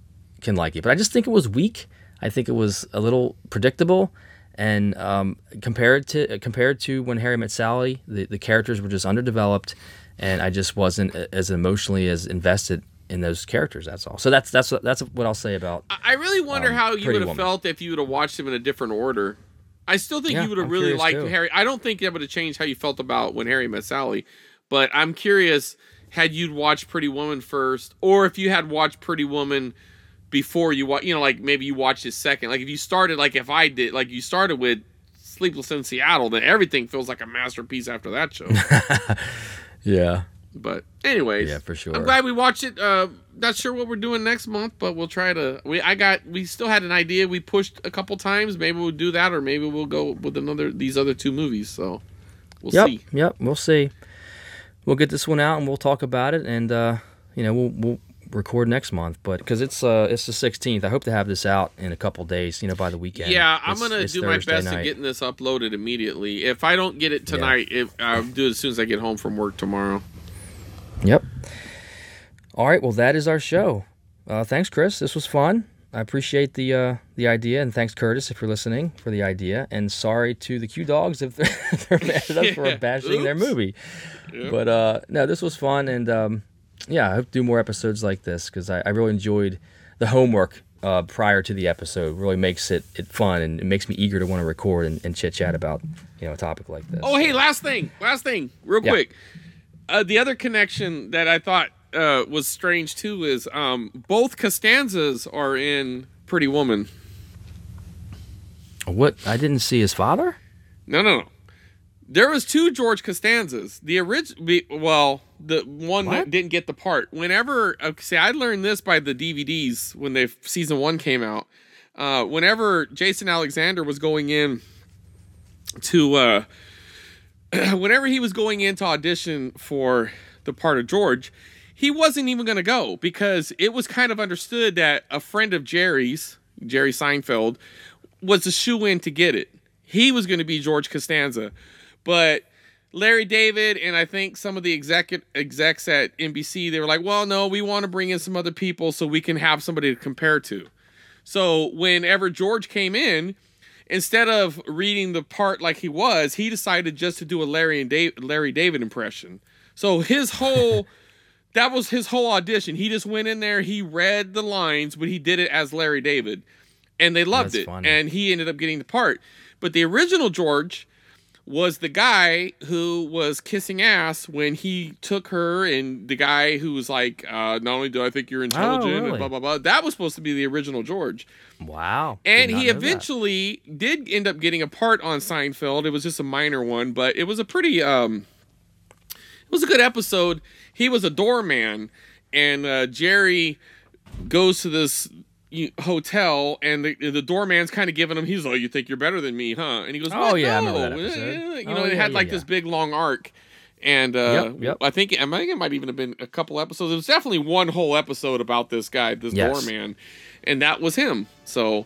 can like it. But I just think it was weak. I think it was a little predictable. And um, compared to compared to when Harry Met Sally, the, the characters were just underdeveloped, and I just wasn't as emotionally as invested in those characters. That's all. So that's that's that's what I'll say about. I really wonder um, how you would have felt if you would have watched them in a different order. I still think Yeah, you would have really liked too. Harry. I don't think that would have changed how you felt about when Harry met Sally, but I'm curious had you'd watched Pretty Woman first, or if you had watched Pretty Woman before you watch. You know, like maybe you watched it second. Like if you started, like if I did, like you started with Sleepless in Seattle, then everything feels like a masterpiece after that show. (laughs) Yeah. But anyways, Yeah, for sure. I'm glad we watched it. Uh, not sure what we're doing next month, but we'll try to. We I got we still had an idea. We pushed a couple times. Maybe we'll do that, or maybe we'll go with another these other two movies. So we'll yep, see. Yep, we'll see. We'll get this one out and we'll talk about it, and uh, you know we'll we'll record next month, but because it's uh it's the 16th, I hope to have this out in a couple days. You know, by the weekend. Yeah, I'm It's- gonna it's do my Thursday best at night. getting this uploaded immediately. If I don't get it tonight, if, I'll do it as soon as I get home from work tomorrow. Yep. All right. Well, that is our show. Uh, thanks, Chris. This was fun. I appreciate the uh, the idea, and thanks, Curtis, if you're listening, for the idea. And sorry to the Q Dogs if (laughs) they're, they're mad at us for Yeah, (laughs) bashing their movie. Yep. But uh, no, this was fun, and um, yeah, I hope to do more episodes like this because I, I really enjoyed the homework uh, prior to the episode. Really makes it, it fun, and it makes me eager to want to record and, and chit chat about you know a topic like this. Oh, hey, last thing, last thing, real Yeah. quick. Uh, the other connection that I thought uh, was strange too is um, both Costanzas are in Pretty Woman. What I didn't see his father. No, no, no. There was two George Costanzas. The original, well, the one What? that didn't get the part. Whenever, see, I learned this by the DVDs when they season one came out. Uh, whenever Jason Alexander was going in to, uh, (clears throat) whenever he was going in to audition for the part of George, he wasn't even going to go because it was kind of understood that a friend of Jerry's, Jerry Seinfeld, was a shoe in to get it. He was going to be George Costanza, but Larry David and I think some of the exec execs at NBC they were like, "Well, no, we want to bring in some other people so we can have somebody to compare to." So whenever George came in, instead of reading the part like he was, he decided just to do a Larry and Dave, Larry David impression. So his whole that was his whole audition. He just went in there, he read the lines, but he did it as Larry David. And they loved That's it. funny. And he ended up getting the part. But the original George was the guy who was kissing ass when he took her and the guy who was like, uh, not only do I think you're intelligent really? and blah blah blah. That was supposed to be the original George. Wow. And he know that. eventually did end up getting a part on Seinfeld. It was just a minor one, but it was a pretty um it was a good episode. He was a doorman and uh Jerry goes to this hotel and the, the doorman's kind of giving him he's like you think you're better than me huh and he goes Oh, "What? yeah, No." you Oh, know it had yeah, like yeah. this big long arc and uh Yep, yep. i think i think it might even have been a couple episodes it was definitely one whole episode about this guy this Yes. doorman and that was him so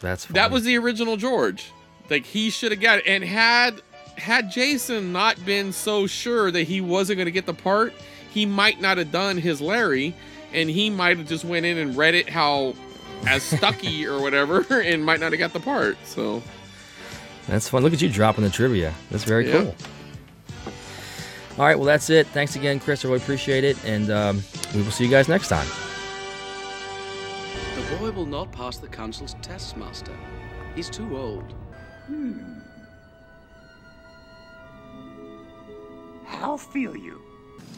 That's that was the original George. Like he should have got it. And had had Jason not been so sure that he wasn't going to get the part, he might not have done his Larry, and he might have just went in and read it how as Stucky (laughs) or whatever, (laughs) and might not have got the part. So That's fun. Look at you dropping the trivia. That's very Yeah. cool. All right, well, that's it. Thanks again, Chris. I really appreciate it. And um, we will see you guys next time. The boy will not pass the council's test, Master. He's too old. How feel you?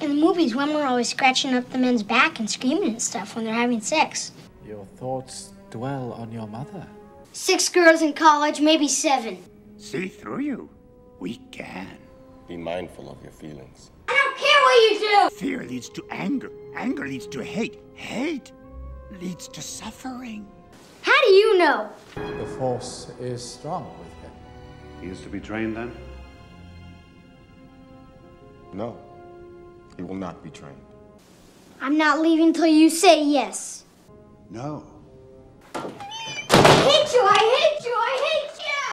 In the movies, women are always scratching up the men's back and screaming and stuff when they're having sex. Your thoughts dwell on your mother. Six girls in college, maybe seven. See through you. We can. Be mindful of your feelings. I don't care what you do! Fear leads to anger. Anger leads to hate. Hate leads to suffering. How do you know? The force is strong with him. He is to be trained then? No, he will not be trained. I'm not leaving till you say yes. No. I hate you! I hate you! I